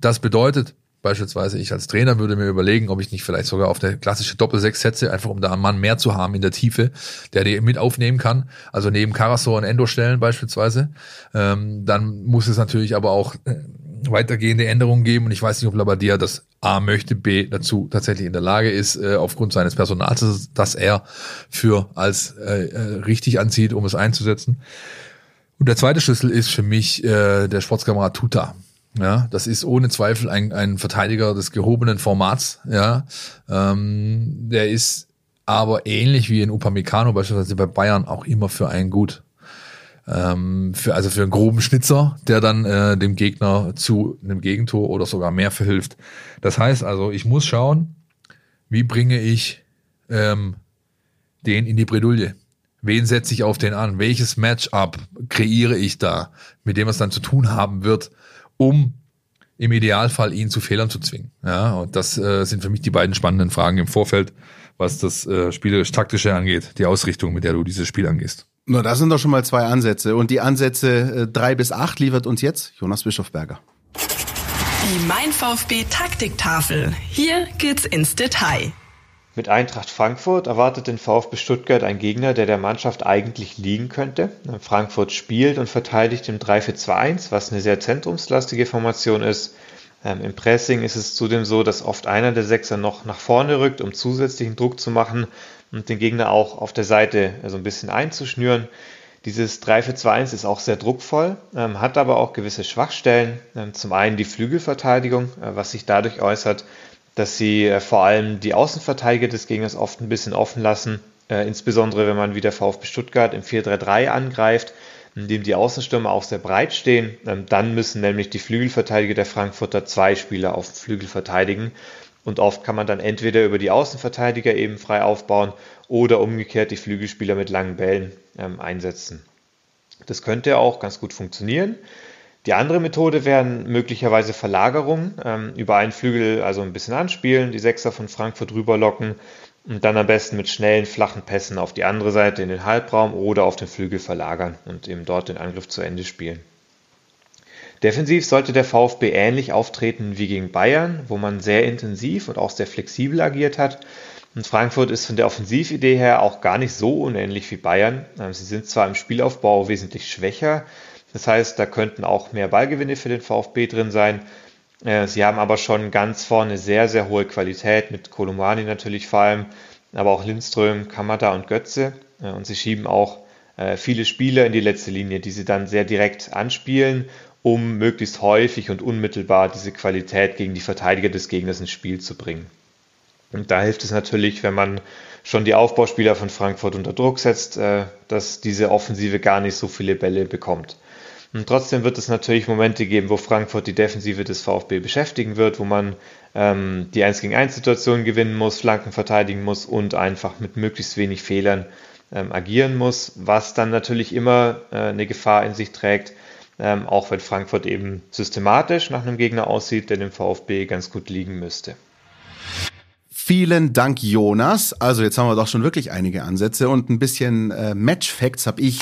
Das bedeutet, beispielsweise ich als Trainer würde mir überlegen, ob ich nicht vielleicht sogar auf eine klassische Doppel-Sechs setze, einfach um da einen Mann mehr zu haben in der Tiefe, der die mit aufnehmen kann. Also neben Karasor und Endo stellen beispielsweise. Ähm, dann muss es natürlich aber auch äh, weitergehende Änderungen geben. Und ich weiß nicht, ob Labadia das A möchte, B dazu tatsächlich in der Lage ist, äh, aufgrund seines Personals, das er für als äh, äh, richtig ansieht, um es einzusetzen. Und der zweite Schlüssel ist für mich äh, der Sportskamerad Tuta. Ja, das ist ohne Zweifel ein, ein Verteidiger des gehobenen Formats. Ja, ähm, der ist aber ähnlich wie in Upamecano beispielsweise bei Bayern auch immer für einen gut. Ähm, für, also für einen groben Schnitzer, der dann äh, dem Gegner zu einem Gegentor oder sogar mehr verhilft. Das heißt also, ich muss schauen, wie bringe ich ähm, den in die Bredouille. Wen setze ich auf den an? Welches Matchup kreiere ich da, mit dem es dann zu tun haben wird, um im Idealfall ihn zu Fehlern zu zwingen? Ja, und das äh, sind für mich die beiden spannenden Fragen im Vorfeld, was das äh, spielerisch-taktische angeht, die Ausrichtung, mit der du dieses Spiel angehst. Na, das sind doch schon mal zwei Ansätze. Und die Ansätze äh, drei bis acht liefert uns jetzt Jonas Bischofberger. Die Mein VfB Taktiktafel. Hier geht's ins Detail. Mit Eintracht Frankfurt erwartet den VfB Stuttgart ein Gegner, der der Mannschaft eigentlich liegen könnte. Frankfurt spielt und verteidigt im 3-4-2-1, was eine sehr zentrumslastige Formation ist. Ähm, Im Pressing ist es zudem so, dass oft einer der Sechser noch nach vorne rückt, um zusätzlichen Druck zu machen und den Gegner auch auf der Seite so ein bisschen einzuschnüren. Dieses 3-4-2-1 ist auch sehr druckvoll, ähm, hat aber auch gewisse Schwachstellen. Ähm, zum einen die Flügelverteidigung, äh, was sich dadurch äußert, dass sie äh, vor allem die Außenverteidiger des Gegners oft ein bisschen offen lassen, äh, insbesondere wenn man wie der VfB Stuttgart im 4-3-3 angreift, in dem die Außenstürmer auch sehr breit stehen. Ähm, dann müssen nämlich die Flügelverteidiger der Frankfurter zwei Spieler auf dem Flügel verteidigen. Und oft kann man dann entweder über die Außenverteidiger eben frei aufbauen oder umgekehrt die Flügelspieler mit langen Bällen ähm, einsetzen. Das könnte auch ganz gut funktionieren. Die andere Methode wären möglicherweise Verlagerungen ähm, über einen Flügel, also ein bisschen anspielen, die Sechser von Frankfurt rüberlocken und dann am besten mit schnellen, flachen Pässen auf die andere Seite in den Halbraum oder auf den Flügel verlagern und eben dort den Angriff zu Ende spielen. Defensiv sollte der VfB ähnlich auftreten wie gegen Bayern, wo man sehr intensiv und auch sehr flexibel agiert hat. Und Frankfurt ist von der Offensividee her auch gar nicht so unähnlich wie Bayern. Sie sind zwar im Spielaufbau wesentlich schwächer, das heißt, da könnten auch mehr Ballgewinne für den VfB drin sein. Sie haben aber schon ganz vorne sehr, sehr hohe Qualität mit Kolumani natürlich vor allem, aber auch Lindström, Kamada und Götze. Und sie schieben auch äh, viele Spieler in die letzte Linie, die sie dann sehr direkt anspielen, um möglichst häufig und unmittelbar diese Qualität gegen die Verteidiger des Gegners ins Spiel zu bringen. Und da hilft es natürlich, wenn man schon die Aufbauspieler von Frankfurt unter Druck setzt, äh, dass diese Offensive gar nicht so viele Bälle bekommt. Und trotzdem wird es natürlich Momente geben, wo Frankfurt die Defensive des VfB beschäftigen wird, wo man ähm, die 1 gegen 1 Situation gewinnen muss, Flanken verteidigen muss und einfach mit möglichst wenig Fehlern ähm, agieren muss, was dann natürlich immer äh, eine Gefahr in sich trägt, ähm, auch wenn Frankfurt eben systematisch nach einem Gegner aussieht, der dem VfB ganz gut liegen müsste. Vielen Dank, Jonas. Also jetzt haben wir doch schon wirklich einige Ansätze und ein bisschen äh, Match-Facts habe ich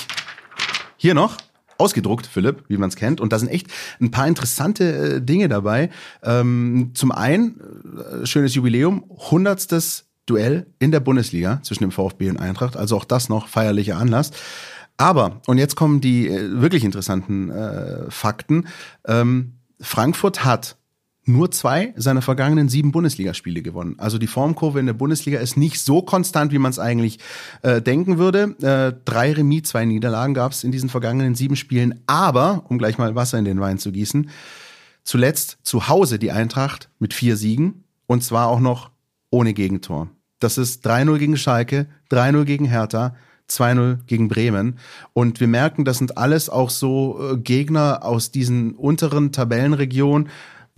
hier noch ausgedruckt, Philipp, wie man es kennt. Und da sind echt ein paar interessante äh, Dinge dabei. Ähm, zum einen, äh, schönes Jubiläum, hundertstes Duell in der Bundesliga zwischen dem VfB und Eintracht. Also auch das noch feierlicher Anlass. Aber, und jetzt kommen die äh, wirklich interessanten äh, Fakten. Ähm, Frankfurt hat nur zwei seiner vergangenen sieben Bundesligaspiele gewonnen. Also die Formkurve in der Bundesliga ist nicht so konstant, wie man es eigentlich äh, denken würde. Äh, drei Remis, zwei Niederlagen gab es in diesen vergangenen sieben Spielen. Aber, um gleich mal Wasser in den Wein zu gießen, zuletzt zu Hause die Eintracht mit vier Siegen und zwar auch noch ohne Gegentor. Das ist 3-0 gegen Schalke, 3-0 gegen Hertha, 2-0 gegen Bremen. Und wir merken, das sind alles auch so äh, Gegner aus diesen unteren Tabellenregionen,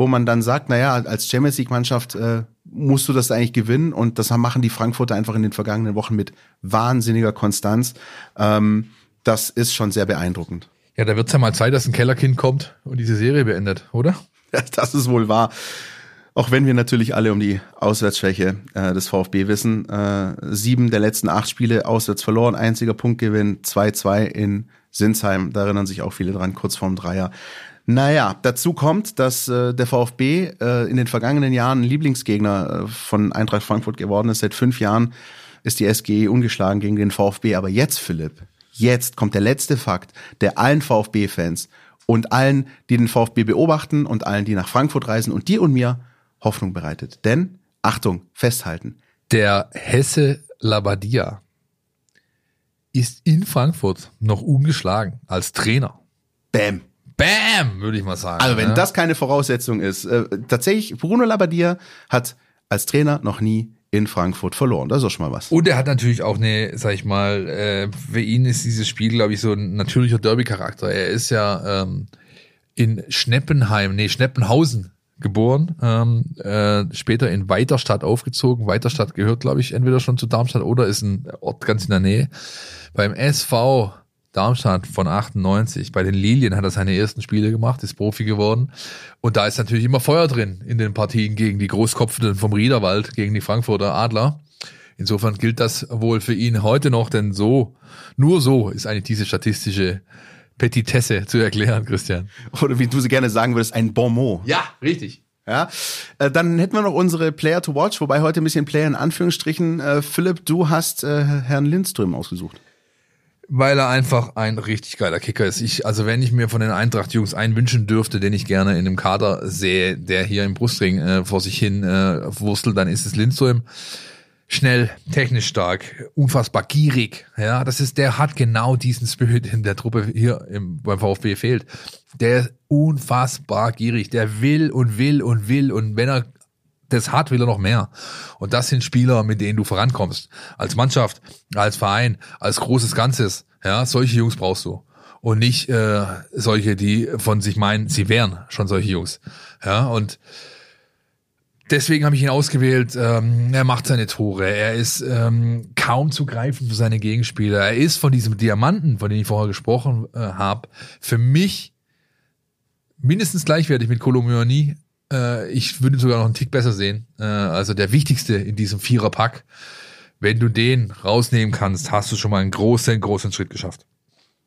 wo man dann sagt, naja, als Champions League-Mannschaft äh, musst du das eigentlich gewinnen. Und das machen die Frankfurter einfach in den vergangenen Wochen mit wahnsinniger Konstanz. Ähm, das ist schon sehr beeindruckend. Ja, da wird's ja mal Zeit, dass ein Kellerkind kommt und diese Serie beendet, oder? [LAUGHS] Ja, das ist wohl wahr. Auch wenn wir natürlich alle um die Auswärtsschwäche äh, des VfB wissen. Äh, sieben der letzten acht Spiele auswärts verloren, einziger Punktgewinn, 2-2 in Sinsheim. Da erinnern sich auch viele dran, kurz vorm Dreier. Naja, dazu kommt, dass äh, der VfB äh, in den vergangenen Jahren Lieblingsgegner äh, von Eintracht Frankfurt geworden ist. Seit fünf Jahren ist die SGE ungeschlagen gegen den VfB. Aber jetzt, Philipp, jetzt kommt der letzte Fakt, der allen VfB-Fans und allen, die den VfB beobachten und allen, die nach Frankfurt reisen und dir und mir Hoffnung bereitet. Denn, Achtung, festhalten. Der Hesse Labadia ist in Frankfurt noch ungeschlagen als Trainer. Bäm. Bam, würde ich mal sagen. Also wenn ja. das keine Voraussetzung ist, äh, tatsächlich, Bruno Labbadia hat als Trainer noch nie in Frankfurt verloren. Das ist doch schon mal was. Und er hat natürlich auch eine, sag ich mal, äh, für ihn ist dieses Spiel, glaube ich, so ein natürlicher Derby-Charakter. Er ist ja ähm, in Schneppenheim, nee, Schneppenhausen geboren, ähm, äh, später in Weiterstadt aufgezogen. Weiterstadt gehört, glaube ich, entweder schon zu Darmstadt oder ist ein Ort ganz in der Nähe. Beim SV Darmstadt von 98. Bei den Lilien hat er seine ersten Spiele gemacht, ist Profi geworden. Und da ist natürlich immer Feuer drin in den Partien gegen die Großkopfenden vom Riederwald, gegen die Frankfurter Adler. Insofern gilt das wohl für ihn heute noch, denn so, nur so ist eigentlich diese statistische Petitesse zu erklären, Christian. Oder wie du sie gerne sagen würdest, ein Bon mot. Ja, richtig. Ja, äh, dann hätten wir noch unsere Player to watch, wobei heute ein bisschen Player in Anführungsstrichen. Äh, Philipp, du hast äh, Herrn Lindström ausgesucht. Weil er einfach ein richtig geiler Kicker ist. Ich, also wenn ich mir von den Eintracht-Jungs einen wünschen dürfte, den ich gerne in einem Kader sehe, der hier im Brustring äh, vor sich hin äh, wurstelt, dann ist es Lindström. Schnell, technisch stark, unfassbar gierig. Ja, das ist, der hat genau diesen Spirit in der Truppe hier im, beim VfB fehlt. Der ist unfassbar gierig. Der will und will und will und wenn er das hat, will er noch mehr. Und das sind Spieler, mit denen du vorankommst. Als Mannschaft, als Verein, als großes Ganzes. Ja, solche Jungs brauchst du. Und nicht äh, solche, die von sich meinen, sie wären schon solche Jungs. Ja, und deswegen habe ich ihn ausgewählt. Ähm, er macht seine Tore. Er ist ähm, kaum zu greifen für seine Gegenspieler. Er ist von diesem Diamanten, von dem ich vorher gesprochen äh, habe, für mich mindestens gleichwertig mit Kolomyoni. Äh, ich würde ihn sogar noch einen Tick besser sehen. Äh, also der wichtigste in diesem Viererpack. Wenn du den rausnehmen kannst, hast du schon mal einen großen, großen Schritt geschafft.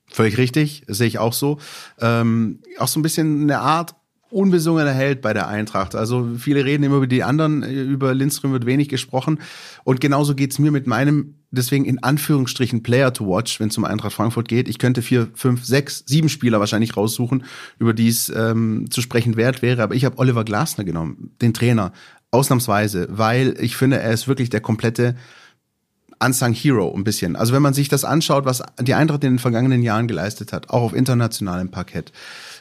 Völlig richtig, sehe ich auch so. Ähm, auch so ein bisschen eine Art unbesungener Held bei der Eintracht. Also viele reden immer über die anderen, über Lindström wird wenig gesprochen. Und genauso geht's mir mit meinem, deswegen in Anführungsstrichen Player to watch, wenn es um Eintracht Frankfurt geht. Ich könnte vier, fünf, sechs, sieben Spieler wahrscheinlich raussuchen, über die es ähm, zu sprechen wert wäre. Aber ich habe Oliver Glasner genommen, den Trainer, ausnahmsweise, weil ich finde, er ist wirklich der komplette unsung Hero ein bisschen. Also wenn man sich das anschaut, was die Eintracht in den vergangenen Jahren geleistet hat, auch auf internationalem Parkett,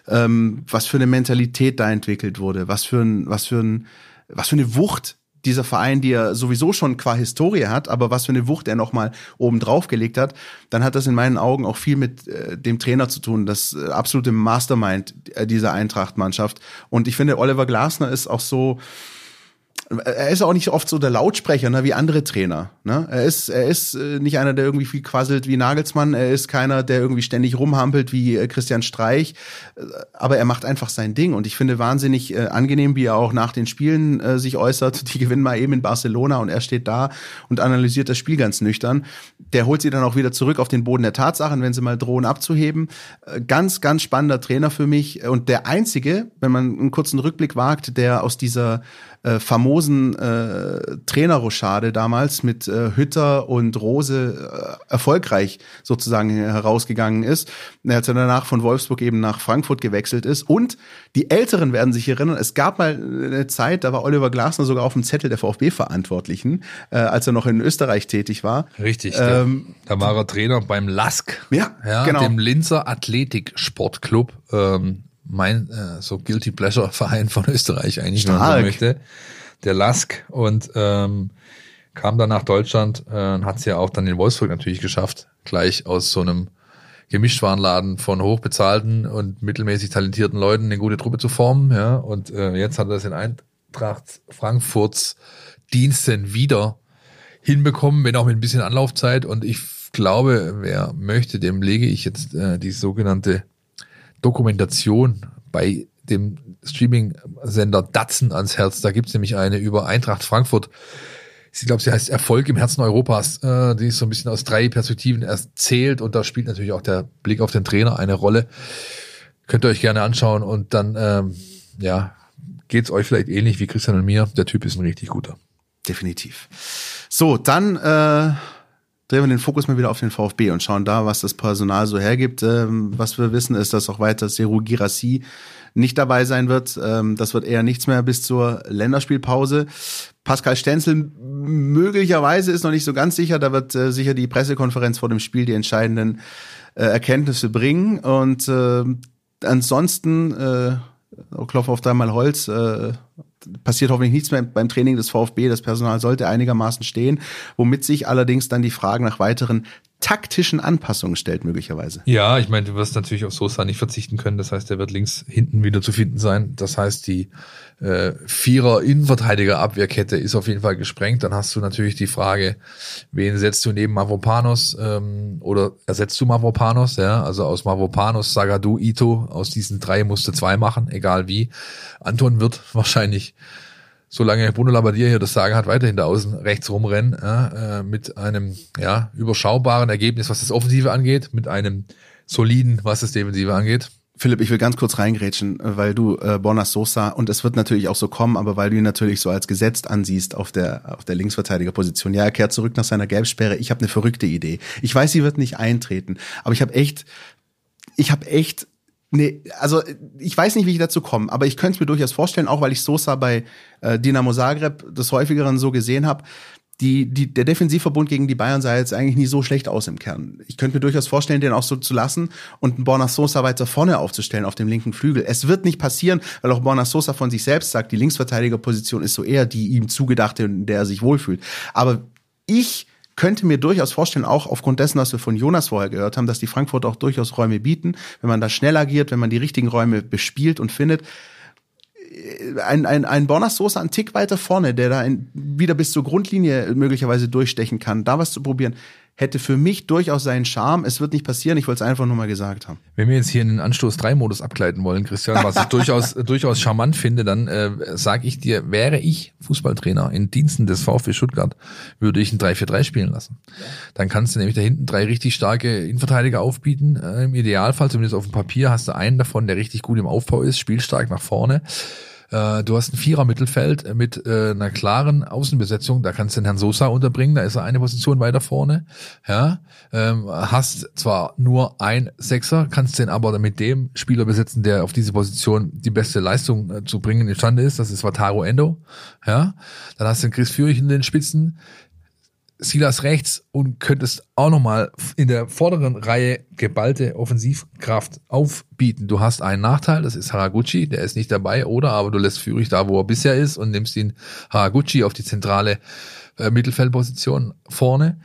ähm, was für eine Mentalität da entwickelt wurde, was für ein, was für ein, was für eine Wucht dieser Verein, die er sowieso schon qua Historie hat, aber was für eine Wucht er nochmal oben drauf gelegt hat, dann hat das in meinen Augen auch viel mit äh, dem Trainer zu tun, das äh, absolute Mastermind äh, dieser Eintracht-Mannschaft. Und ich finde, Oliver Glasner ist auch so, er ist auch nicht oft so der Lautsprecher, ne, wie andere Trainer. Ne? Er ist, er ist äh, nicht einer, der irgendwie viel quasselt wie Nagelsmann. Er ist keiner, der irgendwie ständig rumhampelt wie äh, Christian Streich. Äh, aber er macht einfach sein Ding. Und ich finde wahnsinnig äh, angenehm, wie er auch nach den Spielen äh, sich äußert. Die gewinnen mal eben in Barcelona und er steht da und analysiert das Spiel ganz nüchtern. Der holt sie dann auch wieder zurück auf den Boden der Tatsachen, wenn sie mal drohen abzuheben. Ganz, ganz spannender Trainer für mich. Und der einzige, wenn man einen kurzen Rückblick wagt, der aus dieser äh, famosen äh, Trainerrochade damals mit äh, Hütter und Rose äh, erfolgreich sozusagen herausgegangen ist, als er danach von Wolfsburg eben nach Frankfurt gewechselt ist. Und die Älteren werden sich erinnern, es gab mal eine Zeit, da war Oliver Glasner sogar auf dem Zettel der VfB-Verantwortlichen, äh, als er noch in Österreich tätig war. Richtig, ähm, da war er Trainer beim LASK, ja, ja genau. dem Linzer Athletik Sportclub. Ähm, mein äh, so Guilty Pleasure [LAUGHS] Verein von Österreich eigentlich, so möchte. Der Lask und ähm, kam dann nach Deutschland äh, und hat es ja auch dann in Wolfsburg natürlich geschafft, gleich aus so einem Gemischtwarenladen von hochbezahlten und mittelmäßig talentierten Leuten eine gute Truppe zu formen. Ja, und äh, jetzt hat er das in Eintracht Frankfurts Diensten wieder hinbekommen, wenn auch mit ein bisschen Anlaufzeit. Und ich glaube, wer möchte, dem lege ich jetzt äh, die sogenannte Dokumentation bei dem Streaming-Sender Datsen ans Herz. Da gibt's nämlich eine über Eintracht Frankfurt. Ich glaube, sie heißt Erfolg im Herzen Europas. Äh, die ist so ein bisschen aus drei Perspektiven erzählt und da spielt natürlich auch der Blick auf den Trainer eine Rolle. Könnt ihr euch gerne anschauen und dann, ähm, ja, geht's euch vielleicht ähnlich wie Christian und mir. Der Typ ist ein richtig guter. Definitiv. So, dann äh, drehen wir den Fokus mal wieder auf den VfB und schauen da, was das Personal so hergibt. Ähm, was wir wissen, ist, dass auch weiter Seru Girassi nicht dabei sein wird. Ähm, das wird eher nichts mehr bis zur Länderspielpause. Pascal Stenzel möglicherweise ist noch nicht so ganz sicher. Da wird äh, sicher die Pressekonferenz vor dem Spiel die entscheidenden äh, Erkenntnisse bringen. Und äh, ansonsten, äh, Klopf auf dreimal Holz, passiert hoffentlich nichts mehr beim Training des VfB. Das Personal sollte einigermaßen stehen, womit sich allerdings dann die Fragen nach weiteren taktischen Anpassungen stellt, möglicherweise. Ja, ich meine, du wirst natürlich auf Sosa nicht verzichten können. Das heißt, er wird links hinten wieder zu finden sein. Das heißt, die äh, Vierer Innenverteidiger Abwehrkette ist auf jeden Fall gesprengt. Dann hast du natürlich die Frage, wen setzt du neben Mavropanos ähm, oder ersetzt du Mavropanos? Ja, also aus Mavropanos, Sagadu, Ito, aus diesen drei musst du zwei machen, egal wie. Anton wird wahrscheinlich solange Bruno Labbadia hier das Sagen hat, weiterhin da außen rechts rumrennen, ja, äh, mit einem ja, überschaubaren Ergebnis, was das Offensive angeht, mit einem soliden, was das Defensive angeht. Philipp, ich will ganz kurz reingrätschen, weil du äh, Bonas Sosa und es wird natürlich auch so kommen, aber weil du ihn natürlich so als gesetzt ansiehst auf der auf der Linksverteidigerposition. Ja, er kehrt zurück nach seiner Gelbsperre. Ich habe eine verrückte Idee. Ich weiß, sie wird nicht eintreten, aber ich habe echt ich habe echt Nee, also ich weiß nicht, wie ich dazu komme, aber ich könnte es mir durchaus vorstellen, auch weil ich Sosa bei äh, Dinamo Zagreb des häufigeren so gesehen habe. Die, die, der Defensivverbund gegen die Bayern sah jetzt eigentlich nie so schlecht aus im Kern. Ich könnte mir durchaus vorstellen, den auch so zu lassen und einen Borna Sosa weiter vorne aufzustellen auf dem linken Flügel. Es wird nicht passieren, weil auch Borna Sosa von sich selbst sagt, die Linksverteidigerposition ist so eher die ihm zugedachte, in der er sich wohlfühlt. Aber ich könnte mir durchaus vorstellen, auch aufgrund dessen, was wir von Jonas vorher gehört haben, dass die Frankfurter auch durchaus Räume bieten, wenn man da schnell agiert, wenn man die richtigen Räume bespielt und findet. Ein, ein, ein Bornas Sosa einen Tick weiter vorne, der da ein, wieder bis zur Grundlinie möglicherweise durchstechen kann, da was zu probieren hätte für mich durchaus seinen Charme. Es wird nicht passieren, ich wollte es einfach nur mal gesagt haben. Wenn wir jetzt hier in den Anstoß 3 Modus abgleiten wollen, Christian, was ich durchaus [LAUGHS] durchaus charmant finde, dann äh, sage ich dir, wäre ich Fußballtrainer in Diensten des VfB Stuttgart, würde ich ein 3-4-3 spielen lassen. Dann kannst du nämlich da hinten drei richtig starke Innenverteidiger aufbieten. Äh, Im Idealfall, zumindest auf dem Papier, hast du einen davon, der richtig gut im Aufbau ist, spielstark nach vorne. Äh, du hast ein Vierer-Mittelfeld mit äh, einer klaren Außenbesetzung. Da kannst du den Herrn Sosa unterbringen. Da ist er eine Position weiter vorne. Ja, ähm, hast zwar nur ein Sechser, kannst den aber mit dem Spieler besetzen, der auf diese Position die beste Leistung äh, zu bringen imstande ist. Das ist Wataru Endo. Ja, dann hast du den Chris Führig in den Spitzen Silas rechts und könntest auch nochmal in der vorderen Reihe geballte Offensivkraft aufbieten. Du hast einen Nachteil, das ist Haraguchi, der ist nicht dabei, oder aber du lässt Führig da, wo er bisher ist und nimmst ihn Haraguchi auf die zentrale äh, Mittelfeldposition vorne.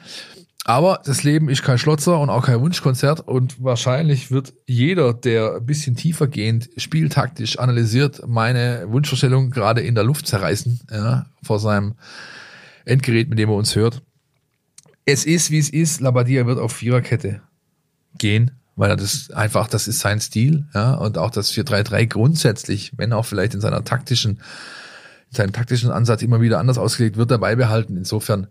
Aber das Leben ist kein Schlotzer und auch kein Wunschkonzert und wahrscheinlich wird jeder, der ein bisschen tiefer gehend spieltaktisch analysiert, meine Wunschvorstellung gerade in der Luft zerreißen, ja, vor seinem Endgerät, mit dem er uns hört es ist, wie es ist. Labadia wird auf Viererkette gehen, weil er das einfach, das ist sein Stil, ja, und auch das 4-3-3 grundsätzlich, wenn auch vielleicht in seiner taktischen, in seinem taktischen Ansatz immer wieder anders ausgelegt wird, dabei behalten. Insofern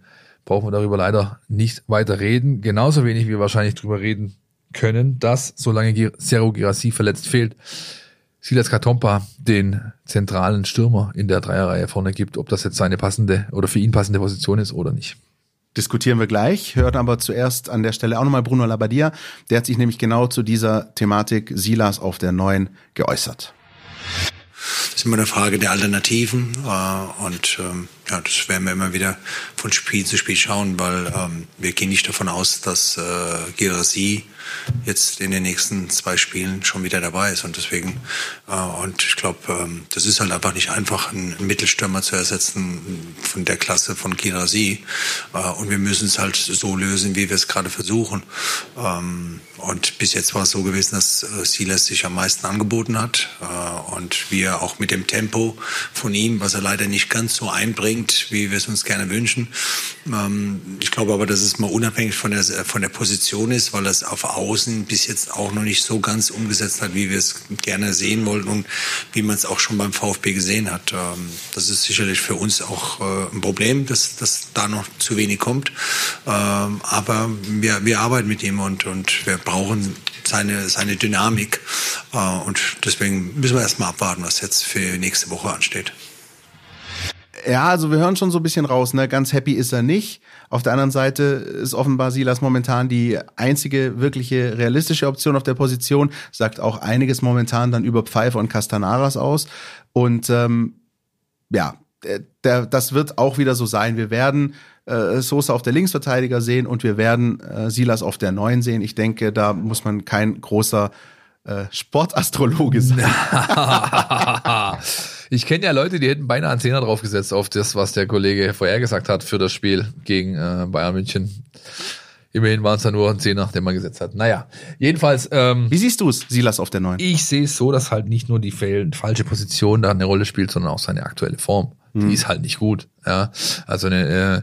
brauchen wir darüber leider nicht weiter reden. Genauso wenig wie wir wahrscheinlich darüber reden können, dass, solange Sergio Girassi verletzt fehlt, Silas Katompa den zentralen Stürmer in der Dreierreihe vorne gibt, ob das jetzt seine passende oder für ihn passende Position ist oder nicht diskutieren wir gleich, hören aber zuerst an der Stelle auch nochmal Bruno Labbadia. Der hat sich nämlich genau zu dieser Thematik Silas auf der neuen geäußert. Das ist immer eine Frage der Alternativen äh, und ähm, ja, das werden wir immer wieder von Spiel zu Spiel schauen, weil ähm, wir gehen nicht davon aus, dass äh, Gerasi jetzt in den nächsten zwei Spielen schon wieder dabei ist. Und deswegen, äh, und ich glaube, ähm, das ist halt einfach nicht einfach, einen Mittelstürmer zu ersetzen von der Klasse von Girasi. Äh, und wir müssen es halt so lösen, wie wir es gerade versuchen. Ähm, und bis jetzt war es so gewesen, dass äh, Silas sich am meisten angeboten hat. Äh, und wir auch mit dem Tempo von ihm, was er leider nicht ganz so einbringt, wie wir es uns gerne wünschen. Ähm, ich glaube aber, dass es mal unabhängig von der, von der Position ist, weil das auf Außen bis jetzt auch noch nicht so ganz umgesetzt hat, wie wir es gerne sehen wollten und wie man es auch schon beim VfB gesehen hat. Ähm, das ist sicherlich für uns auch äh, ein Problem, dass, dass da noch zu wenig kommt. Ähm, aber wir, wir arbeiten mit ihm und, und wir brauchen seine, seine Dynamik. Äh, und deswegen müssen wir erstmal abwarten, was jetzt für nächste Woche ansteht. Ja, also wir hören schon so ein bisschen raus, ne? Ganz happy ist er nicht. Auf der anderen Seite ist offenbar Silas momentan die einzige wirkliche realistische Option auf der Position, sagt auch einiges momentan dann über Pfeiffer und Castanaras aus. Und ähm, ja, der, das wird auch wieder so sein. Wir werden äh, Sosa auf der Linksverteidiger sehen und wir werden äh, Silas auf der Neuen sehen. Ich denke, da muss man kein großer äh, Sportastrologe sein. [LAUGHS] [LAUGHS] ich kenne ja Leute, die hätten beinahe einen Zehner draufgesetzt auf das, was der Kollege vorher gesagt hat für das Spiel gegen äh, Bayern München. Immerhin waren es ja nur ein Zehner, den man gesetzt hat. Naja, jedenfalls. Ähm, Wie siehst du es, Silas auf der Neuen? Ich sehe es so, dass halt nicht nur die falsche Position da eine Rolle spielt, sondern auch seine aktuelle Form. Mhm. Die ist halt nicht gut. Ja, also eine äh,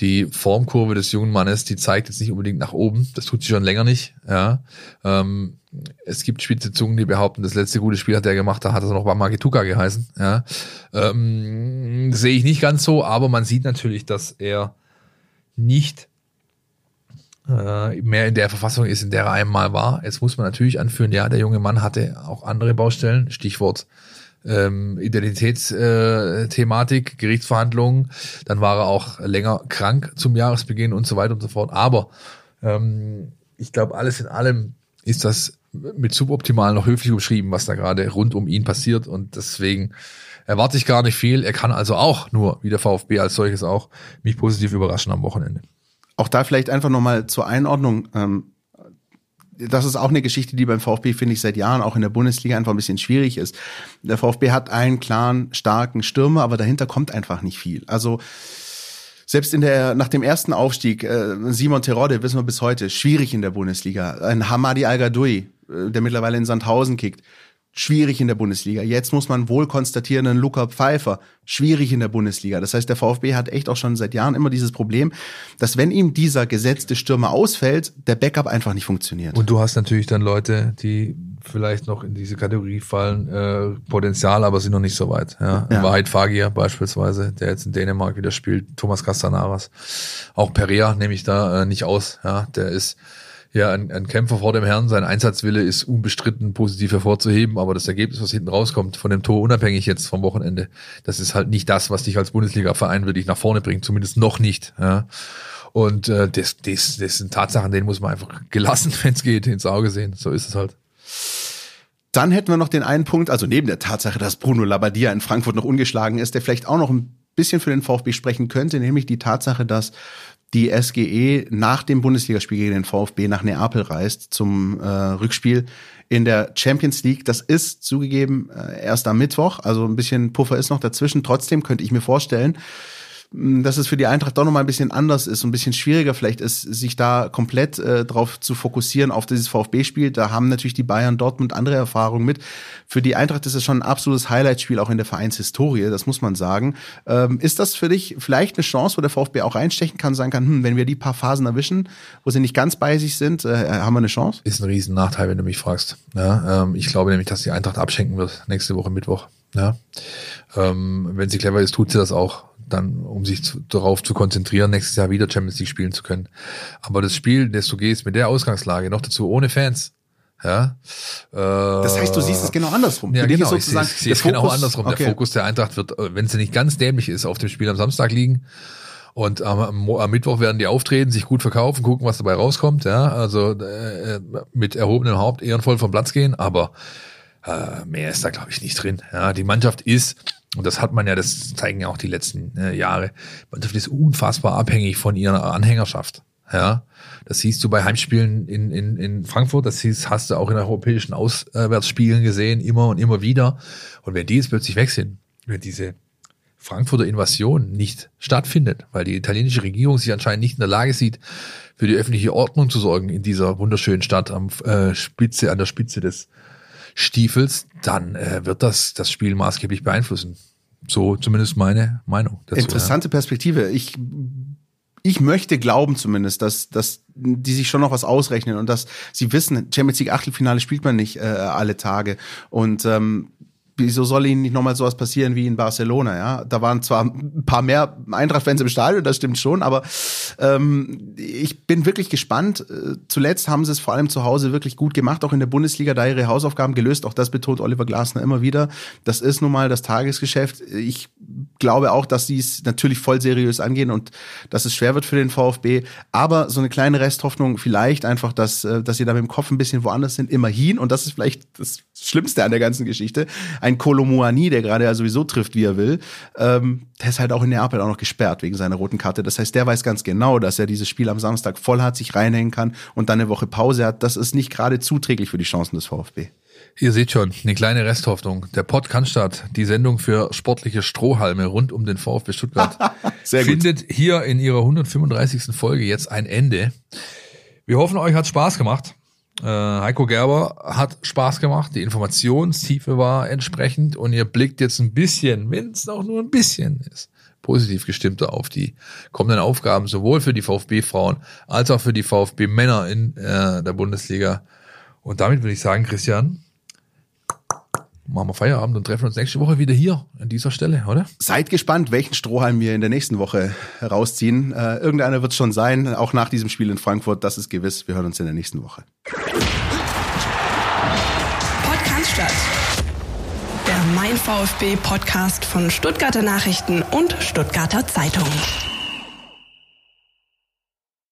die Formkurve des jungen Mannes, die zeigt jetzt nicht unbedingt nach oben. Das tut sie schon länger nicht. Ja. Ähm, es gibt spitze Zungen, die behaupten, das letzte gute Spiel hat er gemacht, da hat er noch Magituka geheißen. Ja. Ähm, sehe ich nicht ganz so, aber man sieht natürlich, dass er nicht äh, mehr in der Verfassung ist, in der er einmal war. Jetzt muss man natürlich anführen, ja, der junge Mann hatte auch andere Baustellen, Stichwort ähm, Identitätsthematik, äh, Gerichtsverhandlungen. Dann war er auch länger krank zum Jahresbeginn und so weiter und so fort. Aber ähm, ich glaube, alles in allem ist das mit suboptimal noch höflich umschrieben, was da gerade rund um ihn passiert. Und deswegen erwarte ich gar nicht viel. Er kann also auch nur, wie der VfB als solches auch, mich positiv überraschen am Wochenende. Auch da vielleicht einfach nochmal zur Einordnung. Ähm, das ist auch eine Geschichte, die beim VfB, finde ich, seit Jahren auch in der Bundesliga einfach ein bisschen schwierig ist. Der VfB hat einen klaren, starken Stürmer, aber dahinter kommt einfach nicht viel. Also selbst in der, nach dem ersten Aufstieg, äh, Simon Terodde, wissen wir bis heute, schwierig in der Bundesliga. Ein Hamadi Al-Gadoui, der mittlerweile in Sandhausen kickt, schwierig in der Bundesliga. Jetzt muss man wohl konstatieren, ein Luca Pfeiffer, schwierig in der Bundesliga. Das heißt, der VfB hat echt auch schon seit Jahren immer dieses Problem, dass wenn ihm dieser gesetzte Stürmer ausfällt, der Backup einfach nicht funktioniert. Und du hast natürlich dann Leute, die vielleicht noch in diese Kategorie fallen, äh, Potenzial, aber sind noch nicht so weit. Ja. ja. Wahrheit Fagir beispielsweise, der jetzt in Dänemark wieder spielt, Thomas Castanaras. Auch Perea nehme ich da äh, nicht aus. Ja. Der ist ja, ein, ein Kämpfer vor dem Herrn, sein Einsatzwille ist unbestritten positiv hervorzuheben, aber das Ergebnis, was hinten rauskommt, von dem Tor unabhängig jetzt vom Wochenende, das ist halt nicht das, was dich als Bundesliga-Verein wirklich nach vorne bringt, zumindest noch nicht. Ja. Und äh, das, das, das sind Tatsachen, denen muss man einfach gelassen, [LAUGHS] wenn es geht, ins Auge sehen. So ist es halt. Dann hätten wir noch den einen Punkt, also neben der Tatsache, dass Bruno Labbadia in Frankfurt noch ungeschlagen ist, der vielleicht auch noch ein bisschen für den VfB sprechen könnte, nämlich die Tatsache, dass die SGE nach dem Bundesligaspiel gegen den VfB nach Neapel reist zum äh, Rückspiel in der Champions League. Das ist zugegeben äh, erst am Mittwoch, also ein bisschen Puffer ist noch dazwischen. Trotzdem könnte ich mir vorstellen, dass es für die Eintracht doch nochmal ein bisschen anders ist, ein bisschen schwieriger vielleicht ist, sich da komplett äh, drauf zu fokussieren auf dieses VfB-Spiel. Da haben natürlich die Bayern Dortmund andere Erfahrungen mit. Für die Eintracht ist es schon ein absolutes Highlight-Spiel auch in der Vereinshistorie, das muss man sagen. Ähm, ist das für dich vielleicht eine Chance, wo der VfB auch reinstechen kann, sagen kann, hm, wenn wir die paar Phasen erwischen, wo sie nicht ganz bei sich sind, äh, haben wir eine Chance? Ist ein riesen Nachteil, wenn du mich fragst. Ja, ähm, ich glaube nämlich, dass die Eintracht abschenken wird nächste Woche Mittwoch. Ja. Ähm, wenn sie clever ist, tut sie das auch dann, um sich zu, darauf zu konzentrieren, nächstes Jahr wieder Champions League spielen zu können. Aber das Spiel, das du gehst mit der Ausgangslage, noch dazu ohne Fans, ja. Äh, das heißt, du siehst es genau andersrum. Ja, genau. Ich sehe, ich sehe es genau andersrum. Okay. Der Fokus der Eintracht wird, äh, wenn sie nicht ganz dämlich ist, auf dem Spiel am Samstag liegen. Und am, am Mittwoch werden die auftreten, sich gut verkaufen, gucken, was dabei rauskommt. Ja, also äh, mit erhobenem Haupt ehrenvoll vom Platz gehen. Aber äh, mehr ist da, glaube ich, nicht drin. Ja, die Mannschaft ist und das hat man ja, das zeigen ja auch die letzten äh, Jahre. Mannschaft ist unfassbar abhängig von ihrer Anhängerschaft. Ja, das siehst du bei Heimspielen in, in, in Frankfurt, das siehst, hast du auch in europäischen Auswärtsspielen gesehen, immer und immer wieder. Und wenn die jetzt plötzlich weg sind, wenn diese Frankfurter Invasion nicht stattfindet, weil die italienische Regierung sich anscheinend nicht in der Lage sieht, für die öffentliche Ordnung zu sorgen in dieser wunderschönen Stadt am äh, Spitze, an der Spitze des Stiefels, dann äh, wird das das Spiel maßgeblich beeinflussen. So zumindest meine Meinung. Dazu, Interessante ja. Perspektive. Ich ich möchte glauben zumindest, dass, dass die sich schon noch was ausrechnen und dass sie wissen, Champions League Achtelfinale spielt man nicht äh, alle Tage. Und ähm, wieso soll ihnen nicht nochmal sowas passieren wie in Barcelona, ja? Da waren zwar ein paar mehr Eintracht-Fans im Stadion, das stimmt schon, aber ähm, ich bin wirklich gespannt. Äh, zuletzt haben sie es vor allem zu Hause wirklich gut gemacht, auch in der Bundesliga, da ihre Hausaufgaben gelöst. Auch das betont Oliver Glasner immer wieder. Das ist nun mal das Tagesgeschäft. Ich glaube auch, dass sie es natürlich voll seriös angehen und dass es schwer wird für den VfB. Aber so eine kleine Resthoffnung vielleicht einfach, dass, äh, dass sie da mit dem Kopf ein bisschen woanders sind, immerhin. Und das ist vielleicht das Schlimmste an der ganzen Geschichte. Ein Kolomuani, der gerade ja sowieso trifft, wie er will, ähm, der ist halt auch in Neapel auch noch gesperrt wegen seiner roten Karte. Das heißt, der weiß ganz genau, dass er dieses Spiel am Samstag voll hat, sich reinhängen kann und dann eine Woche Pause hat. Das ist nicht gerade zuträglich für die Chancen des VfB. Ihr seht schon, eine kleine Resthoffnung. Der Pod Cannstatt, die Sendung für sportliche Strohhalme rund um den VfB Stuttgart, [LAUGHS] findet hier in ihrer 135. Folge jetzt ein Ende. Wir hoffen, euch hat Spaß gemacht. Äh, Heiko Gerber hat Spaß gemacht, die Informationstiefe war entsprechend und ihr blickt jetzt ein bisschen, wenn es auch nur ein bisschen ist, positiv gestimmter auf die kommenden Aufgaben, sowohl für die VfB-Frauen als auch für die VfB-Männer in äh, der Bundesliga. Und damit würde ich sagen, Christian, machen wir Feierabend und treffen uns nächste Woche wieder hier an dieser Stelle, oder? Seid gespannt, welchen Strohhalm wir in der nächsten Woche herausziehen. Äh, irgendeiner wird es schon sein, auch nach diesem Spiel in Frankfurt, das ist gewiss. Wir hören uns in der nächsten Woche. Podcast statt. Der Mein VfB Podcast von Stuttgarter Nachrichten und Stuttgarter Zeitung.